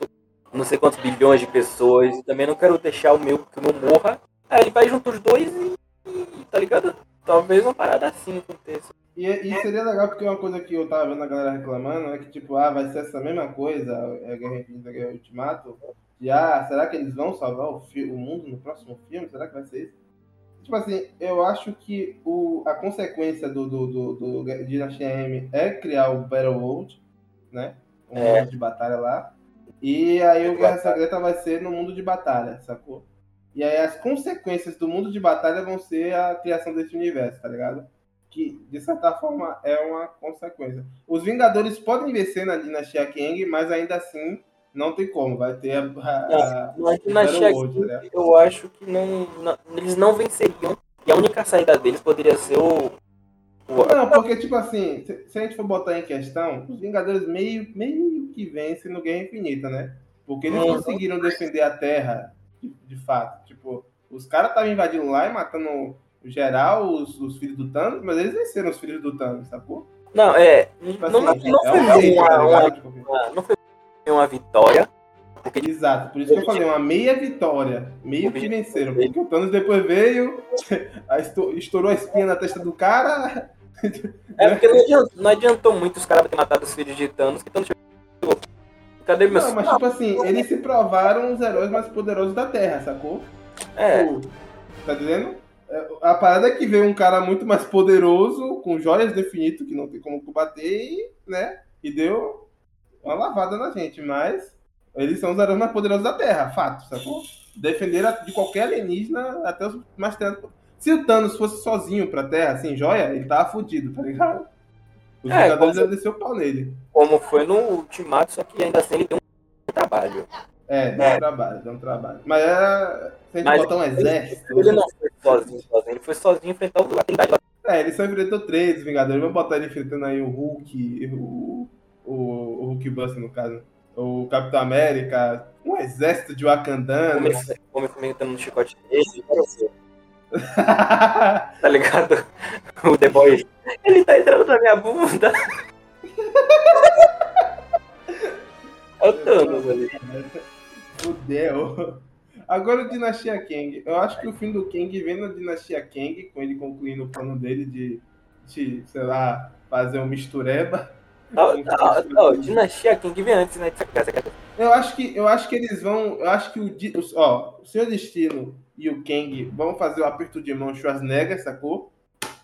não sei quantos bilhões de pessoas. E também não quero deixar o meu que o meu morra. Aí ele vai junto os dois e, e, tá ligado? Talvez uma parada assim aconteça. E, e seria legal porque uma coisa que eu tava vendo a galera reclamando é que, tipo, ah, vai ser essa mesma coisa, é Guerra Infinita, Guerra Ultimato, de, ah, será que eles vão salvar o, o mundo no próximo filme? Será que vai ser isso? Tipo assim, eu acho que o, a consequência do, do, do, do Dinastia M é criar o Battleworld, né? Um É. mundo de batalha lá. E aí o Guerra Secreta vai ser no mundo de batalha, sacou? E aí as consequências do mundo de batalha vão ser a criação desse universo, tá ligado? Que, de certa forma, é uma consequência. Os Vingadores podem vencer na Dinastia Kang, mas ainda assim não tem como. Vai ter a. a, Mas o na Battleworld, Shaq, tá ligado? eu acho que não, não- eles não venceriam. E a única saída deles poderia ser o. Não, porque, tipo assim, se, se a gente for botar em questão, os Vingadores meio, meio que vencem no Guerra Infinita, né? Porque eles Uhum. conseguiram defender a Terra, de, de fato. Tipo, os caras estavam invadindo lá e matando geral, os, os filhos do Thanos, mas eles venceram os filhos do Thanos, sacou? Não, é. Tipo Não, assim, não é foi um uma, tá uma-? Tipo, uma- não foi uma vitória. Porque Exato, por isso que eu falei, uma meia vitória. Meio que venceram. Porque o Thanos depois veio, estourou a espinha na testa do cara. É porque não adiantou, não adiantou muito os caras terem matado os filhos de Thanos, que Thanos chegou. Cadê meus. Não, mas tipo assim, eles se provaram os heróis mais poderosos da Terra, sacou? É, Tipo, Tá dizendo? É, A parada é que veio um cara muito mais poderoso, com joias do infinito, que não tem como combater, e, né? E deu uma lavada na gente. Mas eles são os heróis mais poderosos da Terra, fato, sacou? Defenderam de qualquer alienígena até os mais. Se o Thanos fosse sozinho pra Terra, sem joia, ele tava fudido, tá ligado? Os É, Vingadores iam descer o pau nele. como foi no Ultimato, só que ainda assim ele deu um trabalho. É, deu um trabalho, deu um trabalho. Mas era. Se a gente Mas botar um exército. Ele não foi sozinho, sozinho. Ele foi sozinho enfrentar o- Trindade. É, ele só enfrentou três Vingadores. Vamos botar ele enfrentando aí o Hulk, o, o, o Hulk Buster, no caso. O Capitão América. um exército de wakandanos. Homem, homem comentando no chicote ver. Tá ligado? O The Boy. Ele tá entrando na minha bunda. É o Thanos ali. Fudeu. Agora o Dinastia Kang. Eu acho que o fim do Kang vem na Dinastia Kang, com ele concluindo o plano dele de, de sei lá, fazer um mistureba. Não, não, não, Dinastia King vem antes, né? Eu acho que, eu acho que eles vão. Eu acho que o, ó, o Senhor Destino e o Kang vão fazer o aperto de mão Schwarzenegger, sacou?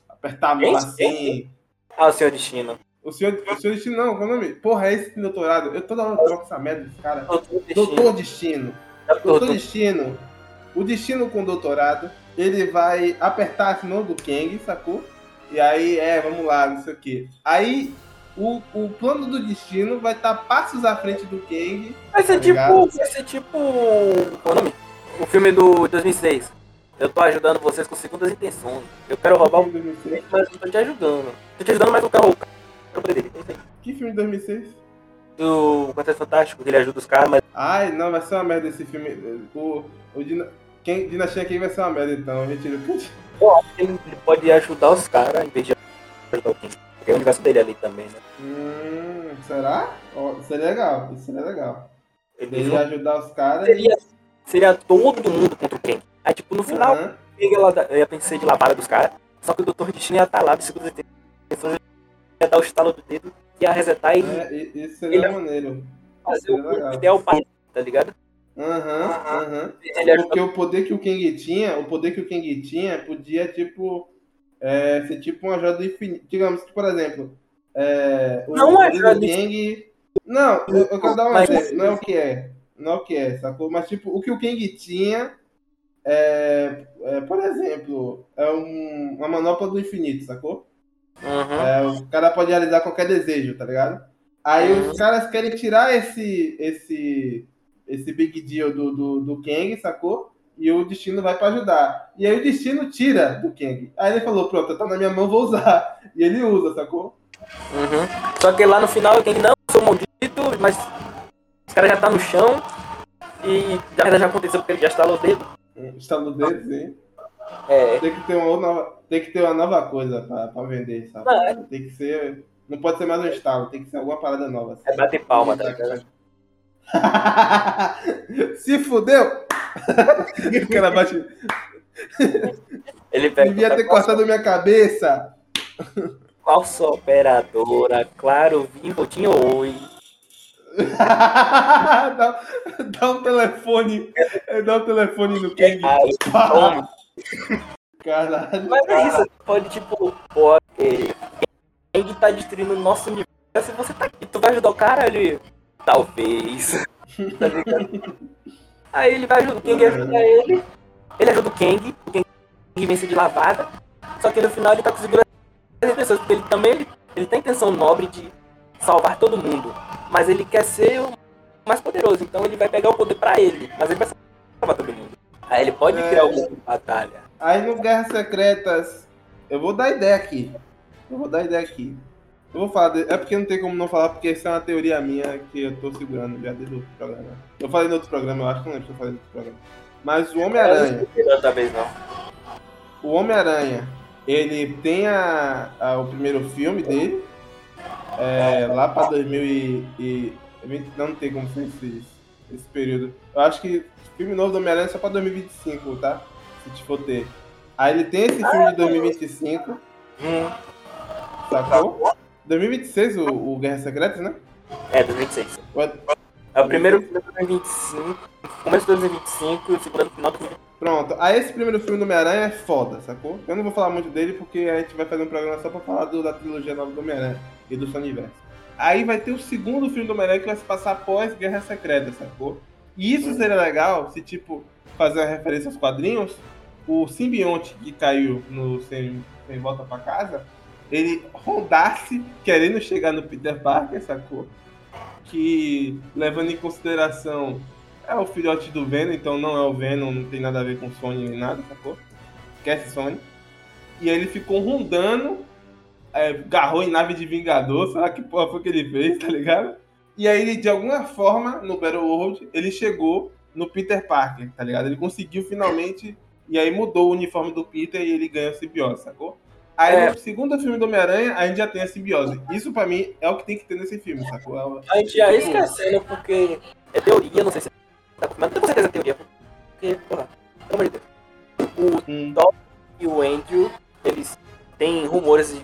Apertar a mão Quem? assim. Ah, o Senhor Destino. O senhor, o senhor Destino, não, qual é o nome? Porra, é esse doutorado. Eu toda hora troco essa merda desse cara. Doutor Destino. Doutor Destino. Doutor Destino. O Destino com doutorado, ele vai apertar a mão do Kang, sacou? E aí, é, vamos lá, não sei o quê. Aí, o, o plano do Destino vai estar passos à frente do Kang. Vai ser Tá tipo. Vai ser tipo. Qual é o nome? O filme do 2006. Eu tô ajudando vocês com segundas intenções. Eu quero roubar o mas eu tô te ajudando. Tô te ajudando, mas eu quero roubar o dele. É aí. Que filme de 2006? Do Quarteto Fantástico, que ele ajuda os caras, mas. Ai, não, vai ser uma merda esse filme. O, o Dina, quem, Dinastia Kang vai ser uma merda, então. Retiro o que eu disse. Pô, ele, pode ajudar os caras em vez de ajudar o King. Porque é o universo dele ali também, né? Hum, será? Ó, Isso seria legal, isso seria legal. Ele Ele ia ajudar os caras. seria, seria todo mundo contra o King. Aí, tipo, no final, Aham. King ela ia pensar de lavada dos caras. Só que o Dr. Destino ia estar lá, de segundas intenções, ia dar o estalo do dedo, ia resetar e É, isso seria Ele- maneiro. fazer o ideal ele, tá ligado? Aham, aham. Ele ajuda Porque o poder que o Kang tinha, o poder que o Kang tinha podia, tipo, é, ser tipo uma joia do infinito. Digamos que, por exemplo, é, o Não é joia do Kang. Não, eu, eu quero dar um exemplo. Não é o que é. Não é o que é, sacou? Mas, tipo, o que o Kang tinha é, é, por exemplo, é um- uma manopla do infinito, sacou? Uhum. É, o cara pode realizar qualquer desejo, tá ligado? Aí Uhum. os caras querem tirar esse esse esse big deal do, do, do Kang, sacou? E o destino vai pra ajudar. E aí o destino tira do Kang. Aí ele falou, pronto, tá na minha mão, vou usar. E ele usa, sacou? Uhum. Só que lá no final, quem não, sou maldito, mas os caras já tá no chão e já, já aconteceu porque ele já estalou o dedo. Estalo deles, hein? É, Tem que ter uma nova, tem que ter uma nova coisa pra, pra vender, sabe? Não, é- Tem que ser. Não pode ser mais um estalo, tem que ser alguma parada nova. assim. é bater palma, tá ligado? Se fudeu! o cara bate. Ele pega Devia ter cortado minha cabeça. falsa operadora, claro, vivo, tinha oi. dá, dá um telefone. é, Dá um telefone no Kang. Aí, toma. Caralho. Mas é isso, pode tipo, pô, é, quem tá destruindo o nosso universo e você tá aqui, tu vai ajudar o cara? Ele, talvez, tá ligado? Aí ele vai ajudar, o Kang ajuda ele, ele ajuda o Kang, o Kang vence de lavada, só que no final ele tá conseguindo as intenções, porque ele também, ele, ele tem intenção nobre de salvar todo mundo, mas ele quer ser o mais poderoso, então ele vai pegar o poder pra ele, mas ele vai salvar todo mundo. Aí ele pode É. criar alguma batalha. Aí no Guerras Secretas. Eu vou dar ideia aqui. Eu vou dar ideia aqui. Eu vou falar. de- É porque não tem como não falar, porque isso é uma teoria minha que eu tô segurando já desde outro programa. Eu falei no outro programa, eu acho que não lembro se eu falei no outro programa. Mas o Homem-Aranha. Vez não. O Homem-Aranha, ele tem a, a- o primeiro filme dele, é, lá pra 2000 e, e- Não tem como ser esse, esse período. Eu acho que filme novo do Homem-Aranha é só pra 2025, tá? Se te for ter. Aí ele tem esse filme de 2025, Hum, sacou? 2026 o, o Guerra Secretas, né? é, 2026. É- o primeiro filme de 2025, começo de 2025 e o segundo final de 2025. Pronto, aí esse primeiro filme do Homem-Aranha é foda, sacou? Eu não vou falar muito dele porque a gente vai fazer um programa só pra falar do- da trilogia nova do Homem-Aranha e do Soniverse. Aí vai ter o segundo filme do Homem-Aranha que vai se passar após Guerra Secreta, sacou? E isso seria legal se, tipo, fazer uma referência aos quadrinhos, o simbionte que caiu no Sem, Sem Volta Pra Casa, ele rondasse querendo chegar no Peter Parker, sacou? Que, levando em consideração é o filhote do Venom, então não é o Venom, não tem nada a ver com Sony nem nada, sacou? Esquece Sony. E ele ficou rondando, é, agarrou em nave de Vingador, sei lá que porra foi que ele fez, tá ligado? E aí, ele, de alguma forma, no Battle World, ele chegou no Peter Parker, tá ligado? Ele conseguiu finalmente. E aí mudou o uniforme do Peter e ele ganha a simbiose, sacou? Aí É. no segundo filme do Homem-Aranha, a gente já tem a simbiose. Isso pra mim é o que tem que ter nesse filme, sacou? É o- A gente já ia esquecendo porque é teoria, não sei se tá mas não tenho certeza que é teoria, porque, porra, pelo amor de Deus. O Hum. e o Andrew, eles têm rumores de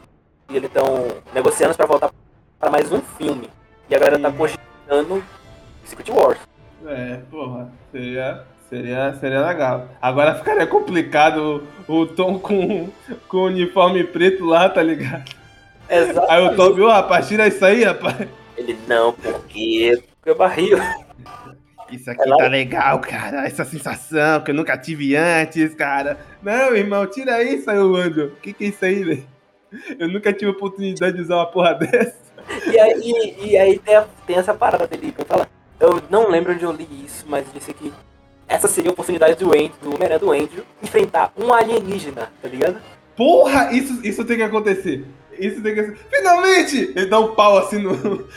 que eles estão negociando pra voltar pra mais um filme. E a galera tá Hum. cogitando Secret Wars. É, porra, seria, seria, seria legal. Agora ficaria complicado o, o Tom com, com o uniforme preto lá, tá ligado? Exato. Aí o Toby, ô rapaz, tira isso aí, rapaz. Ele, não, porque... Porque barril. Isso aqui tá legal, cara. Essa sensação que eu nunca tive antes, cara. Não, irmão, tira isso aí, o Andrew. O que, que é isso aí, velho? Eu nunca tive oportunidade de usar uma porra dessa. E aí, e aí tem, a- tem essa parada dele que eu falo. Eu não lembro onde eu li isso, mas disse que essa seria a oportunidade do Andrew, do Homem-Aranha do Andrew, enfrentar um alienígena, tá ligado? Porra, isso, isso tem que acontecer. Isso tem que acontecer. Finalmente! Ele dá um pau assim no.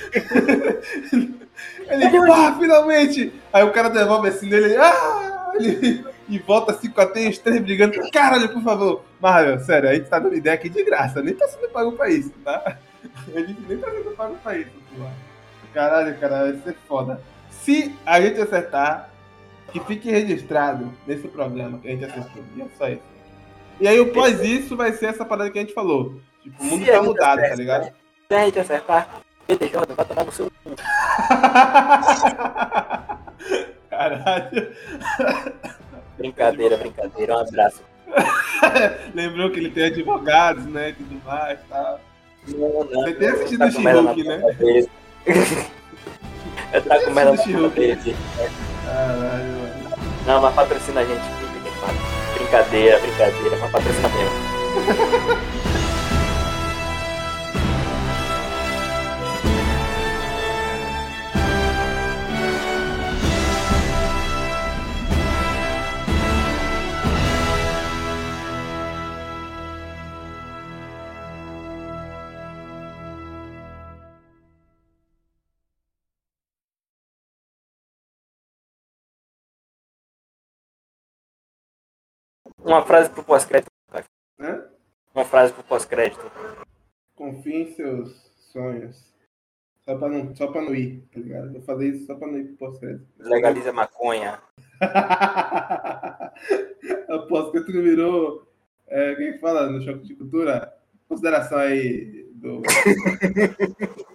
ele, pá, finalmente! Aí o cara devolve assim nele, ah! Ele, e volta assim com a teia os três brigando. Caralho, por favor. Marvel, sério, a gente tá dando ideia aqui de graça. Nem tá sendo pago pra isso, tá? A gente nem tá sendo pago pra isso. porra. Caralho, cara, vai ser foda. Se a gente acertar, que fique registrado nesse programa que a gente acertou. E é só isso. E aí, após isso, vai ser essa parada que a gente falou. Tipo, o mundo Se tá mudado, tá acerta, ligado? Se a gente acertar, BT Jordan vai tomar no seu cu. Caralho. Brincadeira, brincadeira. Um abraço. Lembrou que ele tem advogados, né? E tudo mais e tal. Não, não. Você tem assistido Tá o She-Hulk, né? Eu tá com merda na dele. Caralho. Não, mas patrocina a gente. Brincadeira, brincadeira, mas patrocina mesmo. Uma frase pro pós-crédito. Hã? Uma frase pro pós-crédito. Confie em seus sonhos. Só pra, não, só pra não ir, tá ligado? Vou fazer isso só pra não ir pro pós-crédito. Legaliza maconha. Aposto que tu não virou. É, quem que fala no choque de cultura? Consideração aí do.